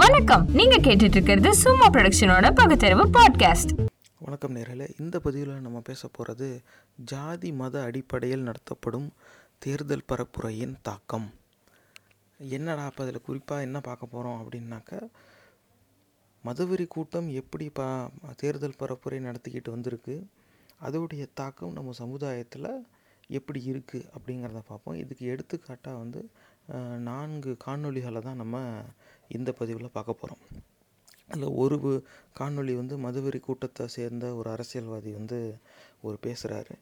வணக்கம். நீங்க கேட்டுட்டு இருக்கிறது சும்மா ப்ரொடக்ஷனோட பகுத்தறிவு பாட்காஸ்ட் வணக்கம் நேர்களே. இந்த பதிவில் நம்ம பேச போகிறது ஜாதி மத அடிப்படையில் நடத்தப்படும் தேர்தல் பரப்புரையின் தாக்கம். என்னடா அப்போ அதில் குறிப்பாக என்ன பார்க்க போகிறோம் அப்படின்னாக்கா மதவெறி கூட்டம் எப்படி பா தேர்தல் பரப்புரை நடத்திக்கிட்டு வந்திருக்கு அதோடைய தாக்கம் நம்ம சமுதாயத்தில் எப்படி இருக்குது அப்படிங்கிறத பார்ப்போம். இதுக்கு எடுத்துக்காட்டாக வந்து நான்கு காணொலிகளை தான் நம்ம இந்த பதிவில் பார்க்க போகிறோம் அதில் ஒரு காணொளி வந்து மதுவெறி கூட்டத்தை சேர்ந்த ஒரு அரசியல்வாதி வந்து ஒரு பேசுகிறாரு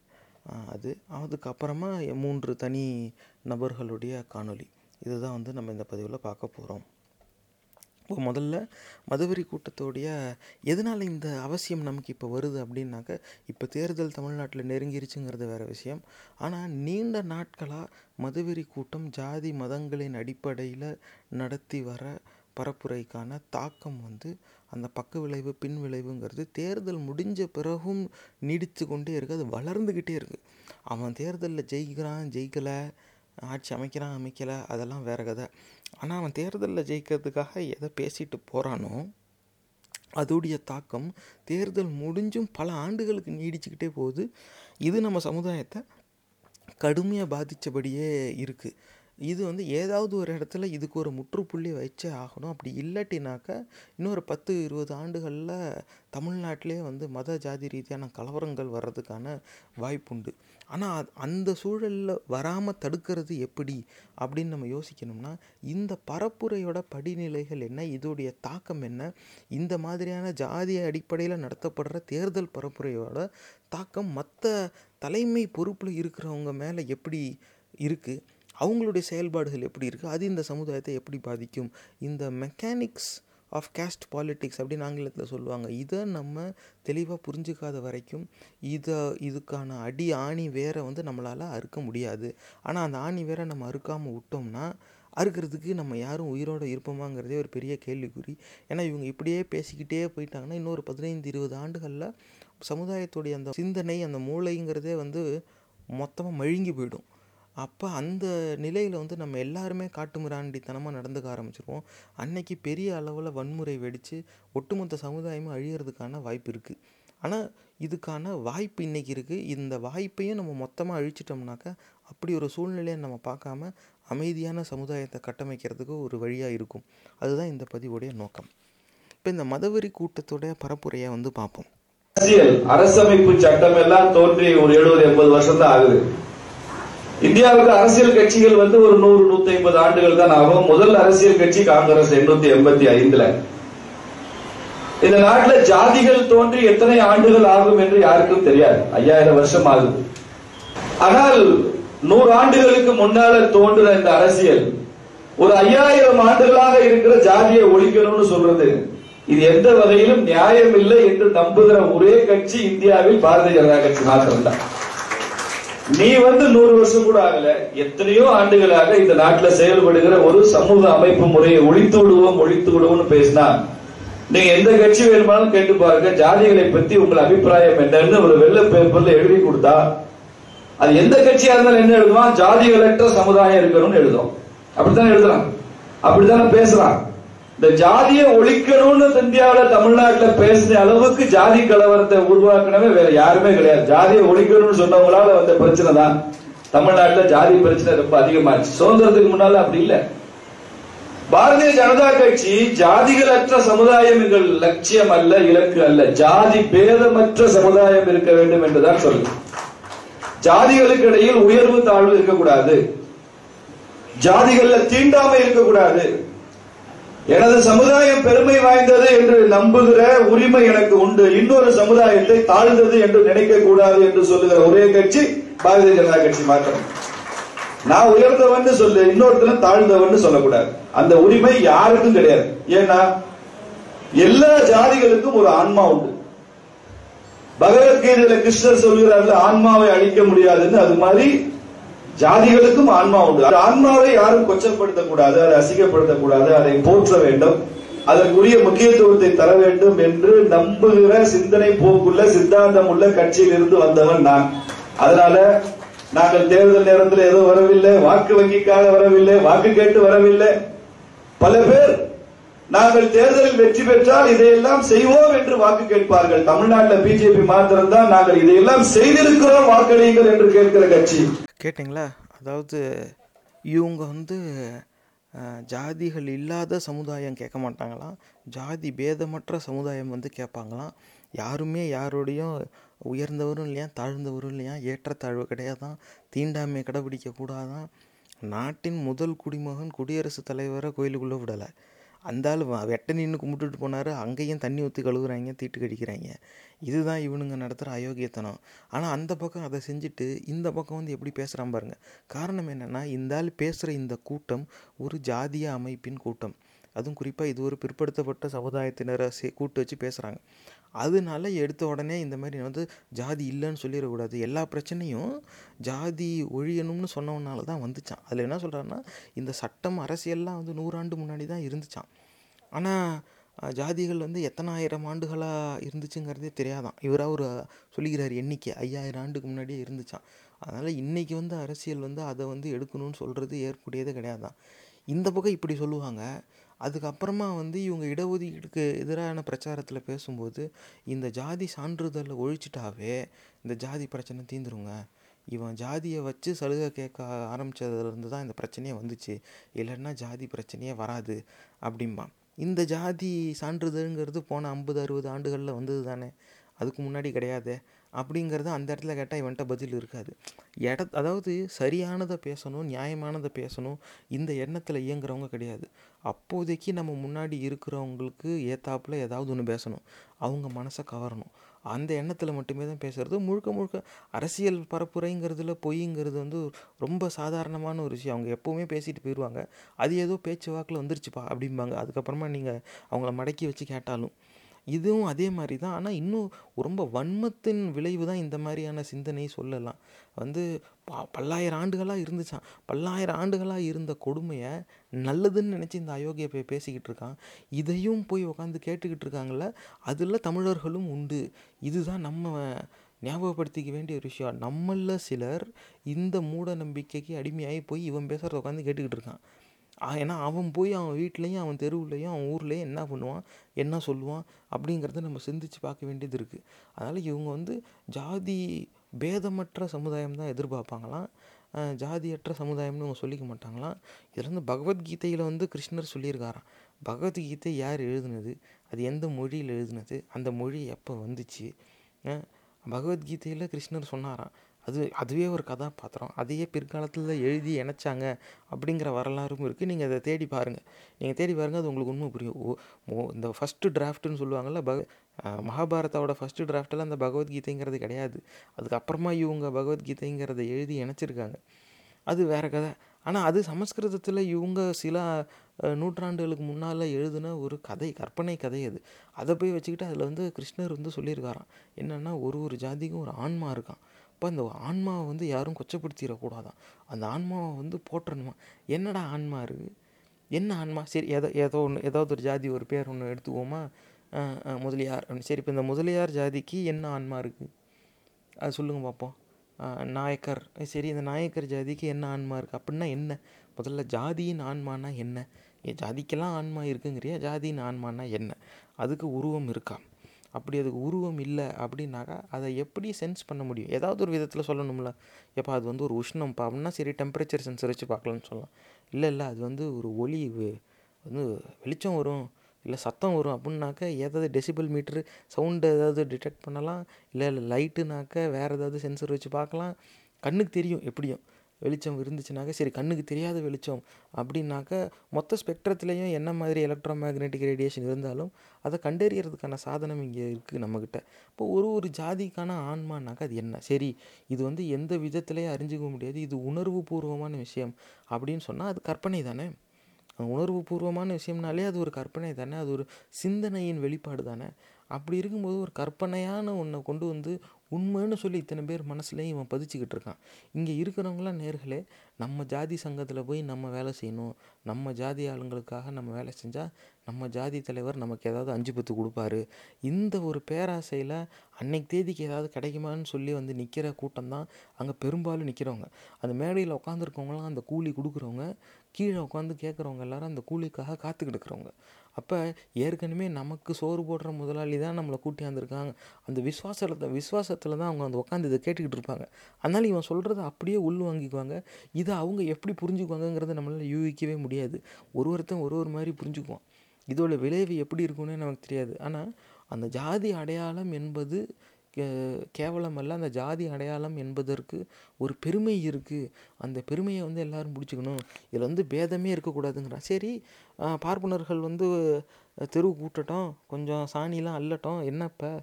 அது அதுக்கப்புறமா மூன்று தனி நபர்களுடைய காணொளி. இதுதான் வந்து நம்ம இந்த பதிவில் பார்க்க போகிறோம் இப்போ முதல்ல மதுவெறி கூட்டத்தோடைய எதனால் இந்த அவசியம் நமக்கு இப்போ வருது அப்படின்னாக்க இப்போ தேர்தல் தமிழ்நாட்டில் நெருங்கிருச்சுங்கிறது வேறு விஷயம். ஆனால் நீண்ட நாட்களாக மதுவெறி கூட்டம் ஜாதி மதங்களின் அடிப்படையில் நடத்தி வர பரப்புரைக்கான தாக்கம் வந்து அந்த பக்க விளைவு பின் விளைவுங்கிறது தேர்தல் முடிஞ்ச பிறகும் நீடித்து கொண்டே இருக்குது அது வளர்ந்துக்கிட்டே இருக்குது அவன் தேர்தலில் ஜெயிக்கிறான் ஜெயிக்கலை ஆட்சி அமைக்கிறான் அமைக்கலை அதெல்லாம் வேற கதை. ஆனால் அவன் தேர்தலில் ஜெயிக்கிறதுக்காக எதை பேசிட்டு போகிறானோ அதோடைய தாக்கம் தேர்தல் முடிஞ்சும் பல ஆண்டுகளுக்கு நீடிச்சுக்கிட்டே போகுது. இது நம்ம சமுதாயத்தை கடுமையாக பாதித்தபடியே இருக்குது இது வந்து ஏதாவது ஒரு இடத்துல இதுக்கு ஒரு முற்றுப்புள்ளி வச்சே ஆகணும். அப்படி இல்லாட்டினாக்கா இன்னொரு பத்து இருபது ஆண்டுகளில் தமிழ்நாட்டிலே வந்து மத ஜாதி ரீதியான கலவரங்கள் வர்றதுக்கான வாய்ப்புண்டு ஆனால் அந்த சூழலில் வராமல் தடுக்கிறது எப்படி அப்படின்னு நம்ம யோசிக்கணும்னா இந்த பரப்புரையோட படிநிலைகள் என்ன? இதோடைய தாக்கம் என்ன? இந்த மாதிரியான ஜாதிய அடிப்படையில் நடத்தப்படுற தேர்தல் பரப்புரையோட தாக்கம் மற்ற தலைமை பொறுப்பில் இருக்கிறவங்க மேலே எப்படி இருக்குது அவங்களுடைய செயல்பாடுகள் எப்படி இருக்குது அது இந்த சமுதாயத்தை எப்படி பாதிக்கும்? இந்த மெக்கானிக்ஸ் ஆஃப் கேஸ்ட் பாலிட்டிக்ஸ் அப்படின்னு ஆங்கிலத்தில் சொல்லுவாங்க. இதை நம்ம தெளிவாக புரிஞ்சுக்காத வரைக்கும் இதை இதுக்கான அடி ஆணி வேற வந்து நம்மளால் அறுக்க முடியாது. ஆனால் அந்த ஆணி வேற நம்ம அறுக்காமல் விட்டோம்னா அறுக்கிறதுக்கு நம்ம யாரும் உயிரோடு இருப்போமாங்கிறதே ஒரு பெரிய கேள்விக்குறி. ஏன்னா இவங்க இப்படியே பேசிக்கிட்டே போயிட்டாங்கன்னா இன்னொரு பதினைந்து இருபது ஆண்டுகளில் சமுதாயத்துடைய அந்த சிந்தனை அந்த மூளைங்கிறதே வந்து மொத்தமாக மழுங்கி போயிடும். அப்போ அந்த நிலையில் வந்து நம்ம எல்லாருமே காட்டுமிராண்டித்தனமாக நடந்துக்க ஆரம்பிச்சிருவோம். அன்னைக்கு பெரிய அளவில் வன்முறை வெடித்து ஒட்டுமொத்த சமுதாயமும் அழியறதுக்கான வாய்ப்பு இருக்குது ஆனால் இதுக்கான வாய்ப்பு இன்னைக்கு இருக்குது இந்த வாய்ப்பையும் நம்ம மொத்தமாக அழிச்சிட்டோம்னாக்கா அப்படி ஒரு சூழ்நிலையை நம்ம பார்க்காம அமைதியான சமுதாயத்தை கட்டமைக்கிறதுக்கு ஒரு வழியாக இருக்கும். அதுதான் இந்த பதிவுடைய நோக்கம். இப்போ இந்த மதவெறி கூட்டத்துடைய பரப்புரையை வந்து பார்ப்போம். அரசியல் அரசமைப்பு சட்டம் எல்லாம் தோன்றி ஒரு எழுபது எண்பது வருஷம் தான் ஆகுது. இந்தியாவுக்கு அரசியல் கட்சிகள் வந்து ஒரு நூறு நூத்தி ஐம்பது ஆண்டுகள் தான் ஆகும். முதல் அரசியல் கட்சி காங்கிரஸ் எண்ணூத்தி எண்பத்தி ஐந்துல. இந்த நாட்டுல ஜாதிகள் தோன்றி எத்தனை ஆண்டுகள் ஆகும் என்று யாருக்கும் தெரியாது. ஐயாயிரம் வருஷம் ஆகுது. ஆனால் நூறு ஆண்டுகளுக்கு முன்னால தோன்றின இந்த அரசியல் ஒரு ஐயாயிரம் ஆண்டுகளாக இருக்கிற ஜாதியை ஒழிக்கணும்னு சொல்றது. இது எந்த வகையிலும் நியாயம் இல்லை என்று நம்புகிற ஒரே கட்சி இந்தியாவில் பாரதிய ஜனதா கட்சி மாத்திரம்தான். நீ வந்து நூறு வருஷம் கூட ஆகல எத்தனையோ ஆண்டுகளாக இந்த நாட்டுல செயல்படுகிற ஒரு சமூக அமைப்பு முறையை ஒழித்து விடுவோம் ஒழித்து விடுவோம்னு பேசினா நீங்க எந்த கட்சி வேணுமானாலும் கேட்டு பாருங்க ஜாதிகளை பத்தி உங்கள் அபிப்பிராயம் என்னன்னு ஒரு வெள்ள பேப்பர்ல எழுதி கொடுத்தா அது எந்த கட்சியா இருந்தாலும் என்ன எழுதுவான்? ஜாதிகளற்ற சமுதாயம் இருக்கணும்னு எழுதும். அப்படித்தானே எழுதுறான். அப்படித்தானே பேசுறான். இந்த ஜாதியை ஒழிக்கணும்னு இந்தியாவில தமிழ்நாட்டுல பேசின அளவுக்கு ஜாதி கலவரத்தை உருவாக்கினவே வேற யாருமே கிடையாது. ஜாதியை ஒழிக்கணும்னு சொன்னவங்களால வந்த பிரச்சனை தான் தமிழ்நாட்டுல ஜாதி பிரச்சனை ரொம்ப அதிகமாச்சு. சுதந்திரத்துக்கு முன்னால அப்படி இல்லை. பாரதிய ஜனதா கட்சி ஜாதிகளற்ற சமுதாயம் எங்கள் லட்சியம் அல்ல இலக்கு அல்ல. ஜாதி பேதமற்ற சமுதாயம் இருக்க வேண்டும் என்றுதான் சொல்லும் ஜாதிகளுக்கு இடையில் உயர்வு தாழ்வு இருக்கக்கூடாது. ஜாதிகள்ல தீண்டாமை இருக்கக்கூடாது. எனது சமுதாயம் பெருமை வாய்ந்தது என்று நம்புகிற உரிமை எனக்கு உண்டு. இன்னொரு சமுதாயத்தை தாழ்ந்தது என்று நினைக்க கூடாது என்று சொல்லுகிற ஒரே கட்சி பாரதிய ஜனதா கட்சி மாற்றம் நான் உயர்ந்தவன் சொல்லு இன்னொருத்தன தாழ்ந்தவன் சொல்லக்கூடாது. அந்த உரிமை யாருக்கும் கிடையாது. ஏன்னா எல்லா ஜாதிகளுக்கும் ஒரு ஆன்மா உண்டு. பகவத்கீதையில கிருஷ்ணர் சொல்கிறார்கள் ஆன்மாவை அழிக்க முடியாதுன்னு. அது மாதிரி ஜாதிகளுக்கும் ஆன்மா உண்டு. அந்த ஆன்மாவை யாரும் கொச்சப்படுத்தக்கூடாது அதை அசிங்கப்படுத்தக்கூடாது அதை போற்ற வேண்டும். அதற்குரிய முக்கியத்துவத்தை தர வேண்டும் என்று நம்புகிற சிந்தனை போக்குள்ள சித்தாந்தம் உள்ள கட்சியில் இருந்து வந்தவன் நான். அதனால நாங்கள் தேர்தல் நேரத்தில் ஏதோ வரவில்லை வாக்கு வங்கிக்காக வரவில்லை வாக்கு கேட்டு வரவில்லை. பல பேர் நாங்கள் தேர்தலில் வெற்றி பெற்றால் இதையெல்லாம் செய்வோம் என்று வாக்கு கேட்பார்கள். தமிழ்நாட்டில் பிஜேபி மாத்திரம்தான் நாங்கள் இதையெல்லாம் செய்திருக்கிறோம் வாக்களியுங்கள் என்று கேட்கிற கட்சி. கேட்டிங்களா? அதாவது இவங்க வந்து ஜாதிகள் இல்லாத சமுதாயம் கேட்க மாட்டாங்களாம். ஜாதி பேதமற்ற சமுதாயம் வந்து கேட்பாங்களாம். யாருமே யாரோடையும் உயர்ந்தவரும் இல்லையா தாழ்ந்தவரும் இல்லையா ஏற்றத்தாழ்வு கிடையாதான். தீண்டாமை கடைபிடிக்க கூடாதான் நாட்டின் முதல் குடிமகன் குடியரசுத் தலைவரை கோயிலுக்குள்ளே விடலை. அந்த ஆள் வ- வெட்ட நின்று கும்பிட்டுட்டு போனார். அங்கேயும் தண்ணி ஊற்றி கழுவுறாங்க தீட்டு கடிக்கிறாங்க. இதுதான் இவனுங்க நடத்துகிற அயோக்கியத்தனம். ஆனால் அந்த பக்கம் அதை செஞ்சுட்டு இந்த பக்கம் வந்து எப்படி பேசுகிறான் பாருங்க. காரணம் என்னென்னா இந்த ஆள் பேசுகிற இந்த கூட்டம் ஒரு ஜாதிய அமைப்பின் கூட்டம். அதுவும் குறிப்பாக இது ஒரு பிற்படுத்தப்பட்ட சமுதாயத்தினரை சே கூட்டு வச்சு பேசுகிறாங்க அதனால எடுத்த உடனே இந்த மாதிரி வந்து ஜாதி இல்லைன்னு சொல்லிடக்கூடாது. எல்லா பிரச்சனையும் ஜாதி ஒழியணும்னு சொன்னவனால தான் வந்துச்சான். அதில் என்ன சொல்கிறாருன்னா இந்த சட்டம் அரசியல்லாம் வந்து நூறாண்டு முன்னாடி தான் இருந்துச்சான் ஆனால் ஜாதிகள் வந்து எத்தனாயிரம் ஆண்டுகளாக இருந்துச்சுங்கிறதே தெரியாதான். இவராக ஒரு சொல்லிக்கிறார் எண்ணிக்கை ஐயாயிரம் ஆண்டுக்கு முன்னாடியே இருந்துச்சான் அதனால் இன்றைக்கி வந்து அரசியல் வந்து அதை வந்து எடுக்கணும்னு சொல்கிறது ஏற்புடையது கிடையாதான். இந்த பக்கம் இப்படி சொல்லுவாங்க. அதுக்கப்புறமா வந்து இவங்க இடஒதுக்கீடுக்கு எதிரான பிரச்சாரத்தில் பேசும்போது இந்த ஜாதி சான்றிதழை ஒழிச்சிட்டாவே இந்த ஜாதி பிரச்சனை தீந்துருங்க. இவன் ஜாதியை வச்சு சலுகை கேட்க ஆரம்பித்ததுலேருந்து தான் இந்த பிரச்சனையே வந்துச்சு. இல்லைன்னா ஜாதி பிரச்சனையே வராது அப்படிம்பான். இந்த ஜாதி சான்றிதழ்ங்கிறது போன ஐம்பது அறுபது ஆண்டுகளில் வந்தது தானே அதுக்கு முன்னாடி கிடையாது. அப்படிங்கிறது அந்த இடத்துல கேட்டால் இவன்கிட்ட பதில் இருக்காது. இட அதாவது சரியானதை பேசணும் நியாயமானதை பேசணும் இந்த எண்ணத்தில் இயங்குறவங்க கிடையாது. அப்போதைக்கு நம்ம முன்னாடி இருக்கிறவங்களுக்கு ஏத்தாப்பில் ஏதாவது ஒன்று பேசணும். அவங்க மனசை கவரணும். அந்த எண்ணத்தில் மட்டுமே தான் பேசுகிறது முழுக்க முழுக்க அரசியல் பரப்புரைங்கிறதுல பொய்ங்கிறது வந்து ரொம்ப சாதாரணமான ஒரு விஷயம். அவங்க எப்போவுமே பேசிட்டு போயிடுவாங்க அது ஏதோ பேச்சு வாக்கில் வந்துருச்சுப்பா அப்படிம்பாங்க. அதுக்கப்புறமா நீங்கள் அவங்கள மடக்கி வச்சு கேட்டாலும். இதுவும் அதே மாதிரி தான். ஆனால் இன்னும் ரொம்ப வன்மத்தின் விளைவு தான் இந்த மாதிரியான சிந்தனை சொல்லலாம். வந்து ப பல்லாயிரம் ஆண்டுகளாக இருந்துச்சான் பல்லாயிரம் ஆண்டுகளாக இருந்த கொடுமையை நல்லதுன்னு நினச்சி இந்த அயோக்கிய போய் பேசிக்கிட்டு இருக்கான். இதையும் போய் உட்காந்து கேட்டுக்கிட்டு இருக்காங்கள அதில் தமிழர்களும் உண்டு. இதுதான் நம்ம ஞாபகப்படுத்திக்க வேண்டிய ஒரு விஷயம். நம்மளில் சிலர் இந்த மூட நம்பிக்கைக்கு அடிமையாகி போய் இவன் பேசுகிறத உட்காந்து கேட்டுக்கிட்டு இருக்கான். ஏன்னா அவன் போய் அவன் வீட்லேயும் அவன் தெருவுலையும் அவன் ஊர்லேயும் என்ன பண்ணுவான் என்ன சொல்லுவான் அப்படிங்கிறத நம்ம சிந்திச்சு பார்க்க வேண்டியது இருக்குது அதனால் இவங்க வந்து ஜாதி பேதமற்ற சமுதாயம் தான் எதிர்பார்ப்பாங்களாம். ஜாதியற்ற சமுதாயம்னு அவங்க சொல்லிக்க மாட்டாங்களாம். இதில் வந்து பகவத்கீதையில் வந்து கிருஷ்ணர் சொல்லியிருக்காராம். பகவத்கீதை யார் எழுதுனது? அது எந்த மொழியில் எழுதுனது? அந்த மொழி எப்போ வந்துச்சு? பகவத்கீதையில் கிருஷ்ணர் சொன்னாராம். அது அதுவே ஒரு கதாபாத்திரம். அதையே பிற்காலத்தில் எழுதி இணைச்சாங்க அப்படிங்கிற வரலாறும் இருக்குது நீங்கள் அதை தேடி பாருங்கள் நீங்கள் தேடி பாருங்கள் அது உங்களுக்கு உண்மை புரியும். ஓ ஓ இந்த ஃபஸ்ட்டு டிராஃப்ட்டுன்னு சொல்லுவாங்கள்ல பக மகாபாரதாவோட ஃபஸ்ட்டு டிராஃப்டில் அந்த பகவத்கீதைங்கிறது கிடையாது. அதுக்கப்புறமா இவங்க பகவத்கீதைங்கிறத எழுதி இணைச்சிருக்காங்க. அது வேற கதை. ஆனால் அது சமஸ்கிருதத்தில் இவங்க சில நூற்றாண்டுகளுக்கு முன்னால் எழுதின ஒரு கதை கற்பனை கதை அது. அதை போய் வச்சுக்கிட்டு அதில் வந்து கிருஷ்ணர் வந்து சொல்லியிருக்காராம். என்னென்னா ஒரு ஒரு ஜாதிக்கும் ஒரு ஆன்மா இருக்கான் அப்போ அந்த ஆன்மாவை வந்து யாரும் கொச்சப்படுத்திடக்கூடாதான். அந்த ஆன்மாவை வந்து போற்றணுமா? என்னடா ஆன்மா இருக்குது என்ன ஆன்மா? சரி ஏதோ ஏதோ ஒன்று ஏதாவது ஒரு ஜாதி ஒரு பேர் ஒன்று எடுத்துக்குவோமா? முதலியார் சரி இப்போ இந்த முதலியார் ஜாதிக்கு என்ன ஆன்மா இருக்குது அது சொல்லுங்கள் பார்ப்போம் நாயக்கர். சரி இந்த நாயக்கர் ஜாதிக்கு என்ன ஆன்மா இருக்குது அப்படின்னா என்ன? முதல்ல ஜாதியின் ஆன்மானா என்ன? என் ஜாதிக்கெல்லாம் ஆன்மா இருக்குங்கிறியா? ஜாதியின் ஆன்மானா என்ன? அதுக்கு உருவம் இருக்கா? அப்படி அதுக்கு உருவம் இல்லை அப்படின்னாக்கா அதை எப்படி சென்ஸ் பண்ண முடியும்? ஏதாவது ஒரு விதத்தில் சொல்லணும்ல. எப்போ அது வந்து ஒரு உஷ்ணம்ப்பா அப்படின்னா சரி டெம்பரேச்சர் சென்சர் வச்சு பார்க்கலான்னு சொல்லலாம். இல்லை இல்லை அது வந்து ஒரு ஒளி வந்து வெளிச்சம் வரும் இல்லை சத்தம் வரும் அப்படின்னாக்க ஏதாவது டெசிபிள் மீட்ரு சவுண்டு ஏதாவது டிடெக்ட் பண்ணலாம். இல்லை இல்லை லைட்டுனாக்க வேறு ஏதாவது சென்சர் வச்சு பார்க்கலாம். கண்ணுக்கு தெரியும் எப்படியும். வெளிச்சம் இருந்துச்சுனாக்க சரி கண்ணுக்கு தெரியாத வெளிச்சம் அப்படின்னாக்க மொத்த ஸ்பெக்ட்ரத்துலேயும் என்ன மாதிரி எலக்ட்ரோ மேக்னெட்டிக் ரேடியேஷன் இருந்தாலும் அதை கண்டறியறதுக்கான சாதனம் இங்கே இருக்குது நம்மக்கிட்ட இப்போ ஒரு ஒரு ஜாதிக்கான ஆன்மானாக்கா அது என்ன? சரி இது வந்து எந்த விதத்திலையும் அறிஞ்சிக்க முடியாது இது உணர்வு பூர்வமான விஷயம் அப்படின்னு சொன்னால் அது கற்பனை தானே? உணர்வு பூர்வமான விஷயம்னாலே அது ஒரு கற்பனை தானே? அது ஒரு சிந்தனையின் வெளிப்பாடு தானே? அப்படி இருக்கும்போது ஒரு கற்பனையான ஒன்றை கொண்டு வந்து உண்மைன்னு சொல்லி இத்தனை பேர் மனசுலேயும் இவன் பதிச்சுக்கிட்டு இருக்கான். இங்கே இருக்கிறவங்களாம் நேர்களே நம்ம ஜாதி சங்கத்தில் போய் நம்ம வேலை செய்யணும். நம்ம ஜாதி ஆளுங்களுக்காக நம்ம வேலை செஞ்சால் நம்ம ஜாதி தலைவர் நமக்கு ஏதாவது அஞ்சு பத்து கொடுப்பாரு. இந்த ஒரு பேராசையில் அன்னைக்கு தேதிக்கு ஏதாவது கிடைக்குமான்னு சொல்லி வந்து நிற்கிற கூட்டம் தான் அங்கே பெரும்பாலும் நிற்கிறவங்க அந்த மேடையில் உட்காந்துருக்கவங்களாம் அந்த கூலி கொடுக்குறவங்க கீழே உட்காந்து கேட்குறவங்க எல்லாரும் அந்த கூலிக்காக காத்துக்கிட்டு இருக்கிறவங்க. அப்போ ஏற்கனவே நமக்கு சோறு போடுற முதலாளி தான் நம்மளை கூட்டியாந்துருக்காங்க அந்த விசுவாசத்தை விசுவாசத்தில் தான் அவங்க அந்த உட்காந்து இதை கேட்டுக்கிட்டு இருப்பாங்க. அதனால் இவன் சொல்கிறத அப்படியே உள் வாங்கிக்குவாங்க. இதை அவங்க எப்படி புரிஞ்சுக்குவாங்கங்கிறத நம்மளால் யூகிக்கவே முடியாது. ஒரு ஒருத்தன் ஒரு ஒரு மாதிரி புரிஞ்சுக்குவான். இதோட விளைவு எப்படி இருக்கும்னு நமக்கு தெரியாது. ஆனால் அந்த ஜாதி அடையாளம் என்பது கே- கேவலமல்ல அந்த ஜாதி அடையாளம் என்பதற்கு ஒரு பெருமை இருக்குது அந்த பெருமையை வந்து எல்லாரும் பிடிச்சிக்கணும். இதில் வந்து பேதமே இருக்கக்கூடாதுங்கிறான் சரி பார்ப்பனர்கள் வந்து தெரு கூட்டட்டும். கொஞ்சம் சாணிலாம் அள்ளட்டும் என்னப்ப?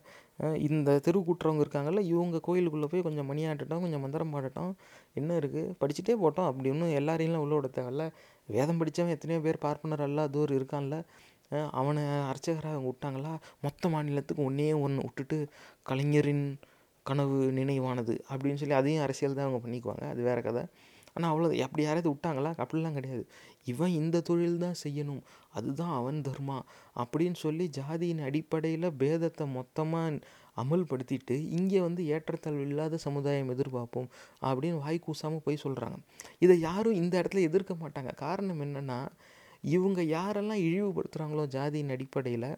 இந்த தெரு கூட்டுறவங்க இருக்காங்கல்ல இவங்க கோயிலுக்குள்ளே போய் கொஞ்சம் மணியாட்டட்டும் கொஞ்சம் மந்திரம் பாடட்டும். என்ன இருக்குது படிச்சுட்டே போட்டோம் அப்படி ஒன்றும் எல்லாரையும்லாம் உள்ள விட தேவையில்ல. வேதம் படித்தவன் எத்தனையோ பேர் பார்ப்பனர் அல்லாதோர் இருக்கான்ல. அவனை அர்ச்சகராக அவங்க விட்டாங்களா? மொத்த மாநிலத்துக்கு ஒன்றே ஒன்று விட்டுட்டு கலைஞரின் கனவு நினைவானது அப்படின்னு சொல்லி அதையும் அரசியல் தான் அவங்க பண்ணிக்குவாங்க. அது வேற கதை. ஆனால் அவ்வளோ அப்படி யாராவது விட்டாங்களா? அப்படிலாம் கிடையாது. இவன் இந்த தொழில் தான் செய்யணும். அதுதான் அவன் தர்மா அப்படின்னு சொல்லி ஜாதியின் அடிப்படையில் பேதத்தை மொத்தமாக அமல்படுத்திட்டு இங்கே வந்து ஏற்றத்தாழ்வு இல்லாத சமுதாயம் எதிர்பார்ப்போம் அப்படின்னு வாய் கூசாமல் போய் சொல்கிறாங்க இதை யாரும் இந்த இடத்துல எதிர்க்க மாட்டாங்க. காரணம் என்னென்னா இவங்க யாரெல்லாம் இழிவுபடுத்துகிறாங்களோ ஜாதியின் அடிப்படையில்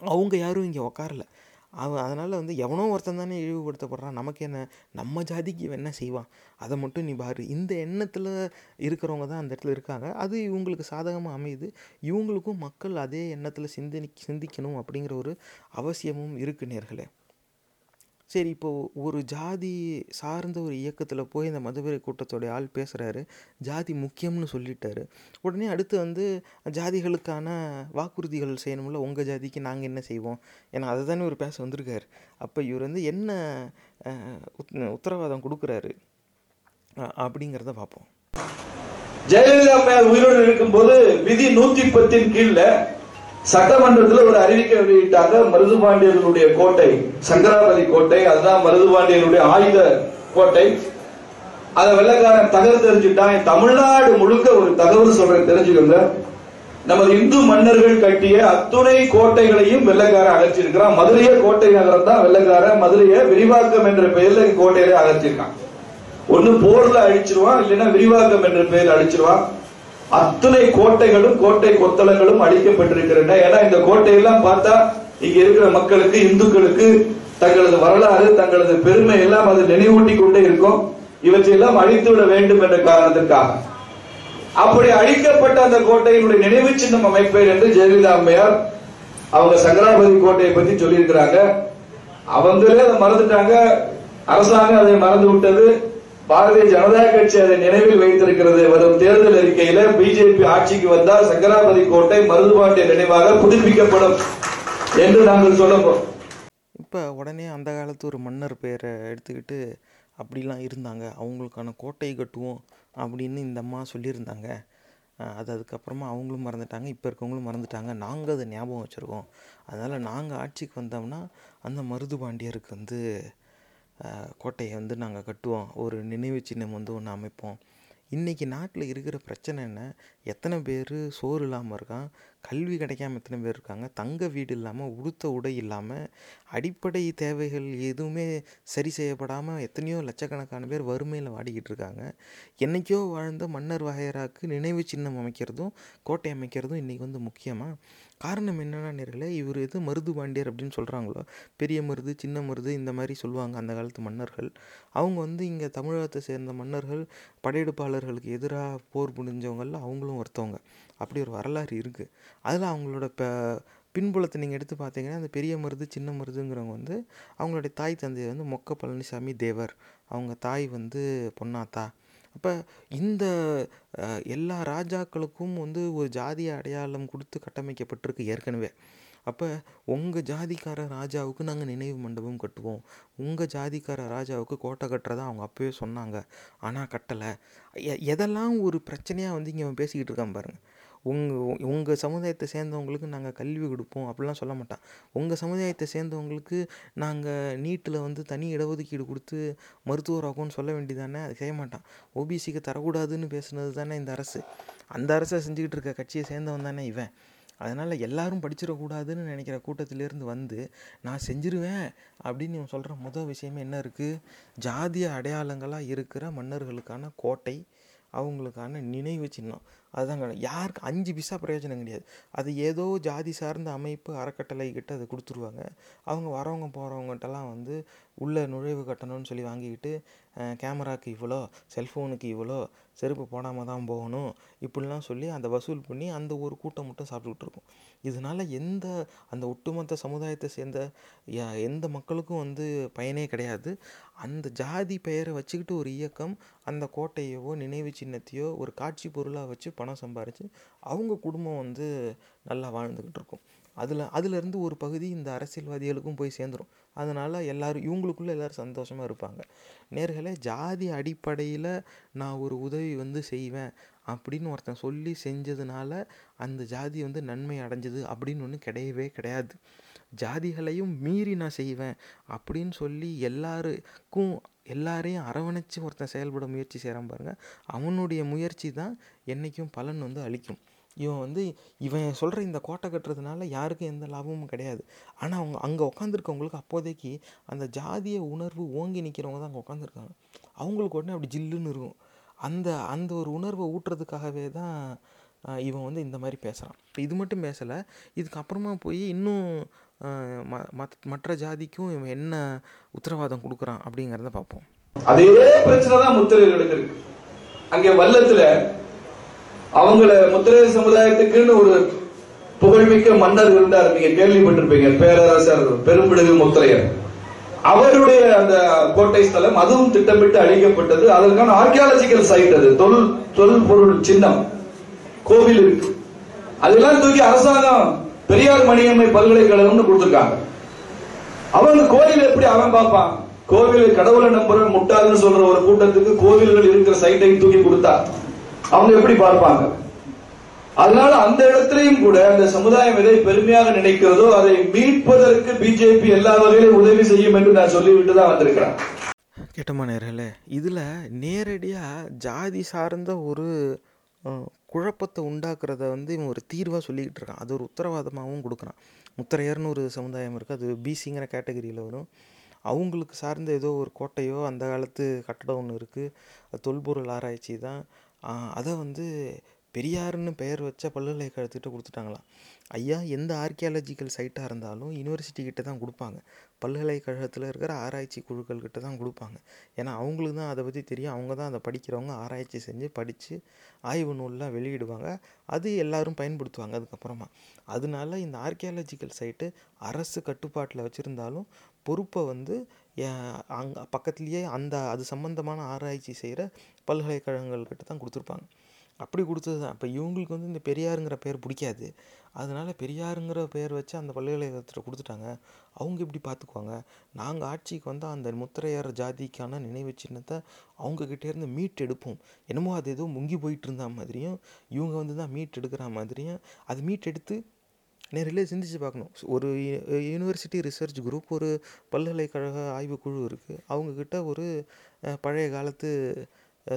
அவங்க யாரும் இங்கே உக்காரல. அவன் அதனால் வந்து எவனோ ஒருத்தன் தானே இழிவுபடுத்தப்படுறான். நமக்கு என்ன நம்ம ஜாதிக்கு இவன் என்ன செய்வான்? அதை மட்டும் நீ பாரு இந்த எண்ணத்தில் இருக்கிறவங்க தான் அந்த இடத்துல இருக்காங்க. அது இவங்களுக்கு சாதகமாக அமையுது. இவங்களுக்கும் மக்கள் அதே எண்ணத்தில் சிந்தனி சிந்திக்கணும் அப்படிங்கிற ஒரு அவசியமும் இருக்கு நேர்களே. சரி இப்போது ஒரு ஜாதி சார்ந்த ஒரு இயக்கத்தில் போய் இந்த மதுவரை கூட்டத்தோடைய ஆள் பேசுகிறாரு ஜாதி முக்கியம்னு சொல்லிட்டாரு. உடனே அடுத்து வந்து ஜாதிகளுக்கான வாக்குறுதிகள் செய்யணும்ல உங்கள் ஜாதிக்கு நாங்கள் என்ன செய்வோம்? ஏன்னா அதை தானே ஒரு பேச வந்திருக்காரு. அப்போ இவர் வந்து என்ன உத்- உத்தரவாதம் கொடுக்குறாரு? அப்படிங்கிறத பார்ப்போம். ஜெயலலிதா அம்மையார் உயிரோடு இருக்கும்போது விதி நூற்றி பத்தின் கீழ்ல சட்டமன்றத்தில் ஒரு அறிவிக்கை வெளியிட்டாங்க மருதுபாண்டியர்களுடைய கோட்டை சங்கராபதி கோட்டை அதுதான் மருதுபாண்டியர்களுடைய ஆயுத கோட்டை. அத வெள்ளக்காரன் தகவல் தெரிஞ்சுட்டான் தமிழ்நாடு முழுக்க ஒரு தகவல் சொல்றேன் தெரிஞ்சுக்கோங்க. நமது இந்து மன்னர்கள் கட்டிய அத்துணை கோட்டைகளையும் வெள்ளக்காரன் அகற்றிருக்கிறான் மதுரைய கோட்டை நகரம் தான் வெள்ளக்காரன். மதுரைய விரிவாக்கம் என்ற பெயர்ல கோட்டையில அகற்றிருக்கான் ஒன்னு போர்ல அழிச்சிருவான் இல்லைன்னா விரிவாக்கம் என்ற பெயர் அழிச்சிருவான். அத்தனை கோட்டைகளும் கோட்டை கொத்தளங்களும் அழிக்கப்பட்டிருக்கின்றன. ஏன்னா இந்த கோட்டையெல்லாம் பார்த்தா இங்க இருக்கிற மக்களுக்கு இந்துக்களுக்கு தங்களது வரலாறு தங்களது பெருமை எல்லாம் அது நினைவூட்டி கொண்டே இருக்கும். இவற்றையெல்லாம் அழித்து விட வேண்டும் என்ற காரணத்திற்காக. அப்படி அழிக்கப்பட்ட அந்த கோட்டையினுடைய நினைவு சின்னம் அமைப்பேன் என்று ஜெயலலிதா அம்மையார் அவங்க சங்கராபதி கோட்டையை பத்தி சொல்லியிருக்கிறாங்க. அவங்களே அதை மறந்துட்டாங்க. அரசாங்கம் அதை மறந்து விட்டது. பாரதிய ஜனதா கட்சி அதை நினைவில் வைத்திருக்கிறது. வரும் தேர்தல் அறிக்கையில பிஜேபி ஆட்சிக்கு வந்தால் சங்கராபதி கோட்டை மருதுபாண்டிய நினைவாக புதுப்பிக்கப்படும் என்று நாங்கள் சொல்லப்போம் இப்போ உடனே அந்த காலத்து ஒரு மன்னர் பெயரை எடுத்துக்கிட்டு அப்படிலாம் இருந்தாங்க. அவங்களுக்கான கோட்டை கட்டுவோம் அப்படின்னு இந்த அம்மா சொல்லியிருந்தாங்க. அது அதுக்கப்புறமா அவங்களும் மறந்துட்டாங்க. இப்போ இருக்கவங்களும் மறந்துட்டாங்க. நாங்கள் அதை ஞாபகம் வச்சுருக்கோம். அதனால் நாங்கள் ஆட்சிக்கு வந்தோம்னா அந்த மருது பாண்டியருக்கு வந்து கோட்டையை வந்து நாங்கள் கட்டுவோம். ஒரு நினைவு சின்னம் வந்து ஒன்று அமைப்போம். இன்றைக்கி நாட்டில் இருக்கிற பிரச்சனை என்ன? எத்தனை பேர் சோறு இல்லாமல் இருக்கான்? கல்வி கிடைக்காம எத்தனை பேர் இருக்காங்க? தங்க வீடு இல்லாமல் உடுத்த உடை இல்லாமல் அடிப்படை தேவைகள் எதுவுமே சரி செய்யப்படாமல் எத்தனையோ லட்சக்கணக்கான பேர் வறுமையில் வாடிக்கிட்டு இருக்காங்க. என்னைக்கோ வாழ்ந்த மன்னர் வகையராக்கு நினைவு சின்னம் அமைக்கிறதும் கோட்டை அமைக்கிறதும் இன்றைக்கி வந்து முக்கியமாக காரணம் என்னென்னா நேர்களே இவர் எது மருது பாண்டியர் அப்படின்னு சொல்கிறாங்களோ பெரிய மருது சின்ன மருது இந்த மாதிரி சொல்லுவாங்க அந்த காலத்து மன்னர்கள். அவங்க வந்து இங்கே தமிழகத்தை சேர்ந்த மன்னர்கள் படையெடுப்பாளர்களுக்கு எதிராக போர் புரிஞ்சவங்களில் அவங்களும் ஒருத்தவங்க. அப்படி ஒரு வரலாறு இருக்குது அதில் அவங்களோட ப பின்புலத்தை நீங்கள் எடுத்து பார்த்தீங்கன்னா அந்த பெரிய மருது சின்ன மருதுங்கிறவங்க வந்து அவங்களுடைய தாய் தந்தை வந்து மொக்க பழனிசாமி தேவர். அவங்க தாய் வந்து பொன்னாத்தா. அப்போ இந்த எல்லா ராஜாக்களுக்கும் வந்து ஒரு ஜாதிய அடையாளம் கொடுத்து கட்டமைக்கப்பட்டிருக்கு ஏற்கனவே. அப்போ உங்கள் ஜாதிக்கார ராஜாவுக்கு நாங்கள் நினைவு மண்டபம் கட்டுவோம். உங்கள் ஜாதிக்கார ராஜாவுக்கு கோட்டை கட்டுறதா அவங்க அப்போவே சொன்னாங்க. ஆனால் கட்டலை. எ- எதெல்லாம் ஒரு பிரச்சனையாக வந்து இங்கே அவன் பேசிக்கிட்டு இருக்கான் பாருங்கள் உங்கள் உங்கள் சமுதாயத்தை சேர்ந்தவங்களுக்கு நாங்கள் கல்வி கொடுப்போம் அப்படிலாம் சொல்ல மாட்டான். உங்கள் சமுதாயத்தை சேர்ந்தவங்களுக்கு நாங்கள் நீட்டில் வந்து தனி இடஒதுக்கீடு கொடுத்து மருத்துவராகும்னு சொல்ல வேண்டியதானே? அது செய்ய மாட்டான். ஓபிசிக்கு தரக்கூடாதுன்னு பேசுனது தானே இந்த அரசு. அந்த அரசை செஞ்சுக்கிட்டு இருக்க கட்சியை சேர்ந்தவன் தானே இவன். அதனால் எல்லாரும் படிச்சிடக்கூடாதுன்னு நினைக்கிற கூட்டத்திலேருந்து வந்து நான் செஞ்சிருவேன் அப்படின்னு இவன் சொல்கிற முதல் விஷயமே என்ன இருக்குது ஜாதிய அடையாளங்களாக இருக்கிற மன்னர்களுக்கான கோட்டை அவங்களுக்கான நினைவு சின்னம். அதுதான் கணக்கு. யாருக்கு? அஞ்சு பிசா பிரயோஜனம் கிடையாது. அது ஏதோ ஜாதி சார்ந்த அமைப்பு அறக்கட்டளை கிட்ட அதை கொடுத்துருவாங்க. அவங்க வரவங்க போகிறவங்ககிட்டலாம் வந்து உள்ளே நுழைவு கட்டணம்னு சொல்லி வாங்கிக்கிட்டு கேமராவுக்கு கேமராக்கு இவ்வளோ செல்ஃபோனுக்கு இவ்வளோ செருப்பு போடாமல் தான் போகணும் இப்படிலாம் சொல்லி அந்த வசூல் பண்ணி அந்த ஒரு கூட்டம் மட்டும் சாப்பிட்டுக்கிட்டு இருக்கும் இதனால எந்த அந்த ஒட்டுமொத்த சமுதாயத்தை சேர்ந்த எந்த மக்களுக்கும் வந்து பயனே கிடையாது. அந்த ஜாதி பெயரை வச்சுக்கிட்டு ஒரு இயக்கம் அந்த கோட்டையவோ நினைவு சின்னத்தையோ ஒரு காட்சி பொருளாக வச்சு பணம் சம்பாரித்து அவங்க குடும்பம் வந்து நல்லா வாழ்ந்துக்கிட்டு இருக்கும். அதில் அதுலேருந்து ஒரு பகுதி இந்த அரசியல்வாதிகளுக்கும் போய் சேர்ந்துடும் அதனால் எல்லோரும் இவங்களுக்குள்ளே எல்லோரும் சந்தோஷமாக இருப்பாங்க. நேர்களே ஜாதி அடிப்படையில் நான் ஒரு உதவி வந்து செய்வேன் அப்படின்னு ஒருத்தன் சொல்லி செஞ்சதுனால அந்த ஜாதி வந்து நன்மை அடைஞ்சது அப்படின்னு ஒன்று கிடையவே கிடையாது. ஜாதிகளையும் மீறி நான் செய்வேன் அப்படின்னு சொல்லி எல்லாருக்கும் எல்லாரையும் அரவணைச்சு ஒருத்தன் செயல்பட முயற்சி செய்கிறான் பாருங்கள் அவனுடைய முயற்சி தான் என்றைக்கும் பலன் வந்து அளிக்கும். இவன் வந்து இவன் சொல்கிற இந்த கோட்டை கட்டுறதுனால யாருக்கும் எந்த லாபமும் கிடையாது. ஆனால் அவங்க அங்கே உட்காந்துருக்கவங்களுக்கு அப்போதைக்கு அந்த ஜாதிய உணர்வு ஓங்கி நிற்கிறவங்க தான் அங்கே உட்காந்துருக்காங்க அவங்களுக்கு உடனே அப்படி ஜில்லுன்னு இருக்கும். அந்த அந்த ஒரு உணர்வை ஊட்டுறதுக்காகவே தான் இவன் வந்து இந்த மாதிரி பேசுகிறான் இப்போ இது மட்டும் பேசலை. இதுக்கப்புறமா போய் இன்னும் ம- மத்- மற்ற ஜாதிக்கும் இவன் என்ன உத்தரவாதம் கொடுக்குறான் அப்படிங்கிறத பார்ப்போம். அதே பிரச்சனை தான் முத்திரைகளுக்கு இருக்கு அங்கே வல்லத்துல அவங்கள முத்திரை சமுதாயத்துக்குன்னு ஒரு புகழ்மிக்க மன்னர் இருந்தார். நீங்க கேள்விப்பட்டிருப்பீங்க பேரரசர் பெரும்பிடுகு முத்திரையர். அவருடைய அந்த கோட்டை ஸ்தலம் அதுவும் திட்டமிட்டு அழிக்கப்பட்டது. அதற்கான ஆர்கியாலஜிக்கல் சைட் அது. தொல் தொல் பொருள் சின்னம். கோவில் இருக்கு. அதெல்லாம் தூக்கி அரசாங்கம் பெரியார் மணியம்மை பல்கலைக்கழகம்னு கொடுத்திருக்காங்க. அவங்க கோயில் எப்படி அவன் பார்ப்பான்? கோவில் கடவுளை நம்புற முட்டாள்னு சொல்ற ஒரு கூட்டத்துக்கு கோவில்கள் இருக்கிற சைட்டை தூக்கி கொடுத்தா அவங்க எப்படி பார்ப்பாங்க? அதனால அந்த இடத்திலையும் கூட அந்த சமுதாயம் எதை பெருமையாக நினைக்கிறதோ அதை மீட்பதற்கு பிஜேபி எல்லா வகையிலும் உதவி செய்யும் என்று நான் சொல்லிவிட்டு தான் வந்திருக்கிறேன். கேட்டமா நேர்களே இதில் நேரடியாக ஜாதி சார்ந்த ஒரு குழப்பத்தை உண்டாக்குறத வந்து இவன் ஒரு தீர்வாக சொல்லிக்கிட்டு இருக்கான். அது ஒரு உத்தரவாதமாகவும் கொடுக்குறான். முத்திரையர்னு ஒரு சமுதாயம் இருக்குது அது பிசிங்கிற கேட்டகரியில் வரும். அவங்களுக்கு சார்ந்த ஏதோ ஒரு கோட்டையோ அந்த காலத்து கட்டடம் ஒன்று இருக்குது தொல்பொருள் ஆராய்ச்சி தான். அதை வந்து பெரியாருன்னு பெயர் வச்ச பல்கலைக்கழகத்துக்கிட்ட கொடுத்துட்டாங்களாம். ஐயா எந்த ஆர்கியாலஜிக்கல் சைட்டாக இருந்தாலும் யூனிவர்சிட்டி கிட்ட தான் கொடுப்பாங்க. பல்கலைக்கழகத்தில் இருக்கிற ஆராய்ச்சி குழுக்கள் கிட்ட தான் கொடுப்பாங்க. ஏன்னா அவங்களுக்கு தான் அதை பற்றி தெரியும். அவங்க தான் அதை படிக்கிறவங்க ஆராய்ச்சி செஞ்சு படித்து ஆய்வு நூல்லாம் வெளியிடுவாங்க. அது எல்லோரும் பயன்படுத்துவாங்க அதுக்கப்புறமா. அதனால இந்த ஆர்கியாலஜிக்கல் சைட்டு அரசு கட்டுப்பாட்டில் வச்சுருந்தாலும் பொறுப்பை வந்து அங்கே பக்கத்துலேயே அந்த அது சம்மந்தமான ஆராய்ச்சி செய்கிற பல்கலைக்கழகங்கள்கிட்ட தான் கொடுத்துருப்பாங்க. அப்படி கொடுத்தது தான் இப்போ இவங்களுக்கு வந்து இந்த பெரியாருங்கிற பேர் பிடிக்காது. அதனால பெரியாருங்கிற பேர் வச்சு அந்த பல்கலைக்கழகத்தில் கொடுத்துட்டாங்க. அவங்க எப்படி பார்த்துக்குவாங்க நாங்கள் ஆட்சிக்கு வந்தால் அந்த முத்திரையர் ஜாதிக்கான நினைவு சின்னத்தை அவங்கக்கிட்டேருந்து மீட் எடுப்போம். என்னமோ அது ஏதோ முங்கி போயிட்டு இருந்த மாதிரியும் இவங்க வந்து தான் மீட் எடுக்கிற மாதிரியும் அது மீட் எடுத்து நேரில் சிந்திச்சு பார்க்கணும். ஒரு யூனிவர்சிட்டி ரிசர்ச் குரூப் ஒரு பல்கலைக்கழக ஆய்வுக்குழு இருக்குது அவங்கக்கிட்ட ஒரு பழைய காலத்து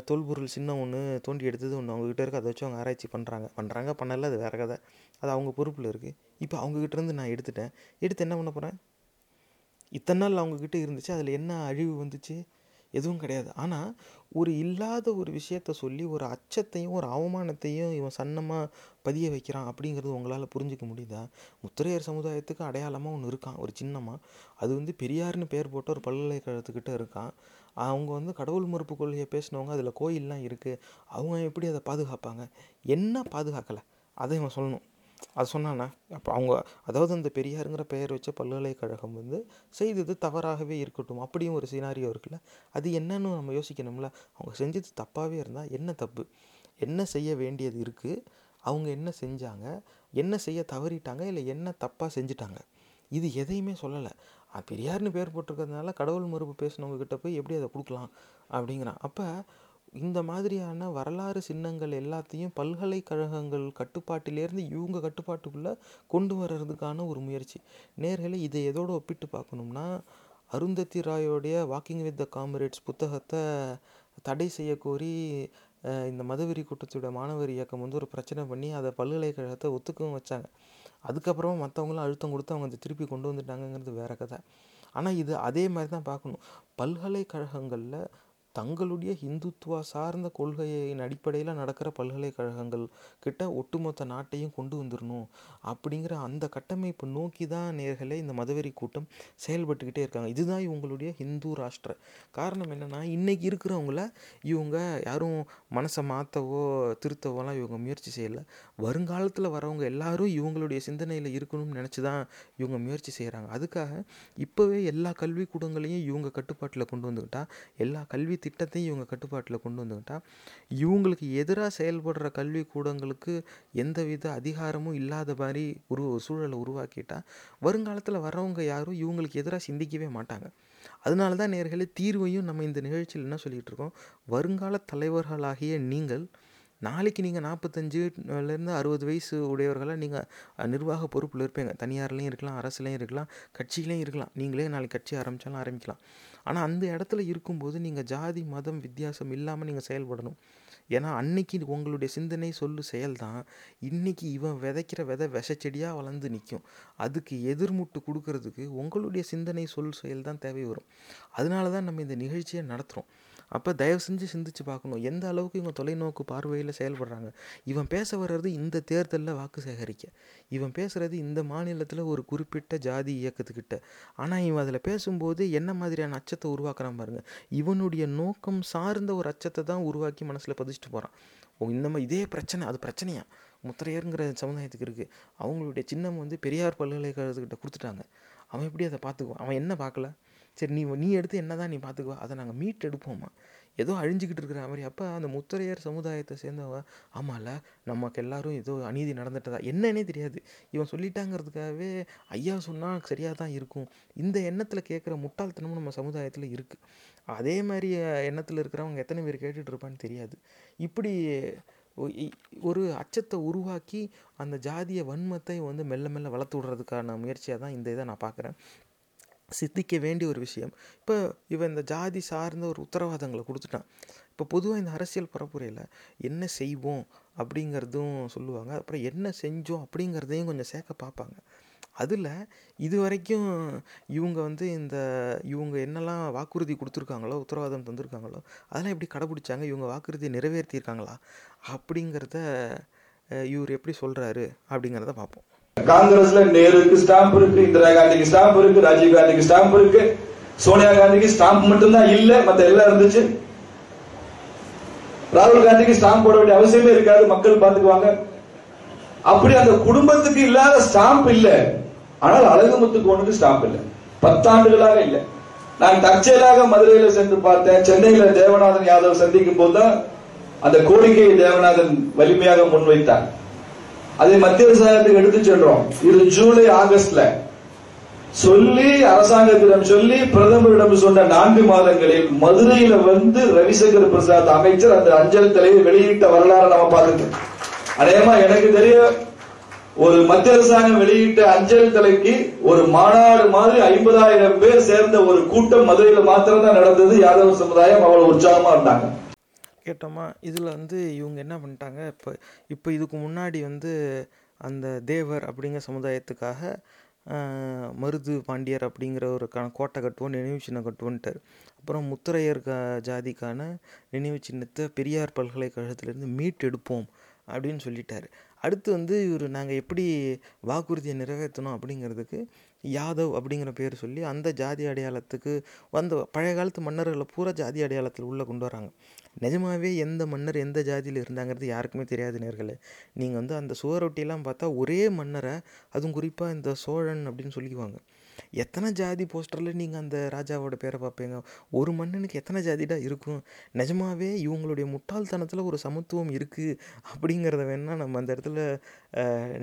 தொல்பொருள் சின்ன ஒன்று தோண்டி எடுத்தது ஒன்று அவங்கக்கிட்ட இருக்குது அதை வச்சு அவங்க ஆராய்ச்சி பண்ணுறாங்க பண்ணுறாங்க பண்ணல. அது வேறு கதை. அது அவங்க பொறுப்பில் இருக்குது இப்போ அவங்கக்கிட்டேருந்து நான் எடுத்துட்டேன். எடுத்து என்ன பண்ண போகிறேன் இத்தனை நாள் அவங்கக்கிட்ட இருந்துச்சு. அதில் என்ன அழிவு வந்துச்சு? எதுவும் கிடையாது. ஆனால் ஒரு இல்லாத ஒரு விஷயத்த சொல்லி ஒரு அச்சத்தையும் ஒரு அவமானத்தையும் இவன் சன்னமாக பதிய வைக்கிறான் அப்படிங்கிறது உங்களால் புரிஞ்சிக்க முடியுதா? முத்திரையர் சமுதாயத்துக்கு அடையாளமாக ஒன்று இருக்கான். ஒரு சின்னமாக அது வந்து பெரியார்னு பேர் போட்ட ஒரு பல்கலைக்கழகத்துக்கிட்ட இருக்கான். அவங்க வந்து கடவுள் மறுப்பு கொள்கையை பேசினவங்க அதில் கோயில்லாம் இருக்குது அவங்க எப்படி அதை பாதுகாப்பாங்க? என்ன பாதுகாக்கலை? அதை இவன் சொல்லணும். அது சொன்னானா அப்போ அவங்க அதாவது அந்த பெரியாருங்கிற பெயர் வச்ச பல்கலைக்கழகம் வந்து செய்தது தவறாகவே இருக்கட்டும். அப்படியும் ஒரு சினாரியோ இருக்குல்ல? அது என்னன்னு நம்ம யோசிக்கணும்ல? அவங்க செஞ்சது தப்பாகவே இருந்தால் என்ன தப்பு? என்ன செய்ய வேண்டியது இருக்குது அவங்க என்ன செஞ்சாங்க? என்ன செய்ய தவறிட்டாங்க? இல்லை என்ன தப்பாக செஞ்சுட்டாங்க? இது எதையுமே சொல்லலை. பெரியார்னு பேர் போட்டிருக்கிறதுனால கடவுள் மறுப்பு பேசினவங்கக்கிட்ட போய் எப்படி அதை கொடுக்கலாம்? அப்படிங்கிறான். அப்போ இந்த மாதிரியான வரலாறு சின்னங்கள் எல்லாத்தையும் பல்கலைக்கழகங்கள் கட்டுப்பாட்டிலேருந்து இவங்க கட்டுப்பாட்டுக்குள்ளே கொண்டு வர்றதுக்கான ஒரு முயற்சி. நேர்களை இதை எதோடு ஒப்பிட்டு பார்க்கணும்னா அருந்ததி ராயோடைய வாக்கிங் வித் த காம்ரேட்ஸ் புத்தகத்தை தடை செய்ய கோரி இந்த மதுவெறி கூட்டத்தோட மாணவர் இயக்கம் வந்து ஒரு பிரச்சனை பண்ணி அதை பல்கலைக்கழகத்தை ஒத்துக்கவும் வச்சாங்க. அதுக்கப்புறமா மற்றவங்களும் அழுத்தம் கொடுத்து அவங்க அதை திருப்பி கொண்டு வந்துட்டாங்கங்கிறது வேற கதை. ஆனால் இது அதே மாதிரி தான் பார்க்கணும். பல்கலைக்கழகங்களில் தங்களுடைய ஹிந்துத்துவா சார்ந்த கொள்கையின் அடிப்படையில் நடக்கிற பல்கலைக்கழகங்கள் கிட்ட ஒட்டுமொத்த நாட்டையும் கொண்டு வந்துடணும் அப்படிங்கிற அந்த கட்டமைப்பு நோக்கி தான் நேர்களே இந்த மதவெறி கூட்டம் செயல்பட்டுக்கிட்டே இருக்காங்க. இதுதான் இவங்களுடைய ஹிந்து ராஷ்டிர. காரணம் என்னென்னா இன்றைக்கி இருக்கிறவங்கள இவங்க யாரும் மனசை மாற்றவோ திருத்தவோலாம் இவங்க முயற்சி செய்யலை. வருங்காலத்தில் வரவங்க எல்லாரும் இவங்களுடைய சிந்தனையில் இருக்கணும்னு நினச்சி தான் இவங்க முயற்சி செய்கிறாங்க அதுக்காக இப்போவே எல்லா கல்விக்கூடங்களையும் இவங்க கட்டுப்பாட்டில் கொண்டு வந்துக்கிட்டால் எல்லா கல்வி திட்டத்தையும் இவங்க கட்டுப்பாட்டில் கொண்டு வந்துக்கிட்டால் இவங்களுக்கு எதிராக செயல்படுற கல்விக்கூடங்களுக்கு எந்தவித அதிகாரமும் இல்லாத மாதிரி ஒரு சூழலை உருவாக்கிட்டால் வருங்காலத்தில் வரவங்க யாரும் இவங்களுக்கு எதிராக சிந்திக்கவே மாட்டாங்க. அதனால தான் நேர்களே தீர்வையும் நம்ம இந்த நிகழ்ச்சியில் என்ன சொல்லிகிட்டு இருக்கோம்? வருங்கால தலைவர்களாகிய நீங்கள் நாளைக்கு நீங்கள் நாற்பத்தஞ்சுலேருந்து அறுபது வயசு உடையவர்களாக நீங்கள் நிர்வாக பொறுப்பில் இருப்பீங்க. தனியார்லேயும் இருக்கலாம் அரசுலேயும் இருக்கலாம் கட்சியிலையும் இருக்கலாம். நீங்களே நாளைக்கு கட்சி ஆரம்பித்தாலும் ஆரம்பிக்கலாம். ஆனால் அந்த இடத்துல இருக்கும்போது நீங்கள் ஜாதி மதம் வித்தியாசம் இல்லாமல் நீங்கள் செயல்படணும். ஏன்னா அன்னைக்கு உங்களுடைய சிந்தனை சொல்லு செயல் தான் இன்றைக்கி இவன் விதைக்கிற விதை விஷச்செடியாக வளர்ந்து நிற்கும் அதுக்கு எதிர்முட்டு கொடுக்கறதுக்கு உங்களுடைய சிந்தனை சொல் செயல் தான் தேவை வரும். அதனால தான் நம்ம இந்த நிகழ்ச்சியை நடத்துகிறோம் அப்போ தயவு செஞ்சு சிந்திச்சு பார்க்கணும். எந்த அளவுக்கு இவங்க தொலைநோக்கு பார்வையில் செயல்படுறாங்க? இவன் பேச வர்றது இந்த தேர்தலில் வாக்கு சேகரிக்க. இவன் பேசுகிறது இந்த மாநிலத்தில் ஒரு குறிப்பிட்ட ஜாதி இயக்கத்துக்கிட்ட. ஆனால் இவன் அதில் பேசும்போது என்ன மாதிரியான அச்சத்தை உருவாக்குறான் பாருங்க. இவனுடைய நோக்கம் சார்ந்த ஒரு அச்சத்தை தான் உருவாக்கி மனசில் பதிச்சுட்டு போகிறான் ஓ இந்த மாதிரி இதே பிரச்சனை அது பிரச்சனையா? முத்திரையருங்கிற சமுதாயத்துக்கு இருக்குது அவங்களுடைய சின்னம் வந்து பெரியார் பல்கலைக்கழகத்துக்கிட்ட கொடுத்துட்டாங்க. அவன் எப்படி அதை பார்த்துக்குவான்? அவன் என்ன பார்க்கல? சரி நீ நீ எடுத்து என்ன தான் நீ பார்த்துக்குவா அதை நாங்கள் மீட் எடுப்போம்மா. ஏதோ அழிஞ்சிக்கிட்டு இருக்கிற மாதிரி. அப்போ அந்த முத்தரையர் சமுதாயத்தை சேர்ந்தவ ஆமாம்ல நமக்கு எல்லாரும் ஏதோ அநீதி நடந்துட்டதா? என்னன்னே தெரியாது. இவன் சொல்லிட்டாங்கிறதுக்காகவே ஐயா சொன்னால் சரியாக தான் இருக்கும். இந்த எண்ணத்தில் கேட்குற முட்டாள்தனமும் நம்ம சமுதாயத்தில் இருக்குது அதே மாதிரி எண்ணத்தில் இருக்கிறவங்க எத்தனை பேர் கேட்டுட்ருப்பான்னு தெரியாது. இப்படி இ- ஒரு அச்சத்தை உருவாக்கி அந்த ஜாதிய வன்மத்தை வந்து மெல்ல மெல்ல வளர்த்து விடுறதுக்கான முயற்சியாக தான் இந்த இதை நான் பார்க்குறேன் சிந்திக்க வேண்டிய ஒரு விஷயம். இப்போ இவன் இந்த ஜாதி சார்ந்த ஒரு உத்தரவாதங்களை கொடுத்துட்டான் இப்போ பொதுவாக இந்த அரசியல் பரப்புரையில் என்ன செய்வோம் அப்படிங்கிறதும் சொல்லுவாங்க. அப்புறம் என்ன செஞ்சோம் அப்படிங்கிறதையும் கொஞ்சம் சேர்க்க பார்ப்பாங்க. அதில் இது வரைக்கும் இவங்க வந்து இந்த இவங்க என்னெல்லாம் வாக்குறுதி கொடுத்துருக்காங்களோ உத்தரவாதம் தந்திருக்காங்களோ அதெல்லாம் எப்படி கடைபிடிச்சாங்க? இவங்க வாக்குறுதியை நிறைவேற்றியிருக்காங்களா? அப்படிங்கிறத இவர் எப்படி சொல்கிறாரு அப்படிங்கிறத பார்ப்போம். காங்கிரஸ்ல நேருக்கு ஸ்டாம்ப் இருக்கு இந்திரா காந்திக்கு ஸ்டாம்ப் இருக்கு ராஜீவ் காந்திக்கு ஸ்டாம்ப் இருக்கு சோனியா காந்திக்கு ஸ்டாம்ப் மட்டும்தான் இல்ல மத்த எல்லாம் இருந்துச்சு. ராகுல் காந்திக்கு ஸ்டாம்ப் போட வேண்டிய அவசியமே இருக்காது மக்கள் பாத்துக்குவாங்க அப்படி அந்த குடும்பத்துக்கு இல்லாத ஸ்டாம்ப் இல்ல. ஆனால் அழகுமுத்துக்கு ஒண்ணுக்கு ஸ்டாம்ப் இல்ல. பத்தாண்டுகளாக இல்ல. நான் தற்செயலாக மதுரையில சென்று பார்த்தேன். சென்னையில தேவநாதன் யாதவ் சந்திக்கும் போதுதான் அந்த கோரிக்கையை தேவநாதன் வலிமையாக முன்வைத்தார். அதை மத்திய அரசாங்கத்துக்கு எடுத்து சென்றோம். இது ஜூலை ஆகஸ்ட்ல. சொல்லி அரசாங்கத்திடம் சொல்லி பிரதமரிடம் சொன்ன நான்கு மாதங்களில் மதுரையில வந்து ரவிசங்கர் பிரசாத் அமைச்சர் அந்த அஞ்சல் தலையை வெளியிட்ட வரலாறு நம்ம பார்த்துட்டோம் அதேமா எனக்கு தெரிய ஒரு மத்திய அரசாங்கம் வெளியிட்ட அஞ்சல் தலைக்கு ஒரு மாநாடு மாதிரி ஐம்பதாயிரம் பேர் சேர்ந்த ஒரு கூட்டம் மதுரையில மாத்திரம் தான் நடந்தது. யாதவ சமுதாயம் அவ்வளவு உற்சாகமா இருந்தாங்க. கேட்டோமா இதில் வந்து இவங்க என்ன பண்ணிட்டாங்க இப்போ இப்போ இதுக்கு முன்னாடி வந்து அந்த தேவர் அப்படிங்கிற சமுதாயத்துக்காக மருது பாண்டியர் அப்படிங்கிற ஒரு க கோட்டை கட்டுவோம் நினைவு சின்னம் கட்டுவோன்ட்டார் அப்புறம் முத்திரையர் ஜாதிக்கான நினைவு சின்னத்தை பெரியார் பல்கலைக்கழகத்திலேருந்து மீட் எடுப்போம் அப்படின்னு சொல்லிட்டார். அடுத்து வந்து இவர் நாங்கள் எப்படி வாக்குறுதியை நிறைவேற்றணும் அப்படிங்கிறதுக்கு யாதவ் அப்படிங்கிற பேர் சொல்லி அந்த ஜாதி அடையாளத்துக்கு வந்த பழைய காலத்து மன்னர்களை பூரா ஜாதி அடையாளத்தில் உள்ளே கொண்டு வராங்க. நிஜமாவே எந்த மன்னர் எந்த ஜாதியில் இருந்தாங்கிறது யாருக்குமே தெரியாது நேர்களே. நீங்கள் வந்து அந்த சுவரொட்டியெல்லாம் பார்த்தா ஒரே மன்னரை அதுவும் குறிப்பாக இந்த சோழன் அப்படின்னு சொல்லிக்குவாங்க. எத்தனை ஜாதி போஸ்டரில் நீங்கள் அந்த ராஜாவோட பேரை பார்ப்பீங்க? ஒரு மன்னனுக்கு எத்தனை ஜாதிடா இருக்கும்? நிஜமாவே இவங்களுடைய முட்டாள்தனத்தில் ஒரு சமத்துவம் இருக்குது அப்படிங்கிறத வேணால் நம்ம அந்த இடத்துல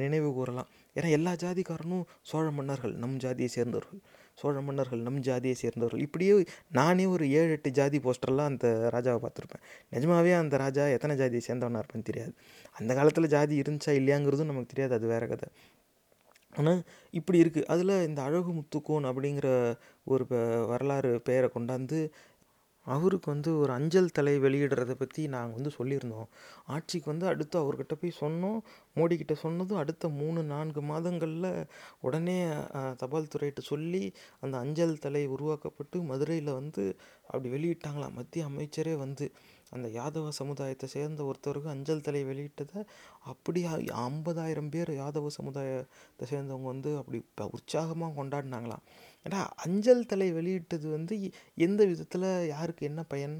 நினைவு கூறலாம். ஏன்னா எல்லா ஜாதிக்காரனும் சோழ மன்னர்கள் நம் ஜாதியை சேர்ந்தவர்கள். சோழ மன்னர்கள் நம் ஜாதியை சேர்ந்தவர்கள். இப்படியே நானே ஒரு ஏழு எட்டு ஜாதி போஸ்டர்லாம் அந்த ராஜாவை பார்த்துருப்பேன். நிஜமாவே அந்த ராஜா எத்தனை ஜாதியை சேர்ந்தவனா இருப்பேன்னு தெரியாது. அந்த காலத்தில் ஜாதி இருந்துச்சா இல்லையாங்கிறதும் நமக்கு தெரியாது. அது வேறு கதை. ஆனால் இப்படி இருக்குது அதில் இந்த அழகு முத்துக்கோன் அப்படிங்கிற ஒரு ப- வரலாறு பெயரை கொண்டாந்து அவருக்கு வந்து ஒரு அஞ்சல் தலை வெளியிடுறத பற்றி நாங்கள் வந்து சொல்லியிருந்தோம். ஆட்சிக்கு வந்து அடுத்து அவர்கிட்ட போய் சொன்னோம். மோடி சொன்னதும் அடுத்த மூணு நான்கு மாதங்களில் உடனே தபால் துறையிட்ட சொல்லி அந்த அஞ்சல் தலை உருவாக்கப்பட்டு மதுரையில் வந்து அப்படி வெளியிட்டாங்களாம் மத்திய அமைச்சரே வந்து அந்த யாதவ சமுதாயத்தை சேர்ந்த ஒருத்தருக்கு அஞ்சல் தலை வெளியிட்டதை அப்படி ஐம்பதாயிரம் பேர் யாதவ சமுதாயத்தை சேர்ந்தவங்க வந்து அப்படி உற்சாகமாக கொண்டாடினாங்களாம். ஏன்னா அஞ்சல் தலை வெளியிட்டது வந்து எந்த விதத்தில் யாருக்கு என்ன பயன்?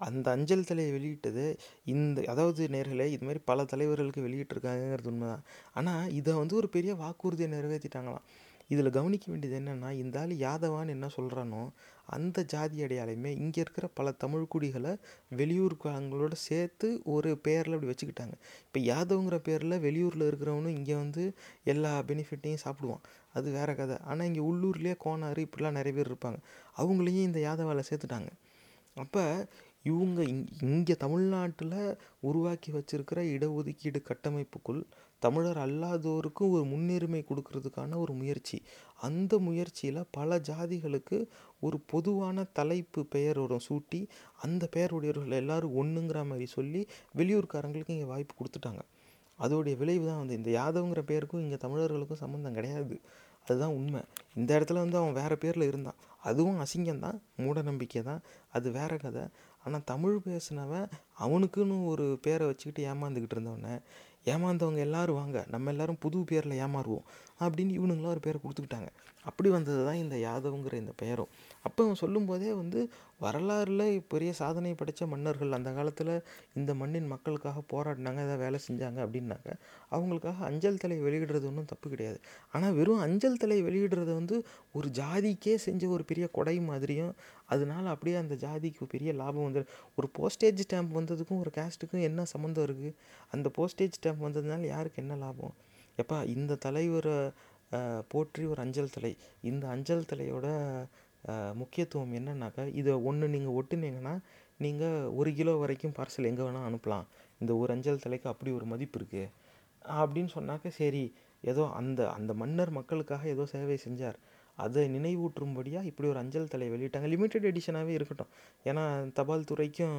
அந்த அஞ்சல் தலையை வெளியிட்டது இந்த அதாவது நேர்களே இது மாதிரி பல தலைவர்களுக்கு வெளியிட்டிருக்காங்கங்கிறது உண்மைதான். ஆனால் இதை வந்து ஒரு பெரிய வாக்குறுதியை நிறைவேற்றிட்டாங்களாம் இதில் கவனிக்க வேண்டியது என்னென்னா இந்த ஆள் யாதவான்னு என்ன சொல்கிறானோ அந்த ஜாதி அடையாளமே இங்கே இருக்கிற பல தமிழ் குடிகளை வெளியூர்காரங்களோட சேர்த்து ஒரு பேரில் அப்படி வச்சுக்கிட்டாங்க. இப்போ யாதவங்கிற பேரில் வெளியூரில் இருக்கிறவனும் இங்கே வந்து எல்லா பெனிஃபிட்டையும் சாப்பிடுவான். அது வேறு கதை. ஆனால் இங்கே உள்ளூர்லேயே கோனாறு இப்படிலாம் நிறைய பேர் இருப்பாங்க. அவங்களையும் இந்த யாதவாவில் சேர்த்துட்டாங்க. அப்போ இவங்க இங் இங்கே தமிழ்நாட்டில் உருவாக்கி வச்சிருக்கிற இடஒதுக்கீடு கட்டமைப்புக்குள் தமிழர் அல்லாதோருக்கும் ஒரு முன்னுரிமை கொடுக்கறதுக்கான ஒரு முயற்சி. அந்த முயற்சியில் பல ஜாதிகளுக்கு ஒரு பொதுவான தலைப்பு பெயர் வரும். சூட்டி அந்த பெயருடையவர்கள் எல்லாரும் ஒன்றுங்கிற மாதிரி சொல்லி வெளியூர்காரங்களுக்கு இங்கே வாய்ப்பு கொடுத்துட்டாங்க. அதோடைய விளைவு தான் வந்து இந்த யாதவங்கிற பேருக்கும் இங்கே தமிழர்களுக்கும் சம்மந்தம் கிடையாது. அதுதான் உண்மை. இந்த இடத்துல வந்து அவன் வேறு பேரில் இருந்தான். அதுவும் அசிங்கம்தான் மூட நம்பிக்கை தான் அது வேற கதை. ஆனால் தமிழ் பேசினவன் அவனுக்குன்னு ஒரு பேரை வச்சுக்கிட்டு ஏமாந்துக்கிட்டு இருந்தவனே. ஏமாந்தவங்க எல்லாரும் வாங்க நம்ம எல்லாரும் புது பேரில் ஏமாறுவோம் அப்படின்னு இவனுங்களாம் ஒரு பேரை கொடுத்துக்கிட்டாங்க. அப்படி வந்தது தான் இந்த யாதவங்கிற இந்த பெயரும். அப்போ அவன் சொல்லும்போதே வந்து வரலாறுல பெரிய சாதனை படைத்த மன்னர்கள் அந்த காலத்தில் இந்த மண்ணின் மக்களுக்காக போராடினாங்க ஏதாவது வேலை செஞ்சாங்க அப்படின்னாங்க. அவங்களுக்காக அஞ்சல் தலை வெளியிடுறது ஒன்றும் தப்பு கிடையாது. ஆனால் வெறும் அஞ்சல் தலை வெளியிடுறது வந்து ஒரு ஜாதிக்கே செஞ்ச ஒரு பெரிய கொடை மாதிரியும் அதனால அப்படியே அந்த ஜாதிக்கு பெரிய லாபம் வந்துடும் ஒரு போஸ்டேஜ் ஸ்டாம்ப் வந்ததுக்கும் ஒரு கேஸ்ட்டுக்கும் என்ன சம்மந்தம் இருக்குது அந்த போஸ்டேஜ் ஸ்டாம்ப் வந்ததுனால யாருக்கு என்ன லாபம்? எப்பா இந்த தலைவரை போற்றி ஒரு அஞ்சல் தலை. இந்த அஞ்சல் தலையோட முக்கியத்துவம் என்னன்னாக்கா இதை ஒன்று நீங்கள் ஒட்டுனீங்கன்னா நீங்கள் ஒரு கிலோ வரைக்கும் பார்சல் எங்கே வேணால் அனுப்பலாம். இந்த ஒரு அஞ்சல் தலைக்கு அப்படி ஒரு மதிப்பு இருக்குது அப்படின்னு சொன்னாக்க சரி ஏதோ அந்த அந்த மன்னர் மக்களுக்காக ஏதோ சேவை செஞ்சார். அதை நினைவூற்றும்படியாக இப்படி ஒரு அஞ்சல் தலை வெளியிட்டாங்க. லிமிட்டெட் எடிஷனாகவே இருக்கட்டும். ஏன்னா தபால் துறைக்கும்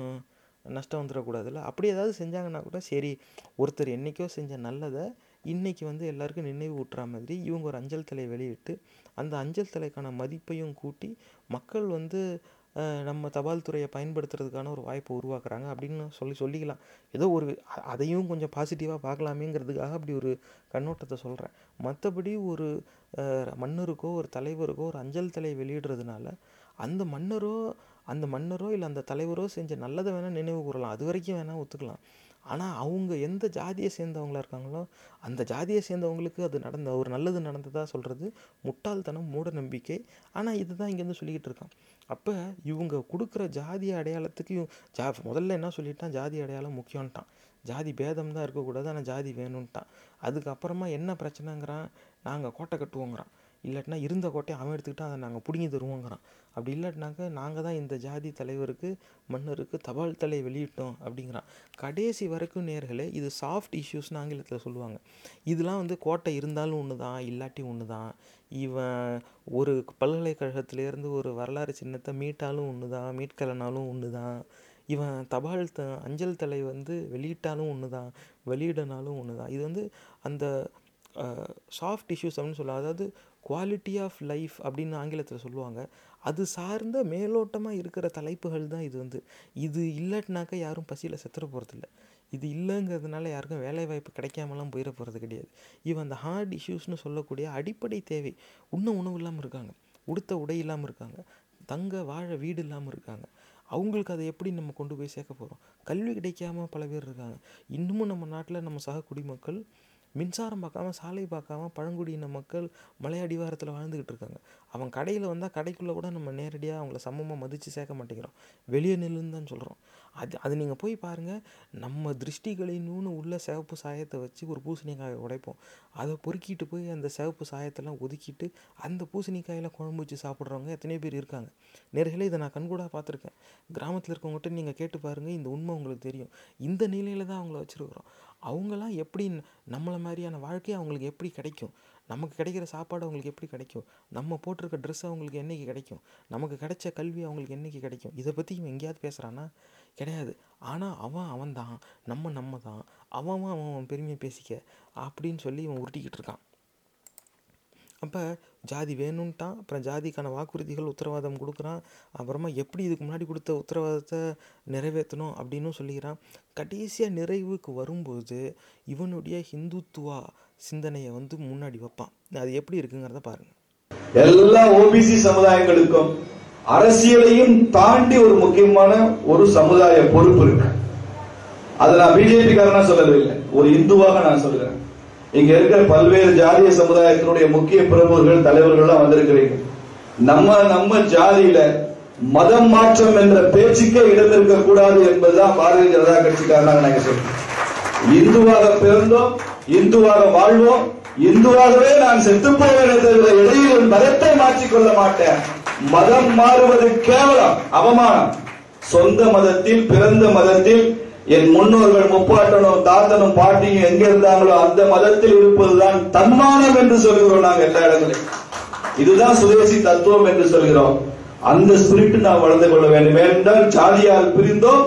நஷ்டம் வந்துடக்கூடாதுல்ல. அப்படி ஏதாவது செஞ்சாங்கன்னா கூட சரி ஒருத்தர் என்றைக்கோ செஞ்ச நல்லதை இன்றைக்கி வந்து எல்லாருக்கும் நினைவு ஊட்டுற மாதிரி இவங்க ஒரு அஞ்சல் தலை வெளியிட்டு அந்த அஞ்சல் தலைக்கான மதிப்பையும் கூட்டி மக்கள் வந்து நம்ம தபால் துறையை பயன்படுத்துறதுக்கான ஒரு வாய்ப்பை உருவாக்குறாங்க அப்படின்னு சொல்லி சொல்லிக்கலாம். ஏதோ ஒரு அதையும் கொஞ்சம் பாசிட்டிவாக பார்க்கலாமேங்கிறதுக்காக அப்படி ஒரு கண்ணோட்டத்தை சொல்கிறேன் மற்றபடி ஒரு மன்னருக்கோ ஒரு தலைவருக்கோ ஒரு அஞ்சல் தலை வெளியிடுறதுனால அந்த மன்னரோ அந்த மன்னரோ இல்லை அந்த தலைவரோ செஞ்ச நல்லதை வேணால் நினைவு கூறலாம். அது வரைக்கும் வேணால் ஒத்துக்கலாம். ஆனால் அவங்க எந்த ஜாதியை சேர்ந்தவங்களா இருக்காங்களோ அந்த ஜாதியை சேர்ந்தவங்களுக்கு அது நடந்த ஒரு நல்லது நடந்ததாக சொல்கிறது முட்டாள்தனம் மூட நம்பிக்கை ஆனால் இதுதான் இங்கேருந்து சொல்லிக்கிட்டு இருக்கான். அப்போ இவங்க கொடுக்குற ஜாதி அடையாளத்துக்கு ஜா முதல்ல என்ன சொல்லிட்டான்? ஜாதி அடையாளம் முக்கியம்ட்டான் ஜாதி பேதம் தான் இருக்கக்கூடாது ஆனால் ஜாதி வேணும்ட்டான் அதுக்கப்புறமா என்ன பிரச்சனைங்கிறான்? நாங்கள் கோட்டை கட்டுவோங்கிறான். இல்லாட்டினா இருந்த கோட்டையை அவன் எடுத்துக்கிட்டா அதை நாங்கள் பிடுங்கி தருவோங்கிறான். அப்படி இல்லாட்டினாக்க நாங்கள் தான் இந்த ஜாதி தலைவருக்கு மன்னருக்கு தபால் தலை வெளியிட்டோம் அப்படிங்கிறான். கடைசி வரைக்கும் நேர்களே இது சாஃப்ட் இஷ்யூஸ்னு ஆங்கிலத்தில் சொல்லுவாங்க. இதெல்லாம் வந்து கோட்டை இருந்தாலும் ஒன்று தான் இல்லாட்டி ஒன்று தான் இவன் ஒரு பல்கலைக்கழகத்திலேருந்து ஒரு வரலாறு சின்னத்தை மீட்டாலும் ஒன்று தான் மீட்கலனாலும் ஒன்று தான் இவன் தபால் த அஞ்சல் தலை வந்து வெளியிட்டாலும் ஒன்று தான் வெளியிடனாலும் ஒன்று தான் இது வந்து அந்த சாஃப்ட் இஷ்யூஸ் அப்படின்னு சொல்லலாம் அதாவது குவாலிட்டி ஆஃப் லைஃப் அப்படின்னு ஆங்கிலத்தில் சொல்லுவாங்க. அது சார்ந்த மேலோட்டமாக இருக்கிற தலைப்புகள் தான் இது வந்து. இது இல்லாட்டினாக்கா யாரும் பசியில் செத்துற போகிறதில்ல இது இல்லைங்கிறதுனால யாருக்கும் வேலைவாய்ப்பு கிடைக்காமலாம் போயிட போகிறது கிடையாது. இவன் அந்த ஹார்ட் இஷ்யூஸ்னு சொல்லக்கூடிய அடிப்படை தேவை. உண்ண உணவு இல்லாமல் இருக்காங்க. உடுத்த உடை இல்லாமல் இருக்காங்க. தங்க வாழ வீடு இல்லாமல் இருக்காங்க. அவங்களுக்கு அதை எப்படி நம்ம கொண்டு போய் சேர்க்க போகிறோம் கல்வி கிடைக்காம பல பேர் இருக்காங்க. இன்னமும் நம்ம நாட்டில் நம்ம சக குடிமக்கள் மின்சாரம் பார்க்காம சாலை பார்க்காம பழங்குடியின மக்கள் மலை அடிவாரத்தில் வாழ்ந்துக்கிட்டு இருக்காங்க. அவன் கடையில் வந்தால் கடைக்குள்ளே கூட நம்ம நேரடியாக அவங்கள சமமாக மதித்து சேர்க்க மாட்டேங்கிறோம். வெளியே நில்லுன்னு தான் சொல்கிறோம் அது அது நீங்கள் போய் பாருங்கள் நம்ம திருஷ்டிகளின்னு உள்ள சிவப்பு சாயத்தை வச்சு ஒரு பூசணிக்காயை உடைப்போம். அதை பொறுக்கிட்டு போய் அந்த சிவப்பு சாயத்தெல்லாம் ஒதுக்கிட்டு அந்த பூசணிக்காயில் குழம்பு வச்சு சாப்பிட்றவங்க எத்தனையோ பேர் இருக்காங்க. நேர்களே இதை நான் கண்கூடாக பார்த்துருக்கேன். கிராமத்தில் இருக்கவங்ககிட்ட நீங்கள் கேட்டு பாருங்கள் இந்த உண்மை உங்களுக்கு தெரியும். இந்த நிலையில் தான் அவங்கள வச்சுருக்குறோம். அவங்களாம் எப்படி நம்மளை மாதிரியான வாழ்க்கை அவங்களுக்கு எப்படி கிடைக்கும்? நமக்கு கிடைக்கிற சாப்பாடு அவங்களுக்கு எப்படி கிடைக்கும்? நம்ம போட்டிருக்க ட்ரெஸ் அவங்களுக்கு என்னைக்கு கிடைக்கும்? நமக்கு கிடைச்ச கல்வி அவங்களுக்கு என்னைக்கு கிடைக்கும்? இதை பற்றி இவன் எங்கேயாவது பேசுகிறான்னா கிடையாது. ஆனால் அவன் அவன் தான் நம்ம நம்ம தான் அவன் அவன் அவன் பெருமையை பேசிக்க அப்படின்னு சொல்லி இவன் உருட்டிக்கிட்டு இருக்கான். அப்போ ஜாதி வேணும்ட்டான். அப்புறம் ஜாதிக்கான வாக்குறுதிகள் உத்தரவாதம் கொடுக்குறான். அப்புறமா எப்படி இதுக்கு முன்னாடி கொடுத்த உத்தரவாதத்தை நிறைவேற்றணும் அப்படின்னும் சொல்லிக்கிறான். கடைசியாக நிறைவுக்கு வரும்போது இவனுடைய ஹிந்துத்துவா சிந்தனையை வந்து முன்னாடி வைப்பான். அது எப்படி இருக்குங்கிறத பாருங்க. எல்லா ஓபிசி சமுதாயங்களுக்கும் அரசியலையும் தாண்டி ஒரு முக்கியமான ஒரு சமுதாய பொறுப்பு இருக்கு. அதை நான் பிஜேபிக்காரனா சொல்லவில்லை. ஒரு இந்துவாக நான் சொல்கிறேன் இங்க இருக்கிற பல்வேறு ஜாதிய சமுதாயத்தினுடைய முக்கிய பிரமுகர்கள் தலைவர்கள்லாம் வந்திருக்கிறீங்க. நம்ம நம்ம ஜாதியில மதம் மாற்றம் என்ற பேச்சுக்கே இடம் இருக்க கூடாது என்பதுதான் பாரதிய ஜனதா கட்சிக்காரனாக நாங்க சொல்றோம் இந்துவாக பிறந்தோம் இந்துவாக வாழ்வோம். இந்துவாகவே நான் செத்து போவேன் தவிர இடையில் மதத்தை மாற்றிக்கொள்ள மாட்டேன். மதம் மாறுவது கேவலம் அவமானம். சொந்த மதத்தில் பிறந்த மதத்தில் என் முன்னோர்கள் முப்பாட்டனும் தாத்தனும் பாட்டியும் எங்க இருந்தாங்களோ அந்த மதத்தில் இருப்பதுதான் தன்மானம் என்று சொல்கிறோம் நாங்கள் எல்லா இடங்களிலும். இதுதான் சுதேசி தத்துவம் என்று சொல்கிறோம். அந்த ஸ்பிரிட் நாம் வளர்ந்து கொள்ள வேண்டும். ஏனென்றால் ஜாதியால் பிரிந்தோம்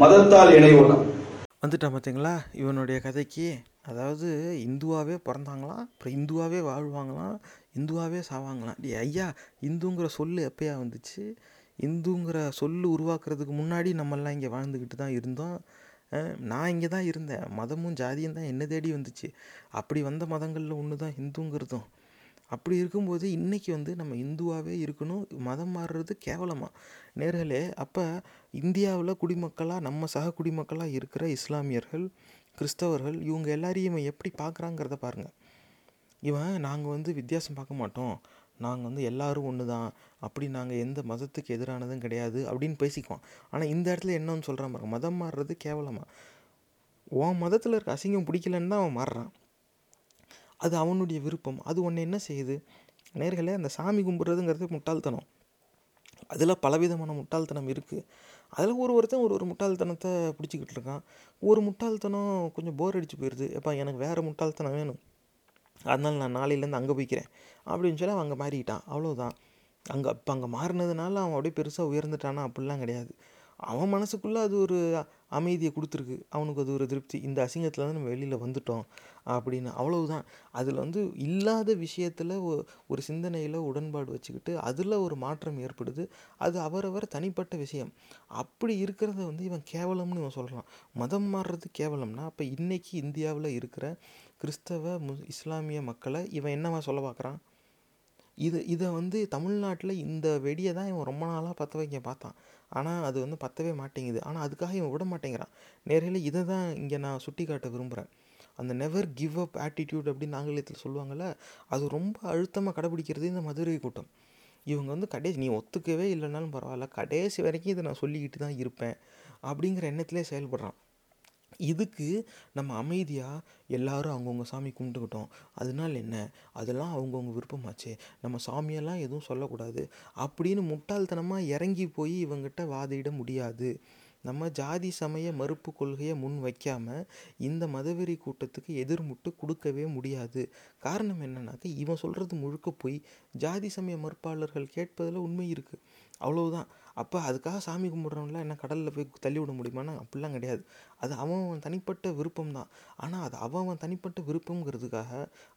மதத்தால் இணைவோம் வந்துட்டான் பார்த்தீங்களா இவனுடைய கதைக்கு. அதாவது இந்துவாகவே பிறந்தாங்களாம் அப்புறம் இந்துவாகவே வாழ்வாங்களாம் இந்துவாகவே சாவாங்களாம். டே ஐயா இந்துங்கிற சொல் எப்பயா வந்துச்சு? இந்துங்கிற சொல் உருவாக்குறதுக்கு முன்னாடி நம்மெல்லாம் இங்கே வாழ்ந்துக்கிட்டு தான் இருந்தோம். நான் இங்கே தான் இருந்தேன். மதமும் ஜாதியும் தான் என்ன தேடி வந்துச்சு. அப்படி வந்த மதங்களில் ஒன்று தான் ஹிந்துங்கிறதும் அப்படி இருக்கும்போது இன்றைக்கி வந்து நம்ம இந்துவாகவே இருக்கணும். மதம் மாறுறது கேவலமாக நேர்களே அப்போ இந்தியாவில் குடிமக்களாக நம்ம சக குடிமக்களாக இருக்கிற இஸ்லாமியர்கள் கிறிஸ்தவர்கள் இவங்க எல்லாரையும் இவன் எப்படி பார்க்குறாங்கிறத பாருங்கள் இவன் நாங்கள் வந்து வித்தியாசம் பார்க்க மாட்டோம். நாங்கள் வந்து எல்லோரும் ஒன்று தான் அப்படி நாங்கள் எந்த மதத்துக்கு எதிரானதும் கிடையாது அப்படின்னு பேசிக்குவோம். ஆனால் இந்த இடத்துல என்னன்னு சொல்கிறான் பாருங்க. மதம் மாறுறது கேவலமாக உன் மதத்தில் இருக்க அசிங்கம் பிடிக்கலன்னு தான் அவன் மாறுறான். அது அவனுடைய விருப்பம். அது ஒன்று என்ன செய்யுது? நேர்களே அந்த சாமி கும்பிட்றதுங்கிறது முட்டாள்தனம். அதில் பலவிதமான முட்டாள்தனம் இருக்குது. அதில் ஒரு ஒருத்தன் ஒரு ஒரு முட்டாள்தனத்தை பிடிச்சிக்கிட்டு இருக்கான். ஒரு முட்டாள்தனம் கொஞ்சம் போர் அடிச்சு போயிடுது. எப்பா எனக்கு வேறு முட்டாள்தனம் வேணும். அதனால் நான் நாளையிலேருந்து அங்கே போய்க்கிறேன். அப்படின்னு சொல்லி அவன் அங்கே மாறிக்கிட்டான் அவ்வளோதான் அங்கே இப்போ அங்கே மாறினதுனால அவன் அப்படியே பெருசாக உயர்ந்துட்டானா? அப்படிலாம் கிடையாது. அவன் மனசுக்குள்ளே அது ஒரு அமைதியை கொடுத்துருக்கு. அவனுக்கு அது ஒரு திருப்தி. இந்த அசிங்கத்தில் வந்து நம்ம வெளியில் வந்துட்டோம் அப்படின்னு. அவ்வளவுதான். அதில் வந்து இல்லாத விஷயத்தில் ஒரு சிந்தனையில் உடன்பாடு வச்சுக்கிட்டு அதில் ஒரு மாற்றம் ஏற்படுது. அது அவரவர் தனிப்பட்ட விஷயம். அப்படி இருக்கிறத வந்து இவன் கேவலம்னு இவன் சொல்கிறான் மதம் மாறுறது கேவலம்னா அப்போ இன்றைக்கி இந்தியாவில் இருக்கிற கிறிஸ்தவ மு இஸ்லாமிய மக்களை இவன் என்னவா சொல்ல பார்க்குறான் இது இதை வந்து தமிழ்நாட்டில் இந்த வெடியை தான் இவன் ரொம்ப நாளாக பற்ற வைக்க பார்த்தான். ஆனால் அது வந்து பற்றவே மாட்டேங்குது. ஆனால் அதுக்காக இவன் விட மாட்டேங்கிறான் நேரில் இதை தான் இங்கே நான் சுட்டி காட்ட விரும்புகிறேன் அந்த நெவர் கிவ் அப் ஆட்டிடியூட் அப்படின்னு ஆங்கிலத்தில் சொல்லுவாங்கள்ல அது ரொம்ப அழுத்தமாக கடைபிடிக்கிறது இந்த மதுரை கூட்டம். இவங்க வந்து கடைசி நீ ஒத்துக்கவே இல்லைனாலும் பரவாயில்ல கடைசி வரைக்கும் இதை நான் சொல்லிக்கிட்டு தான் இருப்பேன் அப்படிங்கிற எண்ணத்திலே செயல்படுறான். இதுக்கு நம்ம அமைதியாக எல்லாரும் அவங்கவுங்க சாமி கும்பிட்டுக்கிட்டோம். அதனால என்ன? அதெல்லாம் அவங்கவுங்க விருப்பமாச்சே. நம்ம சாமியெல்லாம் எதுவும் சொல்லக்கூடாது. அப்படின்னு முட்டாள்தனமாக இறங்கி போய் இவங்கிட்ட வாதிட முடியாது. நம்ம ஜாதி சமய மறுப்பு கொள்கையை முன் வைக்காமல் இந்த மதவெறி கூட்டத்துக்கு எதிர்முட்டு கொடுக்கவே முடியாது. காரணம் என்னன்னாக்கா இவன் சொல்கிறது முழுக்க போய். ஜாதி சமய மறுப்பாளர்கள் கேட்பதில் உண்மை இருக்குது அவ்வளவுதான். அப்போ அதுக்காக சாமி கும்பிட்றவன்லாம் என்ன கடலில் போய் தள்ளி விட முடியுமானா அப்படிலாம் கிடையாது. அது அவன் அவன் தனிப்பட்ட விருப்பம் தான் ஆனால் அது அவன் அவன் தனிப்பட்ட விருப்பங்கிறதுக்காக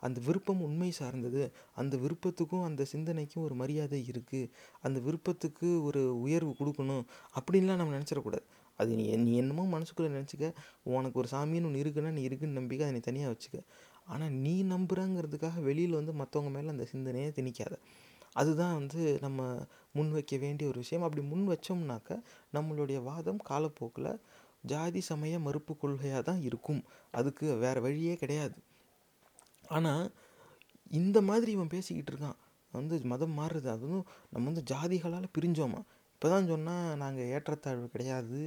அந்த விருப்பம் உண்மை சார்ந்தது. அந்த விருப்பத்துக்கும் அந்த சிந்தனைக்கும் ஒரு மரியாதை இருக்குது அந்த விருப்பத்துக்கு ஒரு உயர்வு கொடுக்கணும் அப்படின்லாம் நம்ம நினச்சிடக்கூடாது. அது நீ நீ என்னமோ மனசுக்குள்ளே நினச்சிக்க. உனக்கு ஒரு சாமின்னு ஒன்று இருக்குன்னா நீ இருக்குன்னு நம்பிக்கை அதை நீ தனியாக வச்சுக்க. ஆனால் நீ நம்புகிறங்கிறதுக்காக வெளியில் வந்து மற்றவங்க மேலே அந்த சிந்தனையை திணிக்காத. அதுதான் வந்து நம்ம முன் வைக்க வேண்டிய ஒரு விஷயம். அப்படி முன் வச்சோம்னாக்க நம்மளுடைய வாதம் காலப்போக்கில் ஜாதி சமய மறுப்பு கொள்கையாக தான் இருக்கும். அதுக்கு வேறு வழியே கிடையாது. ஆனால் இந்த மாதிரி இவன் பேசிக்கிட்டு இருக்கான். வந்து மதம் மாறுறது அதுவும் நம்ம வந்து ஜாதிகளால் பிரிஞ்சோமா? இப்போ தான் சொன்னால் நாங்கள் ஏற்றத்தாழ்வு கிடையாது.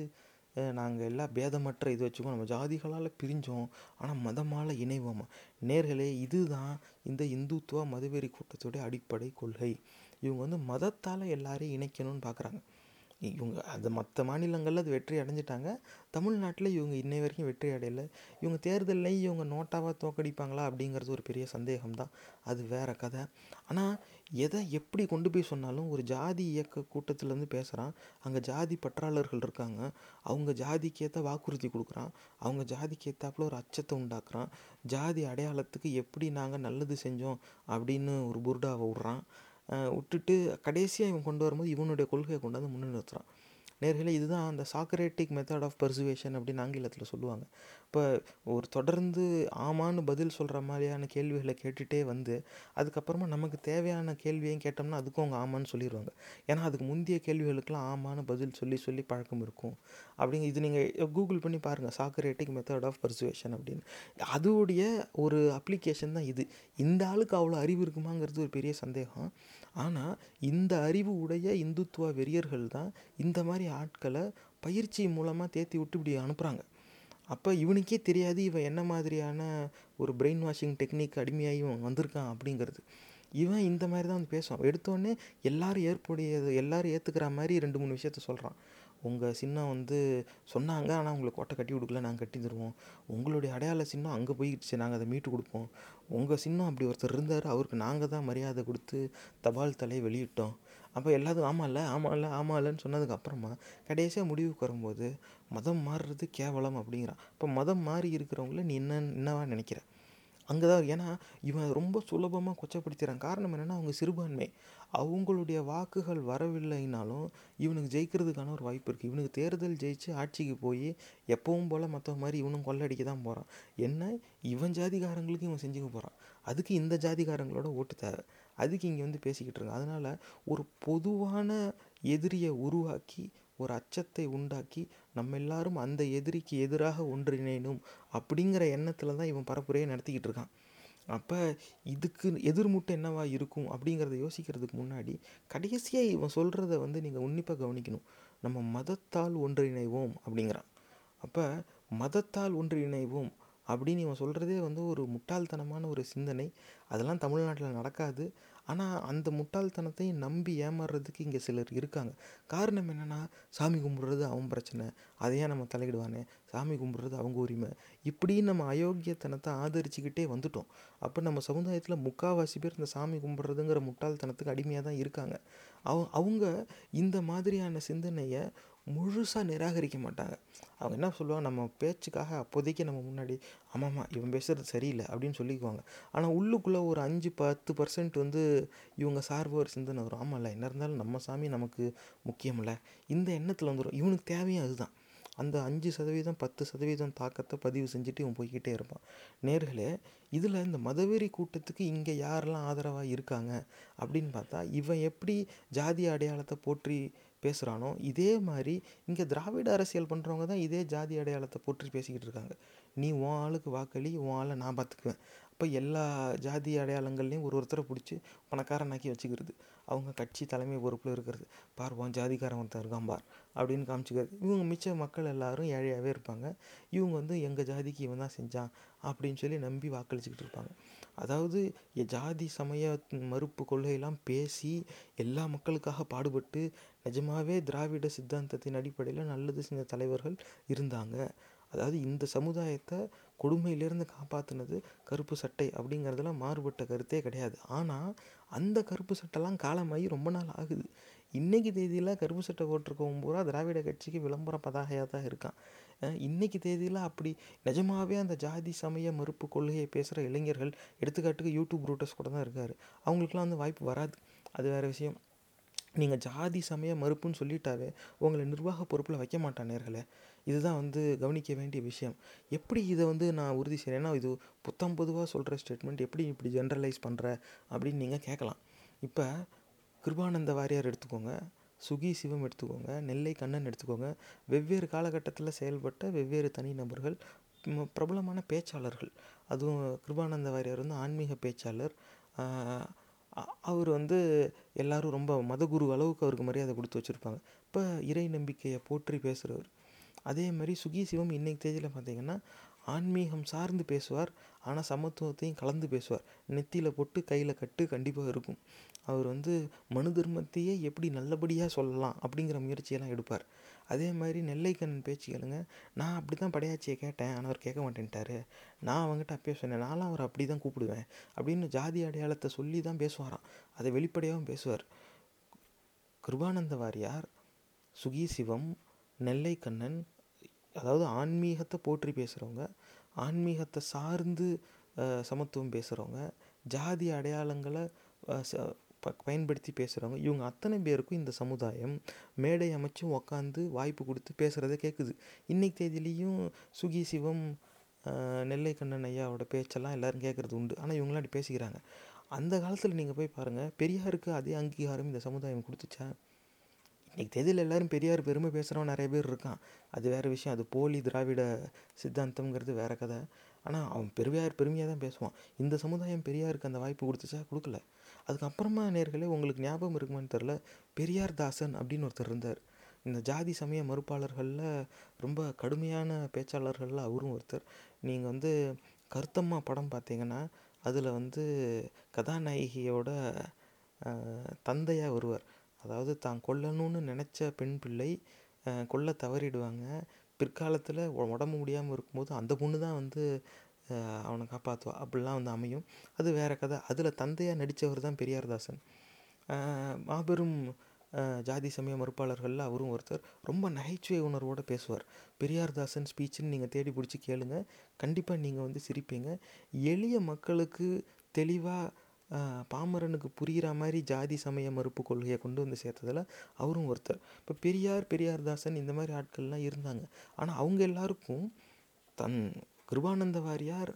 நாங்கள் எல்லாம் பேதமற்ற இது வச்சுக்கோம் நம்ம ஜாதிகளால் பிரிஞ்சோம் ஆனால் மதமால் இணைவோமா. நேர்களே இதுதான் இந்த இந்துத்துவ மதவெறி கூட்டத்துடைய அடிப்படை கொள்கை. இவங்க வந்து மதத்தால் எல்லாரையும் இணைக்கணும்னு பார்க்குறாங்க இவங்க அது மற்ற மாநிலங்களில் அது வெற்றி அடைஞ்சிட்டாங்க. தமிழ்நாட்டில் இவங்க இன்னை வரைக்கும் வெற்றி அடையலை. இவங்க தேர்தல்லையும் இவங்க நோட்டாவாக தோக்கடிப்பாங்களா அப்படிங்கிறது ஒரு பெரிய சந்தேகம் தான் அது வேறு கதை. ஆனால் எதை எப்படி கொண்டு போய் சொன்னாலும் ஒரு ஜாதி இயக்க கூட்டத்திலேருந்து பேசுகிறான் அங்கே ஜாதி பற்றாளர்கள் இருக்காங்க. அவங்க ஜாதிக்கேற்ற வாக்குறுதி கொடுக்குறான். அவங்க ஜாதிக்கேற்றாப்புல ஒரு அச்சத்தை உண்டாக்குறான். ஜாதி அடையாளத்துக்கு எப்படி நாங்கள் நல்லது செஞ்சோம் அப்படின்னு ஒரு புர்டாவை விட்றான். விட்டுட்டு கடைசியாக இவன் கொண்டு வரும்போது இவனுடைய கொள்கையை கொண்டாந்து முன்னே நிறுத்துகிறான் நேர்களை இதுதான் அந்த சாக்ரேட்டிக் மெத்தட் ஆஃப் பர்சுவேஷன் அப்படின்னு ஆங்கிலத்தில் சொல்லுவாங்க. இப்போ ஒரு தொடர்ந்து ஆமான்னு பதில் சொல்கிற மாதிரியான கேள்விகளை கேட்டுகிட்டே வந்து அதுக்கப்புறமா நமக்கு தேவையான கேள்வியையும் கேட்டோம்னா அதுக்கும் அவங்க ஆமான்னு சொல்லிடுவாங்க ஏன்னா அதுக்கு முந்தைய கேள்விகளுக்கெல்லாம் ஆமான்னு பதில் சொல்லி சொல்லி பழக்கம் இருக்கும். அப்படிங்க இது நீங்கள் கூகுள் பண்ணி பாருங்கள் சாக்ரேட்டிக் மெத்தட் ஆஃப் பர்சுவேஷன் அப்படின்னு. அதோடைய ஒரு அப்ளிகேஷன் தான் இது. இந்த ஆளுக்கு அவ்வளோ அறிவு இருக்குமாங்கிறது ஒரு பெரிய சந்தேகம். ஆனால் இந்த அறிவு உடைய இந்துத்துவ வெறியர்கள் தான் இந்த மாதிரி ஆட்களை பயிற்சி மூலமாக தேத்தி விட்டு இப்படி அனுப்புகிறாங்க அப்போ இவனுக்கே தெரியாது இவன் என்ன மாதிரியான ஒரு பிரெயின் வாஷிங் டெக்னிக் அடிமையாகி இவன் வந்திருக்கான் அப்படிங்கிறது. இவன் இந்த மாதிரி தான் வந்து பேசுவான். எடுத்தோடனே எல்லாரும் ஏற்புடையது எல்லாரும் ஏற்றுக்கிற மாதிரி ரெண்டு மூணு விஷயத்த சொல்கிறான் உங்கள் சின்னம் வந்து சொன்னாங்க ஆனால் உங்களுக்கு கொட்டை கட்டி கொடுக்கல நாங்கள் கட்டி தருவோம். உங்களுடைய அடையாள சின்னம் அங்கே போயிடுச்சு நாங்கள் அதை மீட்டு கொடுப்போம். உங்கள் சின்னம் அப்படி ஒருத்தர் இருந்தார் அவருக்கு நாங்கள் தான் மரியாதை கொடுத்து தபால் தலையை வெளியிட்டோம். அப்போ எல்லாத்துக்கும் ஆமாம் இல்லை ஆமாம் இல்லை ஆமாம் இல்லைன்னு சொன்னதுக்கப்புறமா கடைசியாக முடிவுக்கு வரும்போது மதம் மாறுறது கேவலம் அப்படிங்கிறான். இப்போ மதம் மாறி இருக்கிறவங்கள நீ என்ன என்னவா நினைக்கிற? அங்கே தான் ஏன்னா இவன் ரொம்ப சுலபமாக கொச்சப்படுத்திடுறான் காரணம் என்னென்னா அவங்க சிறுபான்மை. அவங்களுடைய வாக்குகள் வரவில்லைனாலும் இவனுக்கு ஜெயிக்கிறதுக்கான ஒரு வாய்ப்பு இருக்குது இவனுக்கு தேர்தல் ஜெயிச்சு ஆட்சிக்கு போய் எப்பவும் போல் மற்ற மாதிரி இவனும் கொள்ளடிக்க தான் போகிறான் என்ன? இவன் ஜாதிகாரங்களுக்கு இவன் செஞ்சுக்க போகிறான் அதுக்கு இந்த ஜாதிகாரங்களோட ஓட்டு தேவை. அதுக்கு இங்கே வந்து பேசிக்கிட்டு இருக்காங்க. அதனால் ஒரு பொதுவான எதிரியை உருவாக்கி ஒரு அச்சத்தை உண்டாக்கி நம்ம எல்லாரும் அந்த எதிரிக்கு எதிராக ஒன்றிணையணும் அப்படிங்கிற எண்ணத்தில் தான் இவன் பரப்புரையை நடத்திக்கிட்டு இருக்கான். அப்போ இதுக்கு எதிர்முட்டை என்னவா இருக்கும் அப்படிங்கிறத யோசிக்கிறதுக்கு முன்னாடி கடைசியாக இவன் சொல்கிறத வந்து நீங்கள் உன்னிப்பாக கவனிக்கணும். நம்ம மதத்தால் ஒன்றிணைவோம் அப்படிங்கிறான். அப்போ மதத்தால் ஒன்றிணைவோம் அப்படின்னு இவன் சொல்கிறதே வந்து ஒரு முட்டாள்தனமான ஒரு சிந்தனை. அதெல்லாம் தமிழ்நாட்டில் நடக்காது. ஆனால் அந்த முட்டாள்தனத்தை நம்பி ஏமாறுறதுக்கு இங்கே சிலர் இருக்காங்க. காரணம் என்னென்னா சாமி கும்பிட்றது அவன் பிரச்சனை. அதையே நம்ம தலையிடுவானே. சாமி கும்பிட்றது அவங்க உரிமை. இப்படி நம்ம அயோக்கியத்தனத்தை ஆதரிச்சுக்கிட்டே வந்துட்டோம். அப்போ நம்ம சமுதாயத்தில் முக்கால்வாசி பேர் இந்த சாமி கும்பிட்றதுங்கிற முட்டாள்தனத்துக்கு அடிமையாக தான் இருக்காங்க. அவ அவங்க இந்த மாதிரியான சிந்தனையை முழுசாக நிராகரிக்க மாட்டாங்க. அவங்க என்ன சொல்லுவாங்க? நம்ம பேச்சுக்காக அப்போதைக்கு நம்ம முன்னாடி ஆமாம்மா இவன் பேசுகிறது சரியில்லை அப்படின்னு சொல்லிக்குவாங்க. ஆனால் உள்ளுக்குள்ளே ஒரு அஞ்சு பத்து பர்சன்ட் வந்து இவங்க சார்பு ஒரு சிந்தனை வரும். ஆமாம்ல என்ன இருந்தாலும் நம்ம சாமி நமக்கு முக்கியமில்ல இந்த எண்ணத்தில் வந்துடும் இவனுக்கு தேவையும் அதுதான். அந்த அஞ்சு சதவீதம் பத்து சதவீதம் தாக்கத்தை பதிவு செஞ்சுட்டு இவன் போய்கிட்டே இருப்பான். நேர்களே இதில் இந்த மதவெறி கூட்டத்துக்கு இங்கே யாரெல்லாம் ஆதரவாக இருக்காங்க அப்படின்னு பார்த்தா இவன் எப்படி ஜாதி அடையாளத்தை போற்றி பேசுகிறானோ இதே மாதிரி இங்கே திராவிட அரசியல் பண்ணுறவங்க தான் இதே ஜாதி அடையாளத்தை போற்றி பேசிக்கிட்டு இருக்காங்க. நீ உன் ஆளுக்கு வாக்களி உன் ஆளை நான் பார்த்துக்குவேன். அப்போ எல்லா ஜாதி அடையாளங்கள்லையும் ஒரு ஒருத்தரை பிடிச்சி பணக்காரனாக்கி வச்சுக்கிறது. அவங்க கட்சி தலைமை பொறுப்பில் இருக்கிறது. பார் உன் ஜாதிக்காரன் ஒருத்தன் இருக்கான் பார் அப்படின்னு காமிச்சிக்கிறது. இவங்க மிச்ச மக்கள் எல்லாரும் ஏழையாகவே இருப்பாங்க. இவங்க வந்து எங்கள் ஜாதிக்கு இவன் தான் செஞ்சான் அப்படின்னு சொல்லி நம்பி வாக்களிச்சுக்கிட்டு இருப்பாங்க. அதாவது ஜாதி சமய மறுப்பு கொள்கையெல்லாம் பேசி எல்லா மக்களுக்காக பாடுபட்டு நிஜமாவே திராவிட சித்தாந்தத்தின் அடிப்படையில் நல்லது செஞ்ச தலைவர்கள் இருந்தாங்க. அதாவது இந்த சமுதாயத்தை கொடுமையிலேருந்து காப்பாற்றினது கருப்பு சட்டை அப்படிங்கிறதுல மாறுபட்ட கருத்தே கிடையாது. ஆனால் அந்த கருப்பு சட்டைலாம் காலமாகி ரொம்ப நாள் ஆகுது. இன்றைக்கி தேதியில் கருப்பு சட்டை போட்டிருக்கவன் பூரா திராவிட கட்சிக்கு விளம்பர பதாகையாக தான் இருக்கான். இன்றைக்கி தேதியில் அப்படி நிஜமாவே அந்த ஜாதி சமய மறுப்பு கொள்கையை பேசுகிற இளைஞர்கள் எடுத்துக்காட்டுக்கு யூடியூப் ரூட்டர்ஸ் கூட தான் இருக்கார். அவங்களுக்குலாம் வந்து வாய்ப்பு வராது. அது வேறு விஷயம். நீங்கள் ஜாதி சமய மறுப்புன்னு சொல்லிட்டாவே உங்களை நிர்வாக பொறுப்பில் வைக்க மாட்டான் நேர்களே. இதுதான் வந்து கவனிக்க வேண்டிய விஷயம். எப்படி இதை வந்து நான் உறுதி செய்கிறேன் இது புத்தம் பொதுவாக சொல்கிற ஸ்டேட்மெண்ட் எப்படி இப்படி ஜென்ரலைஸ் பண்ணுற அப்படின்னு நீங்கள் கேட்கலாம். இப்போ கிருபானந்த வாரியார் எடுத்துக்கோங்க சுகி சிவம் எடுத்துக்கோங்க நெல்லை கண்ணன் எடுத்துக்கோங்க. வெவ்வேறு காலகட்டத்தில் செயல்பட்ட வெவ்வேறு தனிநபர்கள் நபர்கள் பிரபலமான பேச்சாளர்கள். அதுவும் கிருபானந்த வாரியார் வந்து ஆன்மீக பேச்சாளர் அவர் வந்து எல்லோரும் ரொம்ப மதகுரு அளவுக்கு அவருக்கு மரியாதை கொடுத்து வச்சுருப்பாங்க. இப்போ இறை நம்பிக்கையை போற்றி பேசுகிறவர் அதே மாதிரி சுகி சிவம் இன்றைக்கு தேதியில் பார்த்தீங்கன்னா ஆன்மீகம் சார்ந்து பேசுவார். ஆனால் சமத்துவத்தையும் கலந்து பேசுவார். நெத்தியில் போட்டு கையில் கட்டு கண்டிப்பாக இருக்கும். அவர் வந்து மனு தர்மத்தையே எப்படி நல்லபடியாக சொல்லலாம் அப்படிங்கிற முயற்சியெல்லாம் எடுப்பார். அதே மாதிரி நெல்லைக்கண்ணன் பேச்சு கேளுங்க. நான் அப்படி தான் படையாச்சியை கேட்டேன். ஆனால் அவர் கேட்க மாட்டேன்ட்டாரு. நான் அவங்ககிட்ட அப்பயே சொன்னேன் நானும் அவர் அப்படி தான் கூப்பிடுவேன். அப்படின்னு ஜாதி அடையாளத்தை சொல்லி தான் பேசுவாராம். அதை வெளிப்படையாகவும் பேசுவார். கிருபானந்த வாரியார் சுகி சிவம் நெல்லைக்கண்ணன் அதாவது ஆன்மீகத்தை போற்றி பேசுகிறவங்க ஆன்மீகத்தை சார்ந்து சமத்துவம் பேசுகிறவங்க ஜாதி அடையாளங்களை ச- ப- பயன்படுத்தி பேசுகிறவங்க இவங்க அத்தனை பேருக்கும் இந்த சமுதாயம் மேடை அமைச்சும் உக்காந்து வாய்ப்பு கொடுத்து பேசுகிறத கேட்குது இன்றைக்கு தேதியிலையும் சுகி சிவம் நெல்லை கண்ணன் ஐயாவோட பேச்செல்லாம் எல்லோரும் கேட்குறது உண்டு. ஆனால் இவங்களாம் அப்படி பேசிக்கிறாங்க. அந்த காலத்தில் நீங்கள் போய் பாருங்கள் பெரியாருக்கு அதே அங்கீகாரம் இந்த சமுதாயம் கொடுத்துச்சா? இன்றைக்கி தேதியில் எல்லோரும் பெரியார் பெருமை பேசுகிறவன் நிறைய பேர் இருக்கான். அது வேறு விஷயம். அது போலி திராவிட சித்தாந்தம்ங்கிறது வேற கதை. ஆனால் அவன் பெரியார் பெருமையாக தான் பேசுவான். இந்த சமுதாயம் பெரியாருக்கு அந்த வாய்ப்பு கொடுத்துச்சா? கொடுக்கல. அதுக்கப்புறமா நேர்களே உங்களுக்கு ஞாபகம் இருக்குமான்னு தெரில பெரியார் தாசன் அப்படின்னு ஒருத்தர் இருந்தார். இந்த ஜாதி சமய மறுப்பாளர்களில் ரொம்ப கடுமையான பேச்சாளர்களில் அவரும் ஒருத்தர். நீங்கள் வந்து கருத்தம்மா படம் பார்த்தீங்கன்னா அதில் வந்து கதாநாயகியோட தந்தையாக வருவார் அதாவது தான் கொல்லணும்னு நினச்ச பெண் பிள்ளை கொல்ல தவறிடுவாங்க. பிற்காலத்தில் உடம்பு முடியாமல் இருக்கும்போது அந்த பொண்ணு தான் வந்து அவனை காப்பாற்றுவா அப்படிலாம் வந்து அமையும். அது வேற கதை. அதில் தந்தையாக நடித்தவர் தான் பெரியார்தாசன். தாசன் மாபெரும் ஜாதி சமய மறுப்பாளர்களில் அவரும் ஒருத்தர். ரொம்ப நகைச்சுவை உணர்வோடு பேசுவார். பெரியார்தாசன் ஸ்பீச்சுன்னு நீங்கள் தேடி பிடிச்சி கேளுங்க. கண்டிப்பாக நீங்கள் வந்து சிரிப்பீங்க. எளிய மக்களுக்கு தெளிவாக பாமரனுக்கு புரிகிற மாதிரி ஜாதி சமய மறுப்பு கொள்கையை கொண்டு வந்து சேர்த்ததில் அவரும் ஒருத்தர். இப்போ பெரியார் பெரியார்தாசன் இந்த மாதிரி ஆட்கள்லாம் இருந்தாங்க. ஆனால் அவங்க எல்லாருக்கும் தன் கிருபானந்த வாரியார்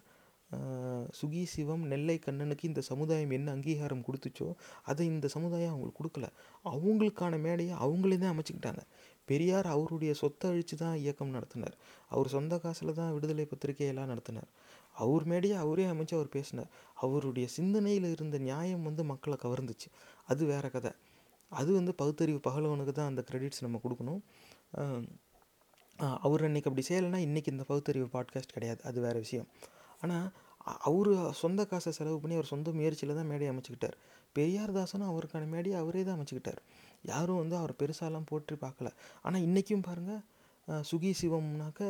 சுகி சிவம் நெல்லை கண்ணனுக்கு இந்த சமுதாயம் என்ன அங்கீகாரம் கொடுத்துச்சோ அதை இந்த சமுதாயம் அவங்களுக்கு கொடுக்கல. அவங்களுக்கான மேடையை அவங்களே தான் அமைச்சுக்கிட்டாங்க. பெரியார் அவருடைய சொத்தை அழித்து தான் இயக்கம் நடத்தினார். அவர் சொந்த காசில் தான் விடுதலை பத்திரிகையெல்லாம் நடத்தினார். அவர் மேடையை அவரே அமைச்சு அவர் பேசினார். அவருடைய சிந்தனையில் இருந்த நியாயம் வந்து மக்களை கவர்ந்துச்சு. அது வேற கதை. அது வந்து பகுத்தறிவு பகலவனுக்கு தான் அந்த கிரெடிட்ஸ் நம்ம கொடுக்கணும். அவர் அன்றைக்கி அப்படி செய்யலைன்னா இன்றைக்கி இந்த பகுத்தறிவு பாட்காஸ்ட் கிடையாது. அது வேறு விஷயம். ஆனால் அவர் சொந்த காசை செலவு பண்ணி அவர் சொந்த முயற்சியில் தான் மேடையை அமைச்சுக்கிட்டார். பெரியார்தாசனும் அவருக்கான மேடையை அவரே தான் அமைச்சுக்கிட்டார். யாரும் வந்து அவர் பெருசாலாம் போற்றி பார்க்கல. ஆனால் இன்றைக்கும் பாருங்கள் சுகி சிவம்னாக்க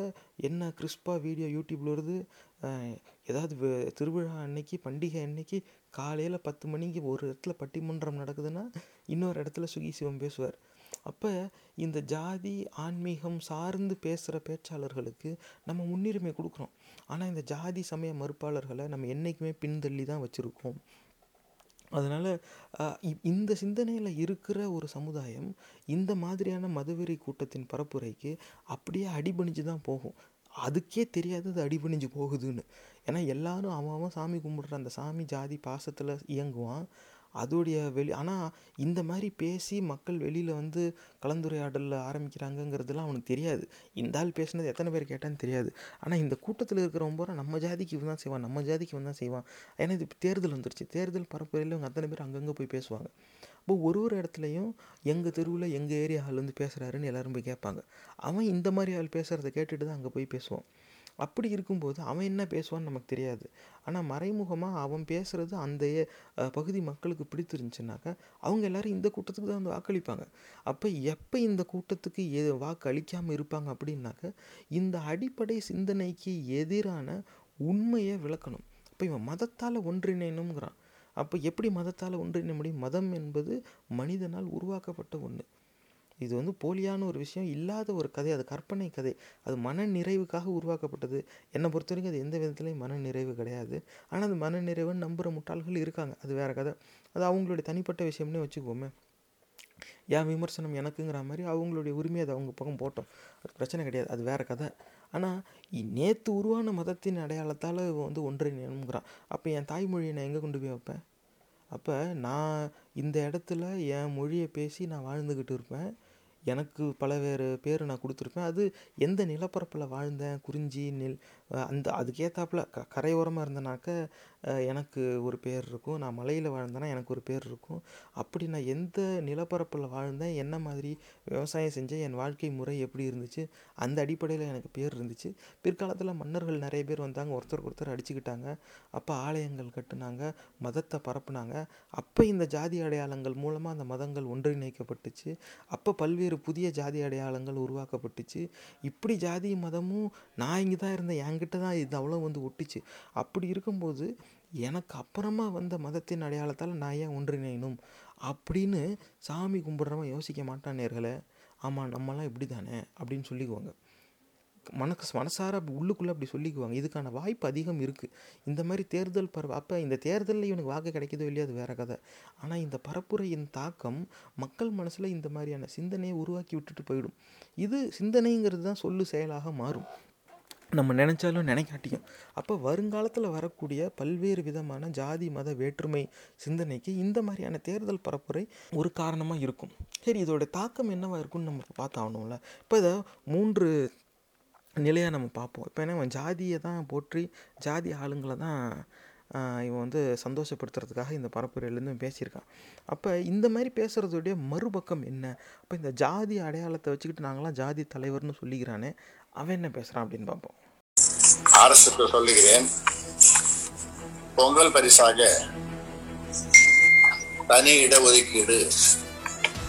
என்ன கிறிஸ்பாக வீடியோ யூடியூப்பில் வருது. ஏதாவது திருவிழா அன்னைக்கு பண்டிகை அன்னைக்கு காலையில் பத்து மணிக்கு ஒரு இடத்துல பட்டிமன்றம் நடக்குதுன்னா இன்னொரு இடத்துல சுகி சிவம் பேசுவார். அப்போ இந்த ஜாதி ஆன்மீகம் சார்ந்து பேசுகிற பேச்சாளர்களுக்கு நம்ம முன்னுரிமை கொடுக்குறோம் ஆனால் இந்த ஜாதி சமய மறுப்பாளர்களை நம்ம என்றைக்குமே பின்தள்ளி தான் வச்சுருக்கோம். அதனால் இந்த சிந்தனையில் இருக்கிற ஒரு சமுதாயம் இந்த மாதிரியான மதுவெறி கூட்டத்தின் பரப்புரைக்கு அப்படியே அடிபணிஞ்சு தான் போகும். அதுக்கே தெரியாது அது அடிபணிஞ்சு போகுதுன்னு. ஏன்னா எல்லாரும் அவன் அவன் சாமி கும்பிடுற அந்த சாமி ஜாதி பாசத்தில் இயங்குவான். அதோடைய வெளி ஆனால் இந்த மாதிரி பேசி மக்கள் வெளியில் வந்து கலந்துரையாடலில் ஆரம்பிக்கிறாங்கங்கிறதுலாம் அவனுக்கு தெரியாது. இந்த ஆள் பேசுனது எத்தனை பேர் கேட்டான்னு தெரியாது. ஆனால் இந்த கூட்டத்தில் இருக்கிறவன் பூரா நம்ம ஜாதிக்கு இவன் தான் செய்வான் நம்ம ஜாதிக்கு இவன் தான் செய்வான். ஏன்னா இது தேர்தல் வந்துருச்சு. தேர்தல் பரப்புரையில் இவங்க அத்தனை பேர் அங்கங்கே போய் பேசுவாங்க. இப்போ ஒரு ஒரு இடத்துலையும் எங்கள் தெருவில் எங்கள் ஏரியா ஆள் வந்து பேசுகிறாருன்னு எல்லோரும் போய் கேட்பாங்க. அவன் இந்த மாதிரி ஆள் பேசுகிறத கேட்டுட்டு தான் அங்கே போய் பேசுவான். அப்படி இருக்கும்போது அவன் என்ன பேசுவான்னு நமக்கு தெரியாது. ஆனால் மறைமுகமாக அவன் பேசுகிறது அந்த பகுதி மக்களுக்கு பிடித்திருந்துச்சுனாக்கா அவங்க எல்லாரும் இந்த கூட்டத்துக்கு தான் வந்து வாக்களிப்பாங்க. அப்போ எப்போ இந்த கூட்டத்துக்கு எ வாக்கு அளிக்காமல் இருப்பாங்க அப்படின்னாக்க இந்த அடிப்படை சிந்தனைக்கு எதிரான உண்மையை விளக்கணும். அப்போ இவன் மதத்தால் ஒன்றிணையணுங்கிறான் அப்போ எப்படி மதத்தால் ஒன்றிணைய முடியும்? மதம் என்பது மனிதனால் உருவாக்கப்பட்ட ஒன்று இது வந்து போலியான ஒரு விஷயம் இல்லாத ஒரு கதை அது கற்பனை கதை. அது மன நிறைவுக்காக உருவாக்கப்பட்டது. என்னை பொறுத்த வரைக்கும் அது எந்த விதத்துலையும் மன நிறைவு கிடையாது. ஆனால் அது மன நிறைவுன்னு நம்புகிற முட்டாள்கள் இருக்காங்க. அது வேற கதை. அது அவங்களுடைய தனிப்பட்ட விஷயம்னே வச்சுக்குவோமே. என் விமர்சனம் எனக்குங்கிற மாதிரி அவங்களுடைய உரிமையை அதை அவங்க பக்கம் போட்டோம். அது பிரச்சனை கிடையாது. அது வேற கதை. ஆனால் நேற்று உருவான மதத்தின் அடையாளத்தால் வந்து ஒன்றிணையணுங்கிறான் அப்போ என் தாய்மொழியை நான் எங்கே கொண்டு போய் வைப்பேன்? அப்போ நான் இந்த இடத்துல என் மொழியை பேசி நான் வாழ்ந்துக்கிட்டு இருப்பேன். எனக்கு பல வேறு பேர் நான் கொடுத்துருப்பேன். அது எந்த நிலப்பரப்பில் வாழ்ந்தேன் குறிஞ்சி நெல் அந்த அதுக்கேற்றாப்புல க கரையோரமாக இருந்தனாக்க எனக்கு ஒரு பேர் இருக்கும். நான் மலையில் வாழ்ந்தேன்னா எனக்கு ஒரு பேர் இருக்கும். அப்படி நான் எந்த நிலப்பரப்பில் வாழ்ந்தேன் என்ன மாதிரி விவசாயம் செஞ்சேன் என் வாழ்க்கை முறை எப்படி இருந்துச்சு அந்த அடிப்படையில் எனக்கு பேர் இருந்துச்சு. பிற்காலத்தில் மன்னர்கள் நிறைய பேர் வந்தாங்க. ஒருத்தருக்கு ஒருத்தர் அடிச்சுக்கிட்டாங்க. அப்போ ஆலயங்கள் கட்டுனாங்க மதத்தை பரப்புனாங்க. அப்போ இந்த ஜாதி அடையாளங்கள் மூலமாக அந்த மதங்கள் ஒன்றிணைக்கப்பட்டுச்சு. அப்போ பல்வேறு புதிய ஜாதி அடையாளங்கள் உருவாக்கப்பட்டுச்சு. இப்படி ஜாதி மதமும் நான் இங்கே தான் இருந்தேன். என்கிட்ட தான் இது அவ்வளோ வந்து ஒட்டுச்சு. அப்படி இருக்கும்போது எனக்கு அப்புறமா வந்த மதத்தின் அடையாளத்தால் நான் ஏன் ஒன்றிணையணும் அப்படின்னு சாமி கும்பிட்றவன் யோசிக்க மாட்டான் நேர்களே. ஆமாம் நம்மலாம் இப்படி தானே அப்படின்னு சொல்லிக்குவாங்க. மனக்கு மனசார அப்படி உள்ளுக்குள்ளே அப்படி சொல்லிக்குவாங்க. இதுக்கான வாய்ப்பு அதிகம் இருக்குது இந்த மாதிரி தேர்தல் பரவ அப்போ இந்த தேர்தலில் இவனுக்கு வாக்கு கிடைக்குதோ இல்லையோ அது வேறு கதை. ஆனால் இந்த பரப்புரையின் தாக்கம் மக்கள் மனசில் இந்த மாதிரியான சிந்தனையை உருவாக்கி விட்டுட்டு போயிடும். இது சிந்தனைங்கிறது தான் சொல்லு செயலாக மாறும். நம்ம நினச்சாலும் நினைக்காட்டியும். அப்போ வருங்காலத்தில் வரக்கூடிய பல்வேறு விதமான ஜாதி மத வேற்றுமை சிந்தனைக்கு இந்த மாதிரியான தேர்தல் பரப்புரை ஒரு காரணமாக இருக்கும். சரி இதோட தாக்கம் என்னவா இருக்கும்னு நம்ம பார்த்தாகணும்ல இப்போ இதை மூன்று நிலையாக நம்ம பார்ப்போம். இப்போ என்ன இவன் ஜாதியை தான் போற்றி ஜாதி ஆளுங்களை தான் இவன் வந்து சந்தோஷப்படுத்துறதுக்காக இந்த பரப்புரையிலேருந்து பேசியிருக்கான். அப்போ இந்த மாதிரி பேசுகிறதுடைய மறுபக்கம் என்ன? அப்போ இந்த ஜாதி அடையாளத்தை வச்சுக்கிட்டு நாங்களாம் ஜாதி தலைவர்னு சொல்லிக்கிறானே அவன் என்ன பேசுகிறான் அப்படின்னு பார்ப்போம். அரசுக்கு சொல்லுகிறேன் பொங்கல் பரிசாக தனி இடஒதுக்கீடு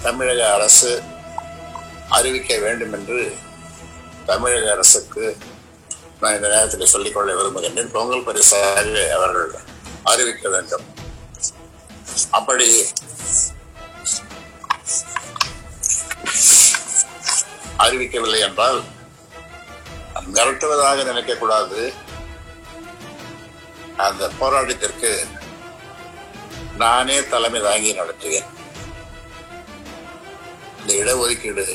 தமிழக அரசு அறிவிக்க வேண்டும் என்று தமிழக அரசுக்கு நான் இந்த நேரத்தில் சொல்லிக்கொள்ள விரும்புகின்றேன். பொங்கல் பரிசாக அவர்கள் அறிவிக்க வேண்டும். அப்படி அறிவிக்கவில்லை என்றால் மிரட்டுவதாக நினைக்கக்கூடாது. அந்த போராட்டத்திற்கு நானே தலைமை தாங்கி நடத்துவேன். இந்த இடஒதுக்கீடு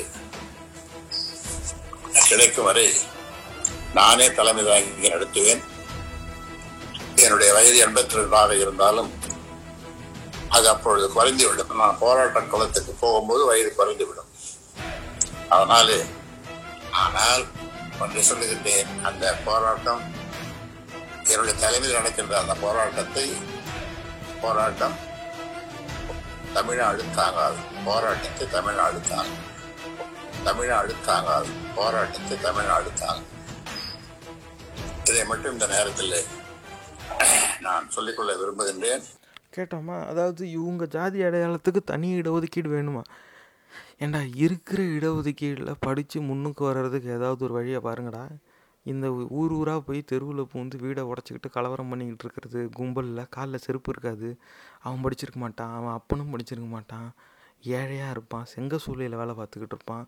கிடைக்கும் வரை நானே தலைமை தாங்கி நடத்துவேன். என்னுடைய வயது எண்பத்தி ரெண்டாக இருந்தாலும் அது அப்பொழுது குறைந்துவிடும். நான் போராட்ட குளத்துக்கு போகும்போது வயது குறைந்துவிடும். அதனாலே ஆனால் ஒன்று சொல்லுகின்றேன். அந்த போராட்டம் என்னுடைய தலைமையில் நடக்கின்ற அந்த போராட்டத்தை போராட்டம் தமிழ்நாடு தாங்காது. போராட்டத்தை தமிழ்நாடு தாங்கும். தமிழ்நாடு தாங்காது. போராட்டத்தை தமிழ்நாடு தாங்கும். இதை மட்டும் இந்த நேரத்தில் நான் சொல்லிக்கொள்ள விரும்புகின்றேன். கேட்டோமா? அதாவது இவங்க ஜாதி அடையாளத்துக்கு தனி இடஒதுக்கீடு வேணுமா? ஏண்டா இருக்கிற இடஒதுக்கீடில் படித்து முன்னுக்கு வர்றதுக்கு ஏதாவது ஒரு வழியை பாருங்கடா. இந்த ஊர் ஊராக போய் தெருவில் பூந்து வீடை உடச்சிக்கிட்டு கலவரம் பண்ணிக்கிட்டு இருக்கிறது கும்பலில் காலில் செருப்பு இருக்காது. அவன் படிச்சிருக்க மாட்டான் அவன் அப்பனும் படிச்சிருக்க மாட்டான். ஏழையாக இருப்பான் செங்க சூழலில் வேலை பார்த்துக்கிட்டு இருப்பான்.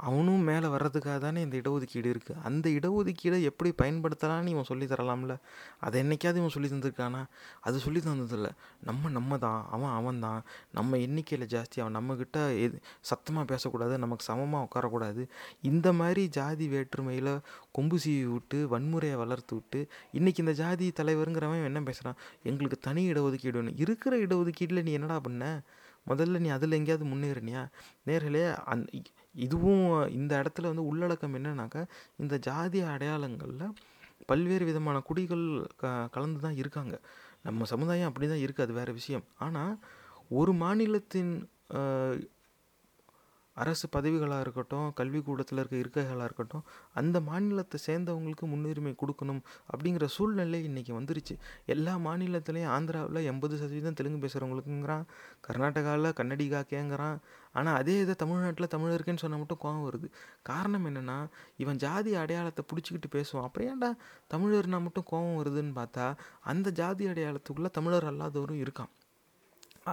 அவனும் மேலே வர்றதுக்காக தானே இந்த இடஒதுக்கீடு இருக்குது அந்த இடஒதுக்கீடை எப்படி பயன்படுத்தலாம்னு இவன் சொல்லி தரலாம்ல? அதை என்னைக்காவது இவன் சொல்லி தந்திருக்கானா? அது சொல்லி தந்ததில்ல. நம்ம நம்ம தான். அவன் அவன் தான். நம்ம எண்ணிக்கையில் ஜாஸ்தி. அவன் நம்மக்கிட்ட எது சத்தமாக பேசக்கூடாது. நமக்கு சமமாக உட்காரக்கூடாது. இந்த மாதிரி ஜாதி வேற்றுமையில் கொம்பு சீவி விட்டு வன்முறையை வளர்த்து விட்டு இன்றைக்கி இந்த ஜாதி தலைவருங்கிறவன் என்ன பேசுகிறான் எங்களுக்கு தனி இடஒதுக்கீடு வேணும். இருக்கிற இடஒதுக்கீட்டில் நீ என்னடா பண்ண? முதல்ல நீ அதில் எங்கேயாவது முன்னேறினியா? நேர்களே அந் இதுவும் இந்த இடத்துல வந்து உள்ளடக்கம் என்னன்னாக்கா இந்த ஜாதி அடையாளங்களில் பல்வேறு விதமான குடிகள் க கலந்து தான் இருக்காங்க. நம்ம சமுதாயம் அப்படி தான் இருக்குது அது வேறு விஷயம். ஆனால் ஒரு மாநிலத்தின் அரசு பதவிகளாக இருக்கட்டும் கல்விக்கூடத்தில் இருக்க இருக்கைகளாக இருக்கட்டும் அந்த மாநிலத்தை சேர்ந்தவங்களுக்கு முன்னுரிமை கொடுக்கணும் அப்படிங்கிற சூழ்நிலை இன்றைக்கி வந்துருச்சு. எல்லா மாநிலத்திலையும் ஆந்திராவில் எண்பது சதவீதம் தெலுங்கு பேசுகிறவங்களுக்குங்கிறான் கர்நாடகாவில் கன்னடிகா கேங்கிறான் ஆனால் அதே இதை தமிழ்நாட்டில் தமிழ் இருக்குன்னு சொன்னால் மட்டும் கோவம் வருது. காரணம் என்னென்னா இவன் ஜாதி அடையாளத்தை பிடிச்சிக்கிட்டு பேசுவான். அப்புறம் ஏன்டா தமிழர்னா மட்டும் கோவம் வருதுன்னு பார்த்தா அந்த ஜாதி அடையாளத்துக்குள்ளே தமிழர் அல்லாதவரும் இருக்கான்.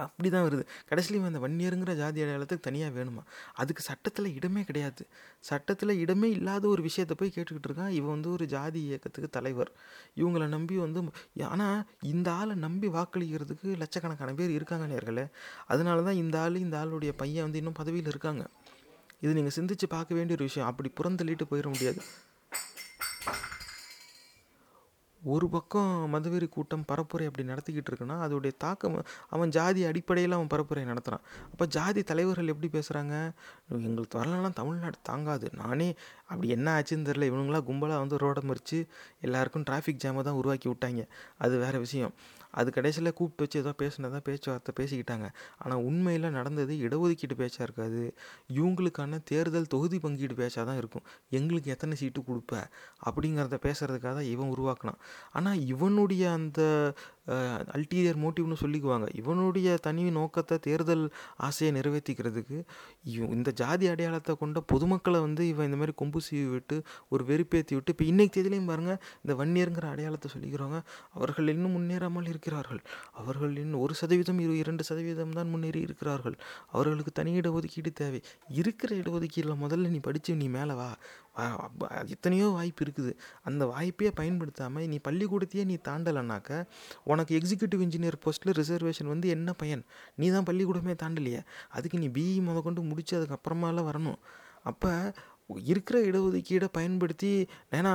அப்படி தான் வருது கடைசியில் அந்த வன்னியருங்கிற ஜாதி அடையாளத்துக்கு தனியாக வேணுமா? அதுக்கு சட்டத்தில் இடமே கிடையாது. சட்டத்தில் இடமே இல்லாத ஒரு விஷயத்தை போய் கேட்டுக்கிட்டு இருக்கான். இவன் வந்து ஒரு ஜாதி இயக்கத்துக்கு தலைவர். இவங்கள நம்பி வந்து ஆனால் இந்த ஆளை நம்பி வாக்களிக்கிறதுக்கு லட்சக்கணக்கான பேர் இருக்காங்க நேர்களே. அதனால தான் இந்த ஆள் இந்த ஆளுடைய பையன் வந்து இன்னும் பதவியில் இருக்காங்க. இது நீங்கள் சிந்திச்சு பார்க்க வேண்டிய ஒரு விஷயம். அப்படி புறந்தள்ளிட்டு போயிட முடியாது. ஒரு பக்கம் மதவெறி கூட்டம் பரப்புரை அப்படி நடத்திக்கிட்டு இருக்குன்னா அதோடைய தாக்கம் அவன் ஜாதி அடிப்படையில் அவன் பரப்புரை நடத்துகிறான் அப்போ ஜாதி தலைவர்கள் எப்படி பேசுகிறாங்க எங்களுக்கு வரலன்னா தமிழ்நாடு தாங்காது. நானே அப்படி என்ன ஆச்சுன்னு தெரில இவனுங்களாம் கும்பலாக வந்து ரோடை மறித்து எல்லாருக்கும் டிராஃபிக் ஜாமை தான் உருவாக்கி விட்டாங்க. அது வேறு விஷயம். அது கடைசியில் கூப்பிட்டு வச்சு ஏதோ பேசினதான் பேச்சுவார்த்தை பேசிக்கிட்டாங்க. ஆனால் உண்மையில் நடந்தது இடஒதுக்கீடு பேச்சாக இருக்காது. இவங்களுக்கான தேர்தல் தொகுதி பங்கீடு பேச்சாக தான் இருக்கும். எங்களுக்கு எத்தனை சீட்டு கொடுப்ப? அப்படிங்கிறத பேசுகிறதுக்காக தான் இவன் உருவாக்கினான். ஆனால் இவனுடைய அந்த அல்டீரியர் மோட்டிவ்னு சொல்லிக்குவாங்க. இவனுடைய தனி நோக்கத்தை தேர்தல் ஆசையை நிறைவேற்றிக்கிறதுக்கு இந்த ஜாதி அடையாளத்தை கொண்ட பொதுமக்களை வந்து இவன் இந்த மாதிரி கொம்பு சீவி விட்டு ஒரு வெறுப்பேற்றி விட்டு இப்போ இன்றைக்கு தேதியிலையும் பாருங்கள் இந்த வன்னியருங்கிற அடையாளத்தை சொல்லிக்கிறவங்க அவர்கள் இன்னும் முன்னேறாமல் இருக்கிறார்கள். அவர்கள் இன்னும் ஒரு சதவீதம் இரு இரண்டு சதவீதம் தான் முன்னேறி இருக்கிறார்கள். அவர்களுக்கு தனி இடஒதுக்கீடு தேவை. இருக்கிற இடஒதுக்கீடில் முதல்ல நீ படித்து நீ மேலே வா. எத்தனையோ வாய்ப்பு இருக்குது. அந்த வாய்ப்பையே பயன்படுத்தாமல் நீ பள்ளிக்கூடத்தையே நீ தாண்டலைனாக்க உனக்கு எக்ஸிக்யூட்டிவ் இன்ஜினியர் போஸ்ட்டில் ரிசர்வேஷன் வந்து என்ன பயன்? நீ தான் பள்ளிக்கூடமே தாண்டலையே. அதுக்கு நீ பிஇ முத கொண்டு முடிச்சு அதுக்கப்புறமாலாம் வரணும். அப்போ இருக்கிற இடஒதுக்கீடை பயன்படுத்தி ஏன்னா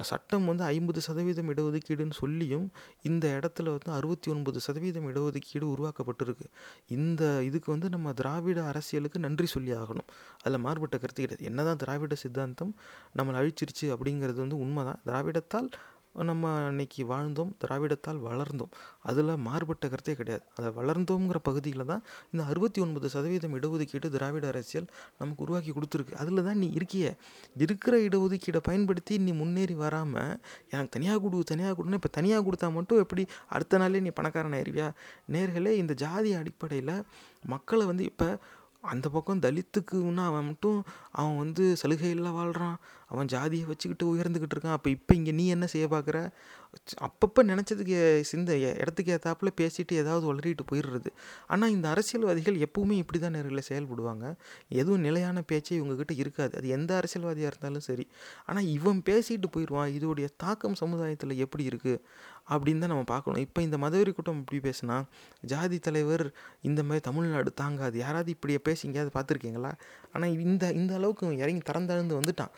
சட்டம் வந்து ஐம்பது சதவீதம் இடஒதுக்கீடுன்னு சொல்லியும் இந்த இடத்துல வந்து அறுபத்தி ஒன்பது சதவீதம் இடஒதுக்கீடு உருவாக்கப்பட்டிருக்கு. இந்த இதுக்கு வந்து நம்ம திராவிட அரசியலுக்கு நன்றி சொல்லி ஆகணும். அதில் மாறுபட்ட கருத்து கிடையாது. என்னதான் திராவிட சித்தாந்தம் நம்மளை அழிச்சிருச்சு அப்படிங்கிறது வந்து உண்மைதான். திராவிடத்தால் நம்ம இன்னைக்கு வாழ்ந்தோம் திராவிடத்தால் வளர்ந்தோம். அதில் மாறுபட்ட கருத்தே கிடையாது. அதை வளர்ந்தோங்கிற பகுதியில் தான் இந்த அறுபத்தி ஒன்பது சதவீதம் இடஒதுக்கீடு திராவிட அரசியல் நமக்கு உருவாக்கி கொடுத்துருக்கு. அதில் தான் நீ இருக்கிய. இருக்கிற இடஒதுக்கீடை பயன்படுத்தி நீ முன்னேறி வராமல் எனக்கு தனியாக கொடு தனியாக கொடுன்னு இப்போ தனியாக கொடுத்தா மட்டும் எப்படி அடுத்த நாளே நீ பணக்காரன் ஆயிருவியா? நேர்களே இந்த ஜாதி அடிப்படையில் மக்களை வந்து இப்போ அந்த பக்கம் தலித்துக்குன்னா அவன் மட்டும் அவன் வந்து சலுகையில் வாழ்கிறான் அவன் ஜாதியை வச்சுக்கிட்டு உயர்ந்துக்கிட்டு இருக்கான். அப்போ இப்போ இங்கே நீ என்ன செய்ய பார்க்குற அப்பப்போ நினச்சதுக்கு சிந்த இடத்துக்கு ஏற்றாப்புல பேசிட்டு ஏதாவது வளரிட்டு போயிடுறது. ஆனால் இந்த அரசியல்வாதிகள் எப்பவுமே இப்படி தான் நேரில் செயல்படுவாங்க. எதுவும் நிலையான பேச்சே இவங்கக்கிட்ட இருக்காது. அது எந்த அரசியல்வாதியாக இருந்தாலும் சரி. ஆனால் இவன் பேசிட்டு போயிடுவான். இதோடைய தாக்கம் சமுதாயத்தில் எப்படி இருக்குது அப்படின்னு தான் நம்ம பார்க்கணும். இப்போ இந்த மதவெறி கூட்டம் இப்படி பேசுனா ஜாதி தலைவர் இந்த மாதிரி தமிழ்நாடு தாங்காது. யாராவது இப்படியே பேசி எங்கேயாவது பார்த்துருக்கீங்களா? ஆனால் இந்த இந்த அளவுக்கு இறங்கி தரந்தழுந்து வந்துட்டான்.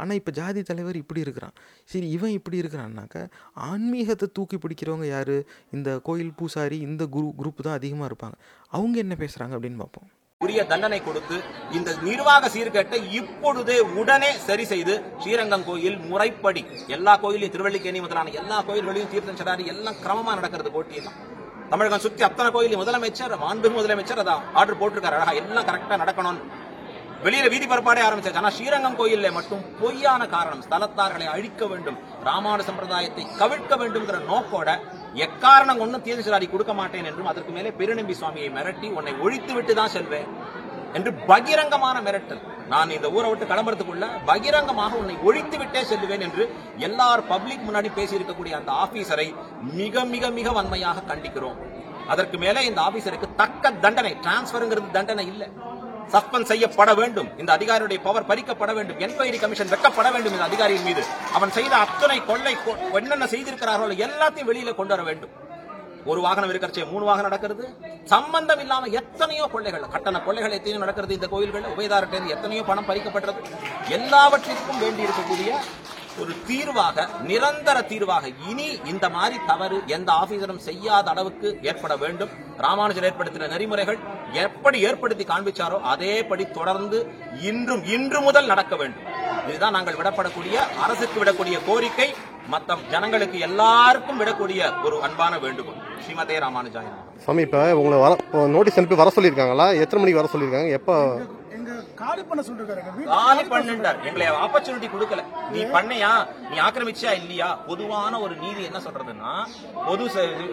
ஆனால் இப்போ ஜாதி தலைவர் இப்படி இருக்கிறான். சரி இவன் இப்படி இருக்கிறான்னாக்க ஆன்மீகத்தை தூக்கி பிடிக்கிறவங்க யார்? இந்த கோயில் பூசாரி இந்த குரு குரூப் தான் அதிகமாக இருப்பாங்க. அவங்க என்ன பேசுகிறாங்க அப்படின்னு பார்ப்போம். உரிய தண்டனை கொடுத்து இந்த நிர்வாக சீர்கேட்டை இப்பொழுதே உடனே சரி செய்து ஸ்ரீரங்கம் கோயில் முறைப்படி எல்லா கோயிலையும் திருவள்ளிக்கேணி முதலான எல்லா கோயில்களையும் தீர்த்தம் சடாரி எல்லாம் கிரமமா நடக்கிறது போட்டியெல்லாம் தமிழகம் சுத்தி அத்தனை கோயிலையும் முதலமைச்சர் ஆண்டு முதலமைச்சர் அதான் ஆர்டர் போட்டிருக்காரு. அழகா எல்லாம் கரெக்டா நடக்கணும். வெளியில வீதி பரப்பாடே ஆரம்பிச்சாச்சு. ஆனா ஸ்ரீரங்கம் கோயில்ல மட்டும் பொய்யான காரணம் ஸ்தலத்தார்களை அழிக்க வேண்டும் ராமானு சம்பிரதாயத்தை கவிழ்க்க வேண்டும்ங்கிற நோக்கோட எக்காரணம் ஒன்றும் தீர்ச்சிராடி கொடுக்க மாட்டேன் என்றும் அதற்கு மேலே பெருநம்பி சுவாமியை மிரட்டி உன்னை ஒழித்து விட்டு தான் செல்வேன் என்று பகிரங்கமான மிரட்டல். நான் இந்த ஊரை விட்டு கிளம்புறதுக்குள்ள பகிரங்கமாக உன்னை ஒழித்து விட்டே செல்லுவேன் என்று எல்லார் பப்ளிக் முன்னாடி பேசியிருக்கக்கூடிய அந்த ஆபீசரை மிக மிக மிக வன்மையாக கண்டிக்கிறோம். அதற்கு மேலே இந்த ஆபீசருக்கு தக்க தண்டனை டிரான்ஸ்பருங்கிறது தண்டனை இல்லை. சஸ்பெண்ட் செய்யப்பட வேண்டும். இந்த அதிகாரியுடைய பவர் பறிக்கப்பட வேண்டும். என்கொயரி கமிஷன் வெக்கப்பட வேண்டும். இந்த அதிகாரியின் மீது. அவன் செய்த அத்தனை கொள்ளை என்னென்ன செய்திருக்கிறார்களோ எல்லாத்தையும் வெளியில கொண்டு வர வேண்டும். ஒரு வாகனம் இருக்கிறச்சே மூணு வாகனம் நடக்கிறது. சம்பந்தம் இல்லாம எத்தனையோ கொள்ளைகள் கட்டண கொள்ளைகள் எத்தனையோ நடக்கிறது இந்த கோயில்கள் உபயதாரத்திலிருந்து எத்தனையோ பணம் பறிக்கப்பட்டது. எல்லாவற்றிற்கும் வேண்டி இருக்கக்கூடிய ஒரு தீர்வாக நிரந்தர தீர்வாக இனி இந்த மாதிரி தவறு எந்த ஆபீசரும் செய்யாத அளவுக்கு ஏற்பட வேண்டும். ராமானுஜர் ஏற்படுத்தின நெறிமுறைகள் எப்படி ஏற்படுத்தி காண்பிச்சாரோ அதேபடி தொடர்ந்து இன்றும் இன்று முதல் நடக்க வேண்டும். இதுதான் நாங்கள் விடப்படக்கூடிய அரசுக்கு விடக்கூடிய கோரிக்கை மற்ற ஜனங்களுக்கு எல்லாருக்கும் விடக்கூடிய ஒரு அன்பான வேண்டுகோள். ஸ்ரீமதே ராமானுஜாய நமः. சாமி இப்போ உங்களை வர நோட்டீஸ் அனுப்பி வர சொல்லியிருக்காங்களா? எத்தனை மணிக்கு வர சொல்லியிருக்காங்க? எப்போ காலி பண்ண சொல்லிருக்காரு. காலி எங்களை ஆப்பர்ச்சுனிட்டி கொடுக்கல. நீ பண்ணையா? நீ ஆக்கிரமிச்சியா இல்லையா? பொதுவான ஒரு நீதி என்ன சொல்றதுன்னா பொது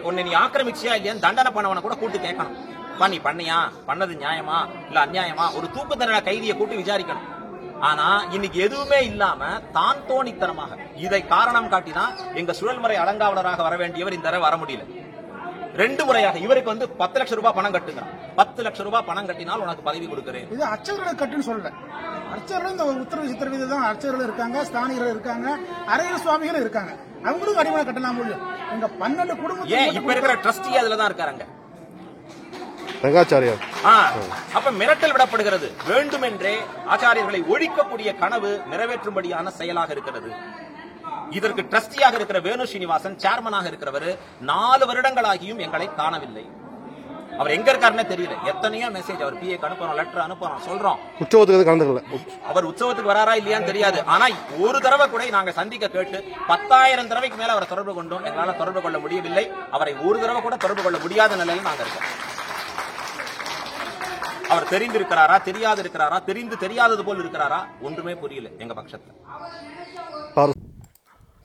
உன்னை நீ ஆக்கிரமிச்சியா இல்லையா தண்டனை பண்ணவனை கூட கூட்டு கேட்கணும். பா நீ பண்ணியா? பண்ணது நியாயமா? இல்ல அநியாயமா? ஒரு தூக்கு தண்டனை கைதியை கூட்டி விசாரிக்கணும். ஆனா இன்னைக்கு எதுவுமே இல்லாம தான் தோணித்தனமாக இதை காரணம் காட்டிதான் எங்க சுழல்முறை அலங்காவலராக வர வேண்டியவர் இந்த வர முடியல. ரெண்டு முறையாக இவருக்கு வந்து பத்து லட்சம் ரூபாய் பணம் கட்டுங்க பத்து லட்சம் ரூபாய் பணம் கட்டினால் உனக்கு பதவி கொடுக்கிறேன். இது அர்ச்சகர்களை கட்டுன்னு சொல்லல அர்ச்சகர்கள் இந்த உத்தரவு சித்திரவீதி தான் அர்ச்சகர்கள் இருக்காங்க ஸ்தானிகர்கள் இருக்காங்க அரையர் சுவாமிகளும் இருக்காங்க. அவங்களும் அடிமனை கட்டலாம் முடியும் எங்க பன்னெண்டு ஏன் இப்ப குடும்பம் இருக்கிற ட்ரஸ்டி அதுல தான் இருக்காங்க ரங்காச்சாரியார். அப்ப மிரட்டல் விடப்படுகிறது. வேண்டுமென்றே ஆச்சாரியர்களை ஒழிக்கக்கூடிய கனவு நிறைவேற்றும்படியான செயலாக இருக்கிறது. இதற்கு ட்ரஸ்டியாக இருக்கிற வேணு ஸ்ரீனிவாசன் சேர்மனாக இருக்கிறவர் நாலு வருடங்களாகியும் எங்களை காணவில்லை. அவர் எங்க இருக்காருன்னே தெரியல. எத்தனையோ மெசேஜ் அவர் பிஏக்கு அனுப்புறோம் லெட்டர் அனுப்புறோம் சொல்றோம். உற்சவத்துக்கு கலந்துக்கல? அவர் உற்சவத்துக்கு வராரா இல்லையான்னு தெரியாது. ஆனா ஒரு தடவை கூட நாங்க சந்திக்க கேட்டு பத்தாயிரம் தடவைக்கு மேல அவரை தொடர்பு கொண்டோம். எங்களால தொடர்பு கொள்ள முடியவில்லை. அவரை ஒரு தடவை கூட தொடர்பு கொள்ள முடியாத நிலையில் நாங்க இருக்கோம். அவர் தெரிந்திருக்கிறாரா தெரியாது இருக்கிறாரா தெரிந்து தெரியாதது போல் இருக்கிறாரா ஒன்றுமே புரியல எங்க பட்சத்துல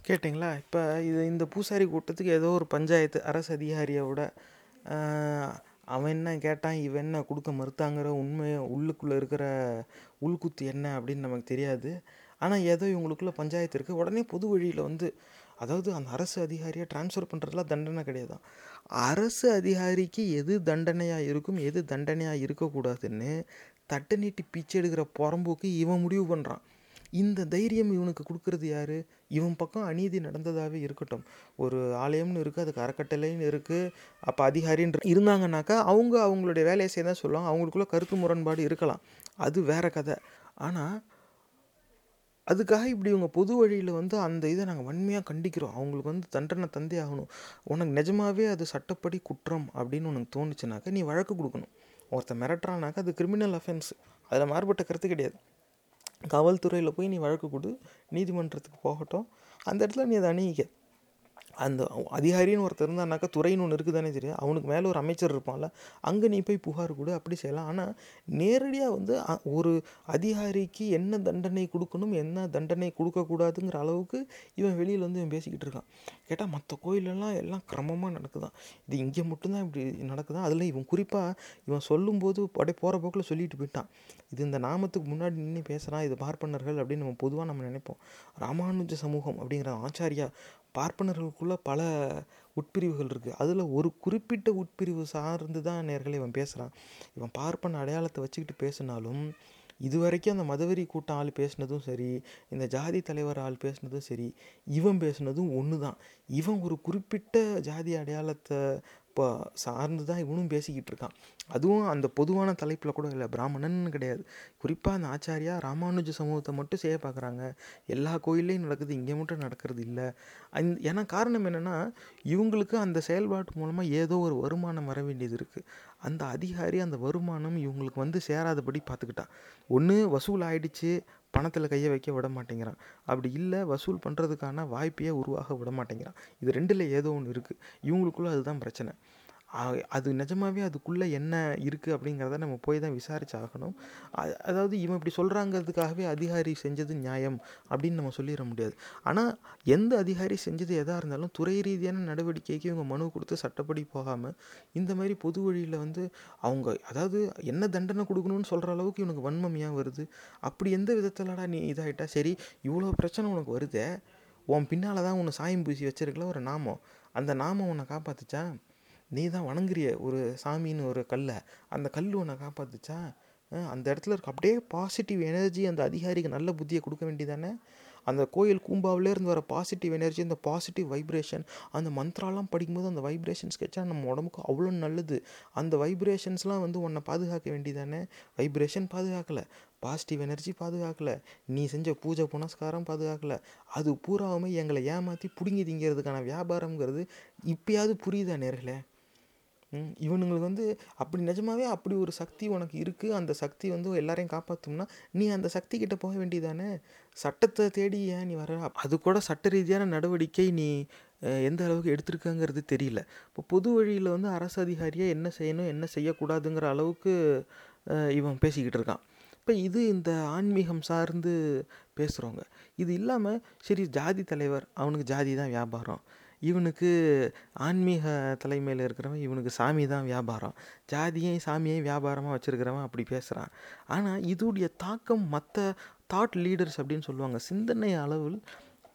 கேட்டிங்களா? இப்போ இது இந்த பூசாரி கூட்டத்துக்கு ஏதோ ஒரு பஞ்சாயத்து அரசு அதிகாரியோட அவன் என்ன கேட்டான் இவன் என்ன கொடுக்க மறுத்தாங்கிற உண்மையை உள்ளுக்குள்ளே இருக்கிற உள்குத்து என்ன அப்படின்னு நமக்கு தெரியாது. ஆனால் ஏதோ இவங்களுக்குள்ள பஞ்சாயத்து இருக்குது உடனே பொது வழியில் வந்து அதாவது அந்த அரசு அதிகாரியை ட்ரான்ஸ்ஃபர் பண்ணுறதுலாம் தண்டனை கிடையாது அரசு அதிகாரிக்கு எது தண்டனையாக இருக்கும் எது தண்டனையாக இருக்கக்கூடாதுன்னு தட்டு நீட்டி பிச்சை எடுக்கிற புறம்போக்கு இவன் முடிவு பண்ணுறான் இந்த தைரியம் இவனுக்கு கொடுக்கறது யார்? இவன் பக்கம் அநீதி நடந்ததாகவே இருக்கட்டும். ஒரு ஆலயம்னு இருக்குது அதுக்கு அறக்கட்டளைன்னு இருக்குது அப்போ அதிகாரின்ற இருந்தாங்கனாக்கா அவங்க அவங்களுடைய வேலையை செய்ய தான் சொல்லுவாங்க. அவங்களுக்குள்ள கருத்து முரண்பாடு இருக்கலாம். அது வேற கதை. ஆனால் அதுக்காக இப்படி இவங்க பொது வழியில் வந்து அந்த இதை நாங்கள் வன்மையாக கண்டிக்கிறோம். அவங்களுக்கு வந்து தண்டனை தந்தே ஆகணும். உனக்கு நிஜமாவே அது சட்டப்படி குற்றம் அப்படின்னு உனக்கு தோணுச்சுனாக்கா நீ வழக்கு கொடுக்கணும். ஒருத்தன் மிரட்டுறானாக்கா அது கிரிமினல் அஃபென்ஸ் அதில் மாறுபட்ட கருத்து கிடையாது. காவல்துறையில் போய் நீ வழக்கு கொடு நீதிமன்றத்துக்கு போகட்டும். அந்த இடத்துல நீ அதை அணுகிக்க அந்த அதிகாரின்னு ஒருத்தர் இருந்தானாக்கா துறைன்னு ஒன்று இருக்குதானே தெரியும். அவனுக்கு மேலே ஒரு அமைச்சர் இருப்பான்ல. அங்கே நீ போய் புகார் கொடு அப்படி செய்யலாம். ஆனால் நேரடியாக வந்து ஒரு அதிகாரிக்கு என்ன தண்டனை கொடுக்கணும் என்ன தண்டனை கொடுக்கக்கூடாதுங்கிற அளவுக்கு இவன் வெளியில் வந்து இவன் பேசிக்கிட்டு இருக்கான். கேட்டால் மற்ற கோயிலெல்லாம் எல்லாம் கிரமமாக நடக்குதான். இது இங்கே மட்டும்தான் இப்படி நடக்குதான். அதில் இவன் குறிப்பாக இவன் சொல்லும்போது அப்படியே போகிற போக்கில் சொல்லிட்டு போயிட்டான். இது இந்த நாமத்துக்கு முன்னாடி நின்று பேசுகிறான் இது பார்ப்பனர்கள் அப்படின்னு நம்ம பொதுவாக நம்ம நினைப்போம். ராமானுஜ சமூகம் அப்படிங்கிற ஆச்சாரியா பார்ப்பனர்களுக்குள்ளே பல உட்பிரிவுகள் இருக்குது அதில் ஒரு குறிப்பிட்ட உட்பிரிவு சார்ந்து தான் நேர்களை இவன் பேசுகிறான் இவன் பார்ப்பன அடையாளத்தை வச்சுக்கிட்டு பேசினாலும் இதுவரைக்கும் அந்த மதவெறி கூட்டம் ஆள் பேசினதும் சரி இந்த ஜாதி தலைவர் ஆள் பேசினதும் சரி இவன் பேசினதும் ஒன்று தான் இவன் ஒரு குறிப்பிட்ட ஜாதி அடையாளத்தை இப்போ சார்ந்து தான் இவனும் பேசிக்கிட்டு இருக்கான். அதுவும் அந்த பொதுவான தலைப்பில் கூட இல்லை பிராமணன் கிடையாது. குறிப்பாக அந்த ஆச்சாரியா ராமானுஜ சமூகத்தை மட்டும் செய்ய பார்க்குறாங்க எல்லா கோயில்லையும் நடக்குது இங்கே மட்டும் நடக்கிறது இல்லை. அந் ஏன்னா காரணம் என்னென்னா இவங்களுக்கு அந்த செயல்பாட்டு மூலமாக ஏதோ ஒரு வருமானம் வர வேண்டியது இருக்குது அந்த அதிகாரி அந்த வருமானம் இவங்களுக்கு வந்து சேராதபடி பார்த்துக்கிட்டான் ஒன்று வசூல் ஆயிடுச்சு பணத்தில் கையை வைக்க விட மாட்டேங்கிறான். அப்படி இல்லை வசூல் பண்ணுறதுக்கான வாய்ப்பையே உருவாக விட மாட்டேங்கிறான். இது ரெண்டில் ஏதோ ஒன்று இருக்குது இவங்களுக்குள்ள அதுதான் பிரச்சனை. அது நிஜமாவே அதுக்குள்ளே என்ன இருக்குது அப்படிங்கிறத நம்ம போய் தான் விசாரிச்சாகணும். அதாவது இவன் இப்படி சொல்கிறாங்கிறதுக்காகவே அதிகாரி செஞ்சது நியாயம் அப்படின்னு நம்ம சொல்லிட முடியாது. ஆனால் எந்த அதிகாரி செஞ்சது எதாக இருந்தாலும் துறை ரீதியான நடவடிக்கைக்கு இவங்க மனு கொடுத்து சட்டப்படி போகாமல் இந்த மாதிரி பொது வழியில் வந்து அவங்க அதாவது என்ன தண்டனை கொடுக்கணும்னு சொல்கிற அளவுக்கு இவனுக்கு வன்மம் ஏன் வருது. அப்படி எந்த விதத்திலடா நீ இதாகிட்டா சரி இவ்வளோ பிரச்சனை உனக்கு வருதே உன் பின்னால் தான் உன்னை சாயம் பூசி வச்சிருக்கல ஒரு நாமம். அந்த நாமம் உன்னை காப்பாற்றுச்சா நீ தான் வணங்குறிய ஒரு சாமின்னு ஒரு கல்லை. அந்த கல் உன்னை காப்பாத்துச்சா? அந்த இடத்துல இருக்க அப்படியே பாசிட்டிவ் எனர்ஜி அந்த அதிகாரிக்கு நல்ல புத்தியை கொடுக்க வேண்டியதானே? அந்த கோயில் கூம்பாவிலே இருந்து வர பாசிட்டிவ் எனர்ஜி அந்த பாசிட்டிவ் வைப்ரேஷன் அந்த மந்த்ராலாம் படிக்கும்போது அந்த வைப்ரேஷன்ஸ் கிடைச்சா நம்ம உடம்புக்கு அவ்வளோ நல்லது. அந்த வைப்ரேஷன்ஸ்லாம் வந்து உன்னை பாதுகாக்க வேண்டியதானே? வைப்ரேஷன் பாதுகாக்கலை பாசிட்டிவ் எனர்ஜி பாதுகாக்கலை நீ செஞ்ச பூஜை புனஸ்காரம் பாதுகாக்கலை. அது பூராவுமே எங்களை ஏமாற்றி பிடுங்கி திங்கிறதுக்கான வியாபாரம்ங்கிறது இப்பயாவது புரியுதா நேர்களே? இவனுங்களுக்கு வந்து அப்படி நிஜமாவே அப்படி ஒரு சக்தி உனக்கு இருக்குது அந்த சக்தி வந்து எல்லாரையும் காப்பாற்றும்னா நீ அந்த சக்தி கிட்ட போக வேண்டியதானே? சட்டத்தை தேடி ஏன் நீ வர? அது கூட சட்ட ரீதியான நடவடிக்கை நீ எந்த அளவுக்கு எடுத்திருக்காங்கிறது தெரியல. இப்போ பொது வழியில் வந்து அரசு அதிகாரியாக என்ன செய்யணும் என்ன செய்யக்கூடாதுங்கிற அளவுக்கு இவன் பேசிக்கிட்டு இருக்கான். இப்போ இது இந்த ஆன்மீகம் சார்ந்து பேசுகிறவங்க இது இல்லாமல் சரி ஜாதி தலைவர் அவனுக்கு ஜாதி தான் வியாபாரம். இவனுக்கு ஆன்மீக தலைமையில் இருக்கிறவன் இவனுக்கு சாமி தான் வியாபாரம். ஜாதியையும் சாமியையும் வியாபாரமாக வச்சுருக்கிறவன் அப்படி பேசுகிறான் ஆனால் இதோடைய தாக்கம் மற்ற தாட் லீடர்ஸ் அப்படின்னு சொல்லுவாங்க. சிந்தனை அளவில்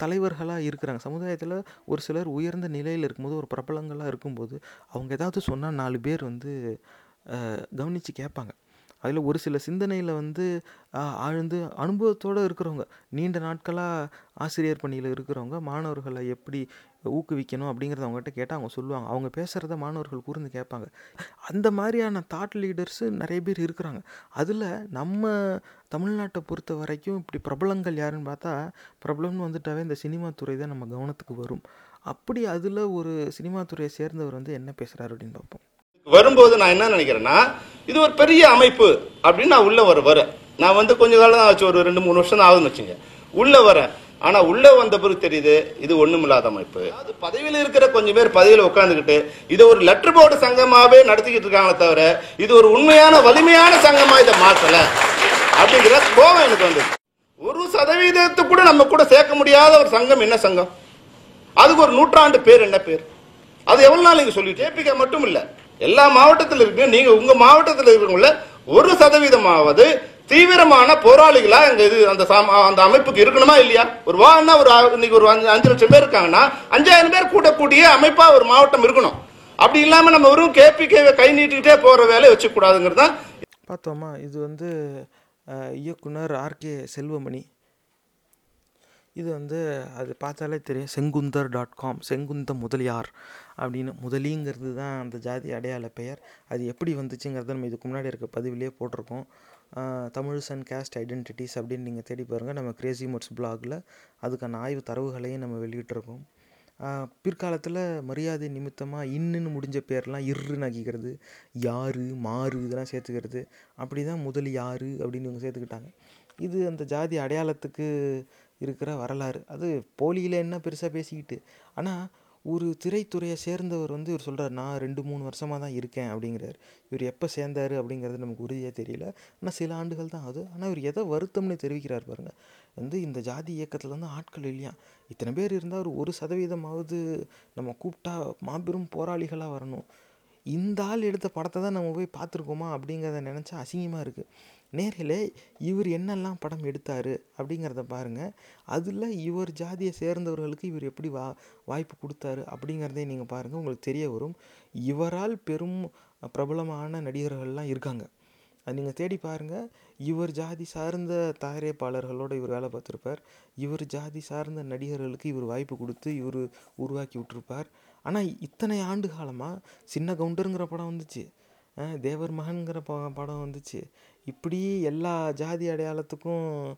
தலைவர்களாக இருக்கிறாங்க. சமுதாயத்தில் ஒரு சிலர் உயர்ந்த நிலையில் இருக்கும்போது ஒரு பிரபலங்களாக இருக்கும்போது அவங்க ஏதாவது சொன்னால் நாலு பேர் வந்து கவனித்து கேட்பாங்க. அதில் ஒரு சில சிந்தனையில் வந்து ஆழ்ந்து அனுபவத்தோடு இருக்கிறவங்க நீண்ட நாட்களாக ஆசிரியர் பணியில் இருக்கிறவங்க மாணவர்களை எப்படி ஊக்குவிக்கணும் அப்படிங்கிறத அவங்ககிட்ட கேட்டால் அவங்க சொல்லுவாங்க. அவங்க பேசுகிறத மாணவர்கள் கூர்ந்து கேட்பாங்க. அந்த மாதிரியான தாட் லீடர்ஸு நிறைய பேர் இருக்கிறாங்க. அதில் நம்ம தமிழ்நாட்டை பொறுத்த வரைக்கும் இப்படி பிரபலங்கள் யாருன்னு பார்த்தா பிரபலம்னு வந்துட்டாவே இந்த சினிமா துறை தான் நம்ம கவனத்துக்கு வரும். அப்படி அதில் ஒரு சினிமா துறையை சேர்ந்தவர் வந்து என்ன பேசுகிறாரு அப்படின்னு பார்ப்போம். வரும்போது நான் என்ன நினைக்கிறேன்னா இது ஒரு பெரிய அமைப்பு அப்படின்னு நான் உள்ள வர வரேன் நான் வந்து கொஞ்ச காலம் தான் ஆச்சு ஒரு ரெண்டு மூணு வருஷம் தான் ஆகுதுன்னு வச்சுங்க. உள்ள வரேன் ஆனா உள்ள வந்த பிறகு தெரியுது இது ஒன்றுமில்லாத அமைப்பு. அது பதவியில் இருக்கிற கொஞ்சம் பேர் பதவியில் உட்காந்துக்கிட்டு இதை ஒரு லெட்டர் போர்டு சங்கமாவே நடத்திக்கிட்டு இருக்காங்களே தவிர இது ஒரு உண்மையான வலிமையான சங்கமா இதை மாற்றலை. அப்படிங்கிற கோபம் எனக்கு வந்து ஒரு சதவீதத்தை கூட நம்ம கூட சேர்க்க முடியாத ஒரு சங்கம் என்ன சங்கம்? அதுக்கு ஒரு நூற்றாண்டு பேர் என்ன பேர்? அது எவ்வளவு நாள் நீங்க சொல்லி ஜேபிகே மட்டும் இல்லை. எல்லா மாவட்டத்தில் இருக்கு நீங்க உங்க மாவட்டத்தில் இருக்கிறவங்கள ஒரு சதவீதமாவது தீவிரமான போராளிகளா இங்க இது அந்த அந்த அமைப்புக்கு இருக்கணுமா இல்லையா? ஒரு வான்னா ஒரு இன்னைக்கு ஒரு அஞ்சு அஞ்சு லட்சம் பேர் இருக்காங்கன்னா அஞ்சாயிரம் பேர் கூட்டக்கூடிய அமைப்பா ஒரு மாவட்டம் இருக்கணும். அப்படி இல்லாம நம்ம வெறும் கேபிகேவை கை நீட்டிக்கிட்டே போற வேலையை வச்சுக்கூடாதுங்கிறது தான் பார்த்தோமா இது வந்து இயக்குனர் ஆர்கே செல்வமணி. இது வந்து அது பார்த்தாலே தெரியும். Sengunthar dot com Sengunda Mudaliar. அப்படின்னு முதலிங்கிறது தான் அந்த ஜாதி அடையாள பெயர். அது எப்படி வந்துச்சுங்கிறத நம்ம இதுக்கு முன்னாடி இருக்க பதிவிலேயே போட்டிருக்கோம். தமிழ்ஸ் அண்ட் கேஸ்ட் ஐடென்டிட்டிஸ் அப்படின்னு நீங்கள் தேடி பாருங்கள் நம்ம கிரேசி மோட்ஸ் பிளாகில் அதுக்கான ஆய்வு தரவுகளையும் நம்ம வெளியிட்டிருக்கோம். பிற்காலத்தில் மரியாதை நிமித்தமாக இன்னுன்னு முடிஞ்ச பேர்லாம் இர்ருன்னு ஆக்கிக்கிறது. யாரு மாறு இதெல்லாம் சேர்த்துக்கிறது. அப்படி தான் முதல் யாரு அப்படின்னு இவங்க சேர்த்துக்கிட்டாங்க. இது அந்த ஜாதி அடையாளத்துக்கு இருக்கிற வரலாறு. அது போலியில் என்ன பெருசாக பேசிக்கிட்டு. ஆனால் ஒரு திரைத்துறையை சேர்ந்தவர் வந்து இவர் சொல்கிறார் நான் ரெண்டு மூணு வருஷமாக தான் இருக்கேன் அப்படிங்கிறார். இவர் எப்போ சேர்ந்தார் அப்படிங்கிறது நமக்கு உறுதியாக தெரியல. ஆனால் சில ஆண்டுகள் தான் ஆகுது. ஆனால் இவர் எதை வருத்தம்னு தெரிவிக்கிறார் பாருங்கள் வந்து இந்த ஜாதி இயக்கத்தில் வந்து ஆட்கள் இல்லையா? இத்தனை பேர் இருந்தால் ஒரு ஒரு சதவீதமாவது நம்ம கூப்பிட்டா மாபெரும் போராளிகளாக வரணும். இந்த ஆள் எடுத்த படத்தை தான் நம்ம போய் பார்த்துருக்கோமா அப்படிங்கிறத நினச்சா அசிங்கமாக இருக்குது நேரில் இவர் என்னெல்லாம் படம் எடுத்தார் அப்படிங்கிறத பாருங்கள் அதில் இவர் ஜாதியை சேர்ந்தவர்களுக்கு இவர் எப்படி வா வாய்ப்பு கொடுத்தாரு அப்படிங்கிறதே நீங்கள் பாருங்கள் உங்களுக்கு தெரிய வரும். இவரால் பெரும் பிரபலமான நடிகர்கள்லாம் இருக்காங்க. அது நீங்கள் தேடி பாருங்கள் இவர் ஜாதி சார்ந்த தயாரிப்பாளர்களோடு இவர் வேலை பார்த்துருப்பார். இவர் ஜாதி சார்ந்த நடிகர்களுக்கு இவர் வாய்ப்பு கொடுத்து இவர் உருவாக்கி விட்டுருப்பார். ஆனால் இத்தனை ஆண்டு காலமாக சின்ன கவுண்டருங்கிற படம் வந்துச்சு. தேவர் மகன்கிற ப படம் வந்துச்சு. இப்படி எல்லா ஜாதி அடையாளத்துக்கும்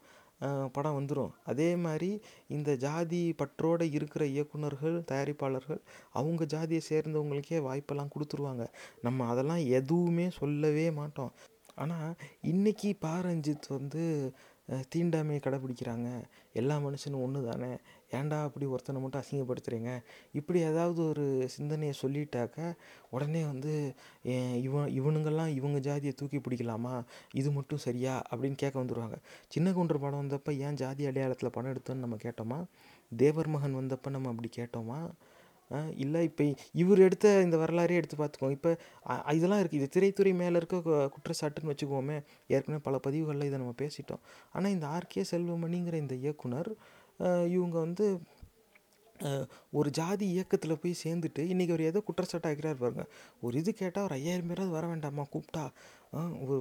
படம் வந்துடும் அதே மாதிரி இந்த ஜாதி பற்றோடு இருக்கிற இயக்குனர்கள் தயாரிப்பாளர்கள் அவங்க ஜாதியை சேர்ந்தவங்களுக்கே வாய்ப்பெல்லாம் கொடுத்துருவாங்க. நம்ம அதெல்லாம் எதுவுமே சொல்லவே மாட்டோம். ஆனால் இன்றைக்கி பாரஞ்சித் வந்து தீண்டாமையை கடைப்பிடிக்கிறாங்க. எல்லா மனுஷனும் ஒன்று தானே ஏன்டா அப்படி ஒருத்தனை மட்டும் அசிங்கப்படுத்துகிறீங்க இப்படி ஏதாவது ஒரு சிந்தனையை சொல்லிட்டாக்க உடனே வந்து இவன் இவனுங்கெல்லாம் இவங்க ஜாதியை தூக்கி பிடிக்கலாமா? இது மட்டும் சரியா? அப்படின்னு கேட்க வந்துடுவாங்க சின்ன குண்டர் படம் வந்தப்போ ஏன் ஜாதி அடையாளத்தில் படம் எடுத்தோன்னு நம்ம கேட்டோமா? தேவர் மகன் வந்தப்போ நம்ம அப்படி கேட்டோமா? இல்லை இப்போ இவர் எடுத்த இந்த வரலாறே எடுத்து பார்த்துக்கோங்க இப்போ இதெல்லாம் இருக்குது இது திரைத்துறை மேலே இருக்க குற்றச்சாட்டுன்னு வச்சுக்குவோமே ஏற்கனவே பல பதிவுகளில் இதை நம்ம பேசிட்டோம். ஆனால் இந்த ஆர்கே செல்வமணிங்கிற இந்த இயக்குனர் இவங்க வந்து ஒரு ஜாதி இயக்கத்தில் போய் சேர்ந்துட்டு இன்றைக்கி அவர் ஏதோ குற்றச்சாட்டு ஆகிறார் பாருங்க. ஒரு இது கேட்டால் ஒரு ஐயாயிரம் பேராவது வர வேண்டாமா கூப்பிட்டா ஒரு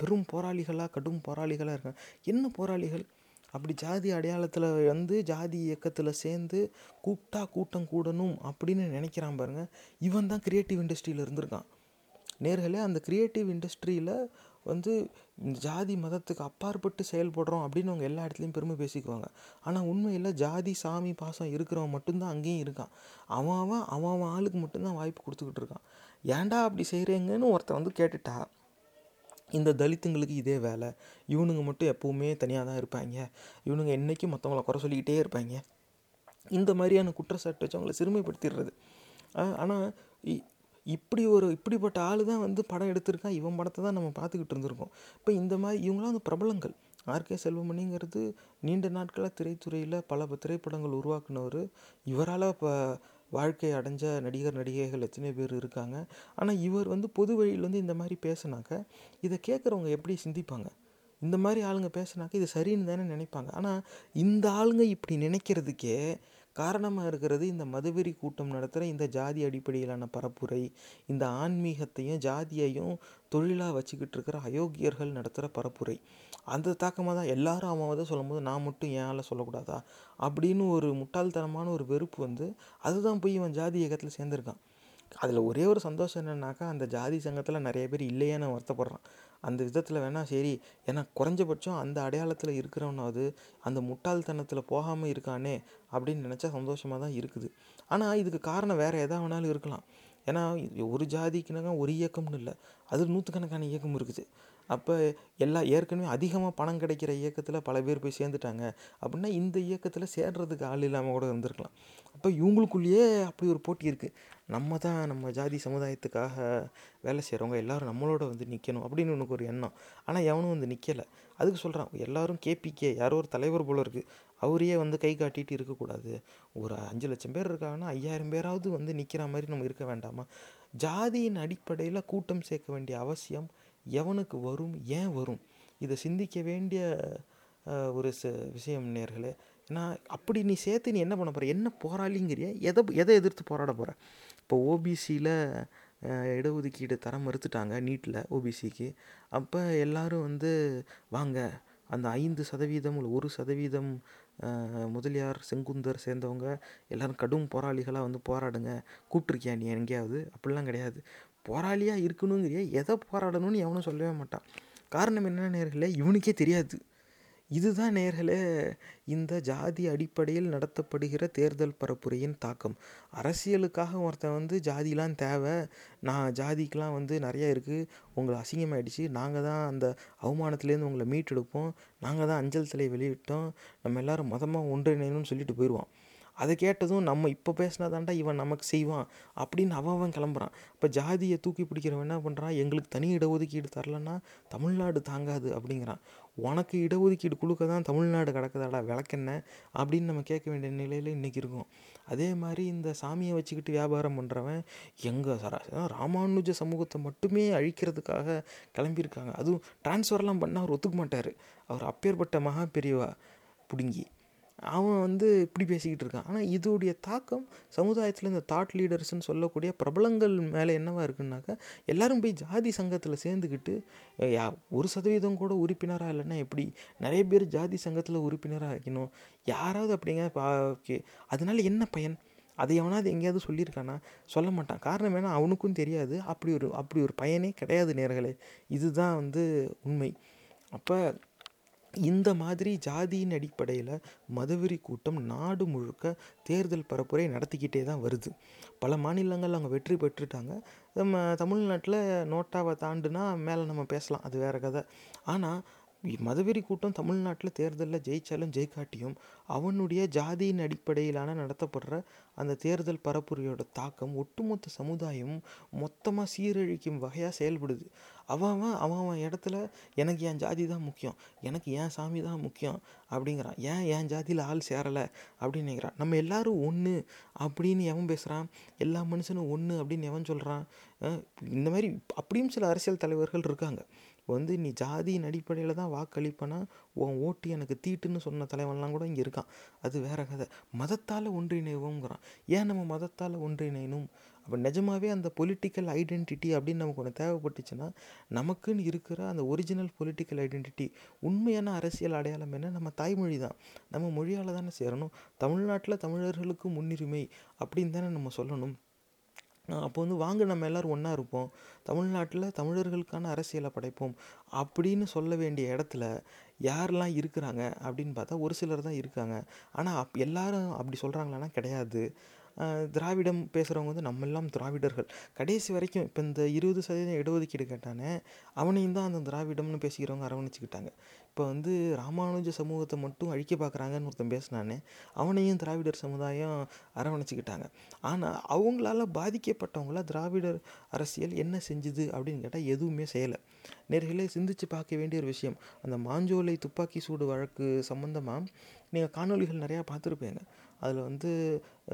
பெரும் போராளிகளாக கடும் போராளிகளாக இருக்காங்க. என்ன போராளிகள்? அப்படி ஜாதி அடையாளத்தில் வந்து ஜாதி இயக்கத்தில் சேர்ந்து கூப்பிட்டா கூட்டம் கூடணும் அப்படின்னு நினைக்கிறான் பாருங்க. இவன் தான் கிரியேட்டிவ் இண்டஸ்ட்ரியில் இருந்திருக்கான். நேர்களே அந்த க்ரியேட்டிவ் இண்டஸ்ட்ரியில் வந்து இந்த ஜாதி மதத்துக்கு அப்பாற்பட்டு செயல்படுறோம் அப்படின்னு அவங்க எல்லா இடத்துலையும் பெருமை பேசிக்குவாங்க. ஆனால் உண்மையில் ஜாதி சாமி பாசம் இருக்கிறவன் மட்டும்தான் அங்கேயும் இருக்கான். அவன் அவன் அவன் அவன் ஆளுக்கு மட்டும்தான் வாய்ப்பு கொடுத்துக்கிட்டு இருக்கான். ஏன்டா அப்படி செய்கிறீங்கன்னு ஒருத்தன் வந்து கேட்டுட்டா. இந்த தலித்துங்களுக்கு இதே வேலை. இவனுங்க மட்டும் எப்போவுமே தனியாக தான் இருப்பாங்க. இவனுங்க என்றைக்கும் மற்றவங்கள குறை சொல்லிக்கிட்டே இருப்பாங்க. இந்த மாதிரியான குற்றச்சாட்டு வச்சு அவங்கள சிறுமைப்படுத்திடுறது. ஆனால் இப்படி ஒரு இப்படிப்பட்ட ஆள் தான் வந்து படம் எடுத்திருக்கான். இவன் படத்தை தான் நம்ம பார்த்துக்கிட்டு இருந்திருக்கோம். இப்போ இந்த மாதிரி இவங்களாம் வந்து பிரபலங்கள். ஆர்கே செல்வமணிங்கிறது நீண்ட நாட்களாக திரைத்துறையில் பல திரைப்படங்கள் உருவாக்குனவர். இவரால் இப்போ வாழ்க்கை அடைஞ்ச நடிகர் நடிகைகள் எத்தனை பேர் இருக்காங்க. ஆனால் இவர் வந்து பொது வழியில் வந்து இந்த மாதிரி பேசுனாக்க இதை கேட்குறவங்க எப்படி சிந்திப்பாங்க? இந்த மாதிரி ஆளுங்க பேசுனாக்க இது சரின்னு தானே நினைப்பாங்க. ஆனால் இந்த ஆளுங்க இப்படி நினைக்கிறதுக்கே காரணமாக இருக்கிறது இந்த மதுவெறி கூட்டம் நடத்துகிற இந்த ஜாதி அடிப்படையிலான பரப்புரை இந்த ஆன்மீகத்தையும் ஜாதியையும் தொழிலாக வச்சுக்கிட்டு இருக்கிற அயோக்கியர்கள் நடத்துகிற பரப்புரை. அந்த தாக்கமாக தான் எல்லாரும் அவன் வந்து சொல்லும்போது நான் மட்டும் ஏன் ஆளை சொல்லக்கூடாதா? அப்படின்னு ஒரு முட்டாள்தனமான ஒரு வெறுப்பு வந்து அதுதான் போய் இவன் ஜாதி இயக்கத்தில் சேர்ந்துருக்கான். அதில் ஒரே ஒரு சந்தோஷம் என்னன்னாக்கா அந்த ஜாதி சங்கத்தில் நிறைய பேர் இல்லையேன்னு வருத்தப்படுறான். அந்த விதத்தில் வேணால் சரி ஏன்னா குறைஞ்சபட்சம் அந்த அடையாளத்தில் இருக்கிறவனாவது அந்த முட்டாள்தனத்தில் போகாமல் இருக்கானே அப்படின்னு நினச்சா சந்தோஷமாக தான் இருக்குது. ஆனால் இதுக்கு காரணம் வேறு எதா வேணாலும் இருக்கலாம். ஏன்னா ஒரு ஜாதிக்குனாக்கா ஒரு இயக்கம்னு இல்லை அது நூற்றுக்கணக்கான இயக்கம் இருக்குது. அப்போ எல்லா ஏற்கனவே அதிகமாக பணம் கிடைக்கிற இயக்கத்தில் பல பேர் போய் சேர்ந்துட்டாங்க. அப்படின்னா இந்த இயக்கத்தில் சேர்றதுக்கு ஆள் இல்லாமல் கூட இருந்திருக்கலாம். அப்போ இவங்களுக்குள்ளேயே அப்படி ஒரு போட்டி இருக்குது நம்ம தான் நம்ம ஜாதி சமுதாயத்துக்காக வேலை செய்கிறவங்க எல்லாரும் நம்மளோட வந்து நிற்கணும் அப்படின்னு உனக்கு ஒரு எண்ணம். ஆனால் எவனும் வந்து நிற்கலை அதுக்கு சொல்கிறான் எல்லாரும் கேபிகே யாரோ ஒரு தலைவர் போல இருக்குது அவரையே வந்து கை காட்டிட்டு இருக்கக்கூடாது. ஒரு அஞ்சு லட்சம் பேர் இருக்காங்கன்னா ஐயாயிரம் பேராவது வந்து நிற்கிற மாதிரி நம்ம இருக்க வேண்டாமா? ஜாதியின் அடிப்படையில் கூட்டம் சேர்க்க வேண்டிய அவசியம் எவனுக்கு வரும் ஏன் வரும்? இதை சிந்திக்க வேண்டிய ஒரு ச விஷயம் நேர்களே ஏன்னா அப்படி நீ சேர்த்து நீ என்ன பண்ண போகிற என்ன போராளிங்கிறிய? எதை எதை எதிர்த்து போராட போகிற இப்போ ஓபிசியில் இடஒதுக்கீடு தர மறுத்துட்டாங்க நீட்டில் ஓபிசிக்கு அப்போ எல்லாரும் வந்து வாங்க அந்த ஐந்து சதவீதம் இல்லை ஒரு சதவீதம் முதலியார் செங்குந்தர் சேர்ந்தவங்க எல்லோரும் கடும் போராளிகளாக வந்து போராடுங்க. கூப்பிட்ருக்கியா நீ எங்கேயாவது? அப்படிலாம் கிடையாது. போராளியாக இருக்கணுங்கிறிய எதை போராடணும்னு எவனும் சொல்லவே மாட்டான். காரணம் என்ன நேர்களே இவனுக்கே தெரியாது. இதுதான் நேர்களே இந்த ஜாதி அடிப்படையில் நடத்தப்படுகிற தேர்தல் பரப்புரையின் தாக்கம். அரசியலுக்காக ஒருத்தன் வந்து ஜாதிலாம் தேவை நான் ஜாதிக்கெலாம் வந்து நிறையா இருக்குது உங்களை அசிங்கமாயிடுச்சு நாங்கள் தான் அந்த அவமானத்துலேருந்து உங்களை மீட்டெடுப்போம் நாங்கள் தான் அஞ்சல் சிலை வெளியிட்டோம் நம்ம எல்லாரும் மதமாக ஒன்றிணையணும்னு சொல்லிட்டு போயிடுவான். அதை கேட்டதும் நம்ம இப்போ பேசினாதாண்டா இவன் நமக்கு செய்வான் அப்படின்னு அவன் அவன் கிளம்புறான். இப்போ ஜாதியை தூக்கி பிடிக்கிறவன் என்ன பண்ணுறான் எங்களுக்கு தனி இடஒதுக்கீடு தரலன்னா தமிழ்நாடு தாங்காது அப்படிங்கிறான். உனக்கு இடஒதுக்கீடு கொடுக்க தான் தமிழ்நாடு கிடக்குதாடா விளக்கென்ன அப்படின்னு நம்ம கேட்க வேண்டிய நிலையில் இன்றைக்கி இருக்கும். அதே மாதிரி இந்த சாமியை வச்சுக்கிட்டு வியாபாரம் பண்ணுறவன் எங்கள் சராசரி ராமானுஜ சமூகத்தை மட்டுமே அழிக்கிறதுக்காக கிளம்பியிருக்காங்க. அதுவும் டிரான்ஸ்ஃபர்லாம் பண்ணால் அவர் ஒத்துக்க மாட்டார். அவர் அப்பேற்பட்ட மகா பெரியவா பிடுங்கி. அவன் வந்து இப்படி பேசிக்கிட்டு இருக்கான். ஆனால் இதோடைய தாக்கம் சமுதாயத்தில் இந்த தாட் லீடர்ஸ்னு சொல்லக்கூடிய பிரபலங்கள் மேலே என்னவாக இருக்குன்னாக்கா எல்லாரும் போய் ஜாதி சங்கத்தில் சேர்ந்துக்கிட்டு யா ஒரு சதவீதம் கூட உறுப்பினராக இல்லைன்னா எப்படி நிறைய பேர் ஜாதி சங்கத்தில் உறுப்பினராக ஆக்கணும் யாராவது அப்படிங்க பா ஓகே அதனால என்ன பயன்? அதை எவனாவது எங்கேயாவது சொல்லியிருக்கானா? சொல்ல மாட்டான். காரணம் வேணால் அவனுக்கும் தெரியாது. அப்படி ஒரு அப்படி ஒரு பயனே கிடையாது நேர்களே. இதுதான் வந்து உண்மை. அப்போ இந்த மாதிரி ஜாதியின் அடிப்படையில் மதவெறி கூட்டம் நாடு முழுக்க தேர்தல் பரப்புரை நடத்திக்கிட்டே தான் வருது. பல மாநிலங்கள் அவங்க வெற்றி பெற்றுட்டாங்க. நம்ம தமிழ்நாட்டில் நோட்டாவை தாண்டுனா மேலே நம்ம பேசலாம். அது வேறு கதை. ஆனால் மதவெறி கூட்டம் தமிழ்நாட்டில் தேர்தலில் ஜெயிச்சாலும் ஜெயிக்காட்டியும் அவனுடைய ஜாதியின் அடிப்படையிலான நடத்தப்படுற அந்த தேர்தல் பரப்புரையோட தாக்கம் ஒட்டுமொத்த சமுதாயம் மொத்தமாக சீரழிக்கும் வகையாக செயல்படுது. அவன் அவன் அவன் அவன் இடத்துல எனக்கு என் ஜாதி தான் முக்கியம் எனக்கு என் சாமி தான் முக்கியம் அப்படிங்கிறான். ஏன் என் ஜாதியில் ஆள் சேரலை அப்படின்னு நினைக்கிறான். நம்ம எல்லாரும் ஒன்று அப்படின்னு எவன் பேசுகிறான் எல்லா மனுஷனும் ஒன்று அப்படின்னு எவன் சொல்கிறான் இந்த மாதிரி அப்படியும் சில அரசியல் தலைவர்கள் இருக்காங்க. வந்து நீ ஜாதியின் அடிப்படையில் தான் வாக்களிப்பேனா? உன் ஓட்டு எனக்கு தீட்டுன்னு சொன்ன தலைவன்லாம் கூட இங்கே இருக்கான். அது வேற கதை. மதத்தால் ஒன்றிணைவோங்கிறான். ஏன் நம்ம மதத்தால் ஒன்றிணையணும்? அப்போ நிஜமாகவே அந்த பொலிட்டிக்கல் ஐடென்டிட்டி அப்படின்னு நமக்கு ஒன்று தேவைப்பட்டுச்சுன்னா நமக்குன்னு இருக்கிற அந்த ஒரிஜினல் பொலிட்டிக்கல் ஐடென்டிட்டி உண்மையான அரசியல் அடையாளம் என்ன? நம்ம தாய்மொழி தான். நம்ம மொழியால் தானே சேரணும்? தமிழ்நாட்டில் தமிழர்களுக்கு முன்னுரிமை அப்படின்னு தானே நம்ம சொல்லணும்? அப்போ வந்து வாங்க நம்ம எல்லோரும் ஒன்றா இருப்போம். தமிழ்நாட்டில் தமிழர்களுக்கான அரசியலை படைப்போம் அப்படின்னு சொல்ல வேண்டிய இடத்துல யாரெல்லாம் இருக்கிறாங்க அப்படின்னு பார்த்தா ஒரு சிலர் தான் இருக்காங்க. ஆனால் அப் எல்லாரும் அப்படி சொல்கிறாங்களான்னா கிடையாது. திராவிடம் பேசுகிறவங்க வந்து நம்ம எல்லாம் திராவிடர்கள். கடைசி வரைக்கும் இப்போ இந்த இருபது சதவீதம் இடஒதுக்கீடு கேட்டானே அவனையும் தான் அந்த திராவிடம்னு பேசிக்கிறவங்க அரவணைச்சிக்கிட்டாங்க. இப்போ வந்து ராமானுஜ சமூகத்தை மட்டும் அழிக்க பார்க்குறாங்கன்னு ஒருத்தன் பேசினானே அவனையும் திராவிடர் சமுதாயம் அரவணைச்சிக்கிட்டாங்க. ஆனால் அவங்களால பாதிக்கப்பட்டவங்கள திராவிடர் அரசியல் என்ன செஞ்சுது அப்படின்னு கேட்டால் எதுவுமே செய்யலை. நேர்களை சிந்திச்சு பார்க்க வேண்டிய ஒரு விஷயம். அந்த மாஞ்சோலை துப்பாக்கி சூடு வழக்கு சம்மந்தமாக நீங்கள் காணொளிகள் நிறையா பார்த்துருப்பீங்க. அதில் வந்து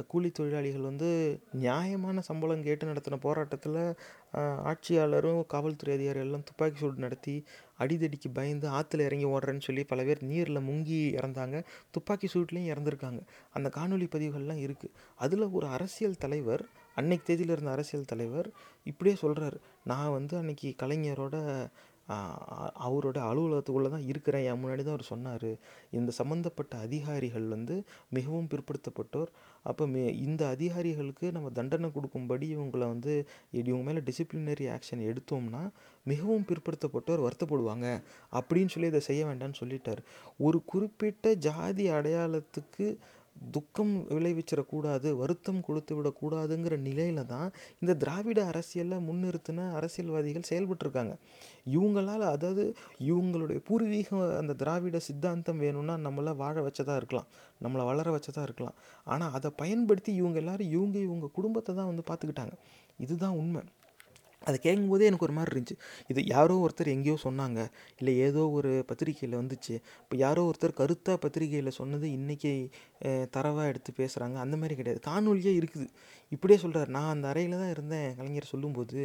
கூலி தொழிலாளிகள் வந்து நியாயமான சம்பளம் கேட்டு நடத்தின போராட்டத்தில் ஆட்சியாளரும் காவல்துறை அதிகாரிகள் எல்லாம் துப்பாக்கி சூடு நடத்தி அடிதடிக்கு பயந்து ஆற்றுல இறங்கி ஓடுறேன்னு சொல்லி பல பேர் நீரில் முங்கி இறந்தாங்க. துப்பாக்கி சூட்லேயும் இறந்துருக்காங்க. அந்த காணொளி பதிவுகள்லாம் இருக்குது அதில் ஒரு அரசியல் தலைவர் அன்னைக்கு தேதியில் இருந்த அரசியல் தலைவர் இப்படியே சொல்கிறாரு நான் வந்து அன்னைக்கு கலைஞரோட அவரோட அலுவலகத்துக்குள்ளே தான் இருக்கிறேன். என் முன்னாடி தான் அவர் சொன்னார். இந்த சம்மந்தப்பட்ட அதிகாரிகள் வந்து மிகவும் பிற்படுத்தப்பட்டோர். அப்போ மே இந்த அதிகாரிகளுக்கு நம்ம தண்டனை கொடுக்கும்படி இவங்களை வந்து இவங்க மேலே டிசிப்ளினரி ஆக்ஷன் எடுத்தோம்னா மிகவும் பிற்படுத்தப்பட்டோர் வருத்தப்படுவாங்க. அப்படின்னு சொல்லி இதை செய்ய வேண்டாம்னு சொல்லிட்டார். ஒரு குறிப்பிட்ட ஜாதி அடையாளத்துக்கு துக்கம் விளைவிச்சிடக்கூடாது வருத்தம் கொடுத்து விடக்கூடாதுங்கிற நிலையில தான் இந்த திராவிட அரசியலில் முன்னிறுத்தின அரசியல்வாதிகள் செயல்பட்டுருக்காங்க. இவங்களால் அதாவது இவங்களுடைய பூர்வீகம் அந்த திராவிட சித்தாந்தம் வேணும்னா நம்மளை வாழ வச்சதாக இருக்கலாம் நம்மளை வளர வச்சதாக இருக்கலாம். ஆனால் அதை பயன்படுத்தி இவங்க எல்லாரும் இவங்க இவங்க குடும்பத்தை தான் வந்து பார்த்துக்கிட்டாங்க. இதுதான் உண்மை. அதை கேட்கும்போதே எனக்கு ஒரு மாதிரி இருந்துச்சு. இது யாரோ ஒருத்தர் எங்கேயோ சொன்னாங்க. இல்லை ஏதோ ஒரு பத்திரிக்கையில் வந்துச்சு. இப்போ யாரோ ஒருத்தர் கருத்தாக பத்திரிக்கையில் சொன்னது இன்றைக்கி தரவாக எடுத்து பேசுகிறாங்க அந்த மாதிரி கிடையாது. காணொலியே இருக்குது. இப்படியே சொல்கிறார் நான் அந்த அறையில் தான் இருந்தேன் கலைஞர் சொல்லும்போது.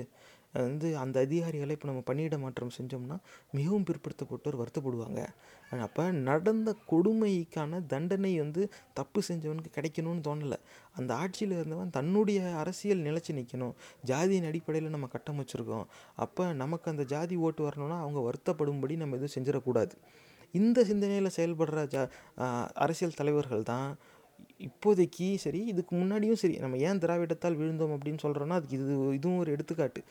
வந்து அந்த அதிகாரிகளை இப்போ நம்ம பணியிட மாற்றம் செஞ்சோம்னா மிகவும் பிற்படுத்தப்பட்டோர் வருத்தப்படுவாங்க. அப்போ நடந்த கொடுமைக்கான தண்டனை வந்து தப்பு செஞ்சவனுக்கு கிடைக்கணும்னு தோணலை. அந்த ஆட்சியில் இருந்தவன் தன்னுடைய அரசியல் நிலச்சி நிற்கணும் ஜாதியின் அடிப்படையில் நம்ம கட்டமைச்சிருக்கோம் அப்போ நமக்கு அந்த ஜாதி ஓட்டு வரணும்னா அவங்க வருத்தப்படும்படி நம்ம எதுவும் செஞ்சிடக்கூடாது. இந்த சிந்தனையில் செயல்படுற ஜா அரசியல் தலைவர்கள் தான் இப்போதைக்கு சரி இதுக்கு முன்னாடியும் சரி நம்ம ஏன் திராவிடத்தால் விழுந்தோம் அப்படின்னு சொல்கிறோன்னா அதுக்கு இது இதுவும் ஒரு எடுத்துக்காட்டு.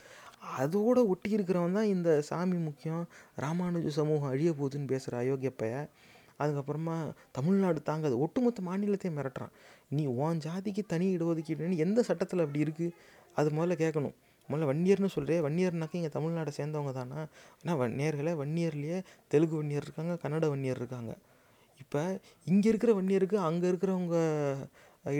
அதோட ஒட்டி இருக்கிறவன் தான் இந்த சாமி முக்கியம். ராமானுஜ சமூகம் அழிய போகுதுன்னு பேசுகிற அயோக்கிய அதுக்கப்புறமா தமிழ்நாடு தாங்காது. ஒட்டுமொத்த மாநிலத்தையும் மிரட்டுறான். நீ உன் ஜாதிக்கு தனி இடஒதுக்கீடுன்னு எந்த சட்டத்தில் அப்படி இருக்குது அது முதல்ல கேட்கணும். முதல்ல வன்னியர்னு சொல்கிறேன் வன்னியர்னாக்க இங்கே தமிழ்நாடை சேர்ந்தவங்க தானா? ஏன்னா வன்னியர்களே வன்னியர்லேயே தெலுங்கு வன்னியர் இருக்காங்க கன்னட வன்னியர் இருக்காங்க. இப்போ இங்கே இருக்கிற வன்னியருக்கு அங்கே இருக்கிறவங்க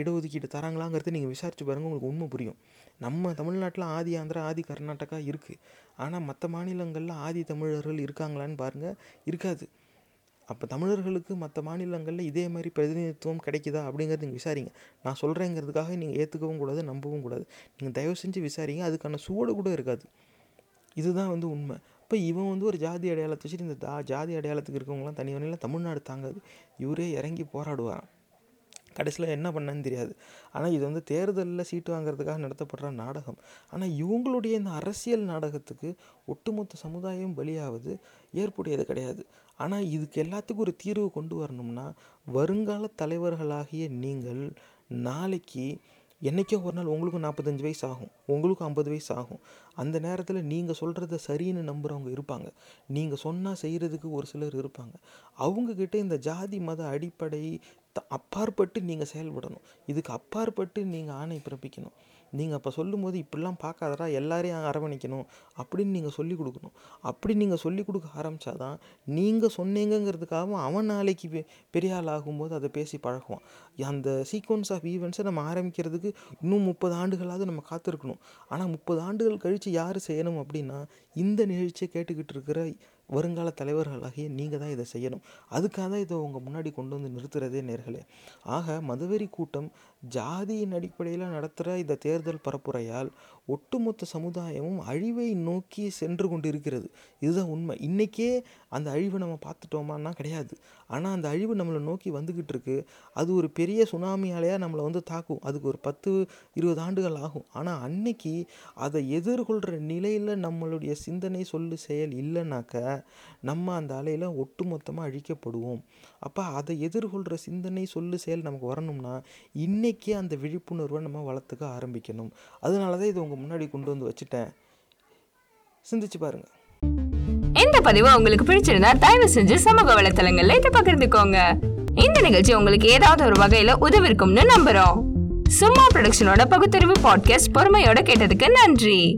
இடஒதுக்கீடு தராங்களாங்கிறத நீங்கள் விசாரித்து பாருங்கள் உங்களுக்கு உண்மை புரியும். நம்ம தமிழ்நாட்டில் ஆதி ஆந்திரா ஆதி கர்நாடகா இருக்குது ஆனால் மற்ற மாநிலங்களில் ஆதி தமிழர்கள் இருக்காங்களான்னு பாருங்கள் இருக்காது. அப்போ தமிழர்களுக்கு மற்ற மாநிலங்களில் இதே மாதிரி பிரதிநிதித்துவம் கிடைக்குதா அப்படிங்கிறது நீங்கள் விசாரிங்க. நான் சொல்கிறேங்கிறதுக்காக நீங்கள் ஏற்றுக்கவும் கூடாது நம்பவும் கூடாது. நீங்கள் தயவு செஞ்சு விசாரிங்க அதுக்கான சுவடு கூட இருக்காது. இதுதான் வந்து உண்மை. இப்போ இவன் வந்து ஒரு ஜாதி அடையாளத்தை வச்சுட்டு இந்த தா ஜாதி அடையாளத்துக்கு இருக்கவங்களாம் தனி வழியில் தமிழ்நாடு தாங்காது. இவரே இறங்கி போராடுவாராம். கடைசியில் என்ன பண்ணேன்னு தெரியாது. ஆனால் இது வந்து தேர்தலில் சீட்டு வாங்குறதுக்காக நடத்தப்படுற நாடகம். ஆனால் இவங்களுடைய இந்த அரசியல் நாடகத்துக்கு ஒட்டுமொத்த சமுதாயம் பலியாவது ஏற்புடையது கிடையாது. ஆனால் இதுக்கு எல்லாத்துக்கும் ஒரு தீர்வு கொண்டு வரணும்னா வருங்கால தலைவர்களாகிய நீங்கள் நாளைக்கு என்றைக்கோ ஒரு நாள் உங்களுக்கும் நாற்பத்தஞ்சு வயசு ஆகும் உங்களுக்கும் ஐம்பது வயசு ஆகும். அந்த நேரத்தில் நீங்கள் சொல்கிறத சரின்னு நம்புகிறவங்க இருப்பாங்க. நீங்கள் சொன்னால் செய்கிறதுக்கு ஒரு சிலர் இருப்பாங்க. அவங்கக்கிட்ட இந்த ஜாதி மத அடிப்படை த- அப்பாற்பட்டு நீங்கள் செயல்படணும். இதுக்கு அப்பாற்பட்டு நீங்கள் ஆணை பிறப்பிக்கணும். நீங்கள் அப்போ சொல்லும்போது இப்படிலாம் பார்க்காதடா எல்லாரையும் அரவணைக்கணும் அப்படின்னு நீங்கள் சொல்லிக் கொடுக்கணும். அப்படி நீங்கள் சொல்லிக் கொடுக்க ஆரம்பித்தாதான் நீங்கள் சொன்னீங்கங்கிறதுக்காகவும் அவன் நாளைக்கு பெ- பெரிய ஆள் ஆகும்போது அதை பேசி பழகுவான். அந்த சீக்வன்ஸ் ஆஃப் ஈவெண்ட்ஸை நம்ம ஆரம்பிக்கிறதுக்கு இன்னும் முப்பது ஆண்டுகளாவது நம்ம காத்திருக்கணும். ஆனால் முப்பது ஆண்டுகள் கழித்து யார் செய்யணும் அப்படின்னா இந்த நிகழ்ச்சியை கேட்டுக்கிட்டு இருக்கிற வருங்கால தலைவர்களாகிய நீங்கள் தான் இதை செய்யணும். அதுக்காக தான் இதை உங்கள் முன்னாடி கொண்டு வந்து நிறுத்துறதே நேர்களே. ஆக மதுவெறி கூட்டம் ஜாதியின் அடிப்படையில் நடத்துகிற இந்த தேர்தல் பரப்புரையால் ஒட்டுமொத்த சமுதாயமும் அழிவை நோக்கி சென்று கொண்டு இருக்கிறது இதுதான் உண்மை. இன்றைக்கே அந்த அழிவை நம்ம பார்த்துட்டோமான்னா கிடையாது. ஆனால் அந்த அழிவு நம்மளை நோக்கி வந்துக்கிட்டு இருக்கு. அது ஒரு பெரிய சுனாமி அலையாக நம்மளை வந்து தாக்கும். அதுக்கு ஒரு பத்து இருபது ஆண்டுகள் ஆகும். ஆனால் அன்னைக்கு அதை எதிர்கொள்கிற நிலையில் நம்மளுடைய சிந்தனை சொல்லு செயல் இல்லைனாக்க நம்ம அந்த அலையில் ஒட்டுமொத்தமாக அழிக்கப்படுவோம். அப்போ அதை எதிர்கொள்கிற சிந்தனை சொல்லு செயல் நமக்கு வரணும்னா இன்றைக்கே அந்த விழிப்புணர்வை நம்ம வளர்த்துக்க ஆரம்பிக்கணும். அதனால தான் இது உங்கள் முன்னாடி கொண்டு வந்து வச்சுட்டேன். சிந்திச்சு பாருங்கள் இந்த பதிவு உங்களுக்கு பிடிச்சிருந்தா தயவு செஞ்சு சமூக வலைத்தளங்கள்ல இதை பகிர்ந்துக்கோங்க. இந்த நிகழ்ச்சி உங்களுக்கு ஏதாவது ஒரு வகையில உதவிருக்கும்னு நம்புறோம். சும்மா ப்ரொடக்ஷனோட பகுத்தறிவு பாட்காஸ்ட் பொறுமையோட கேட்டதுக்கு நன்றி.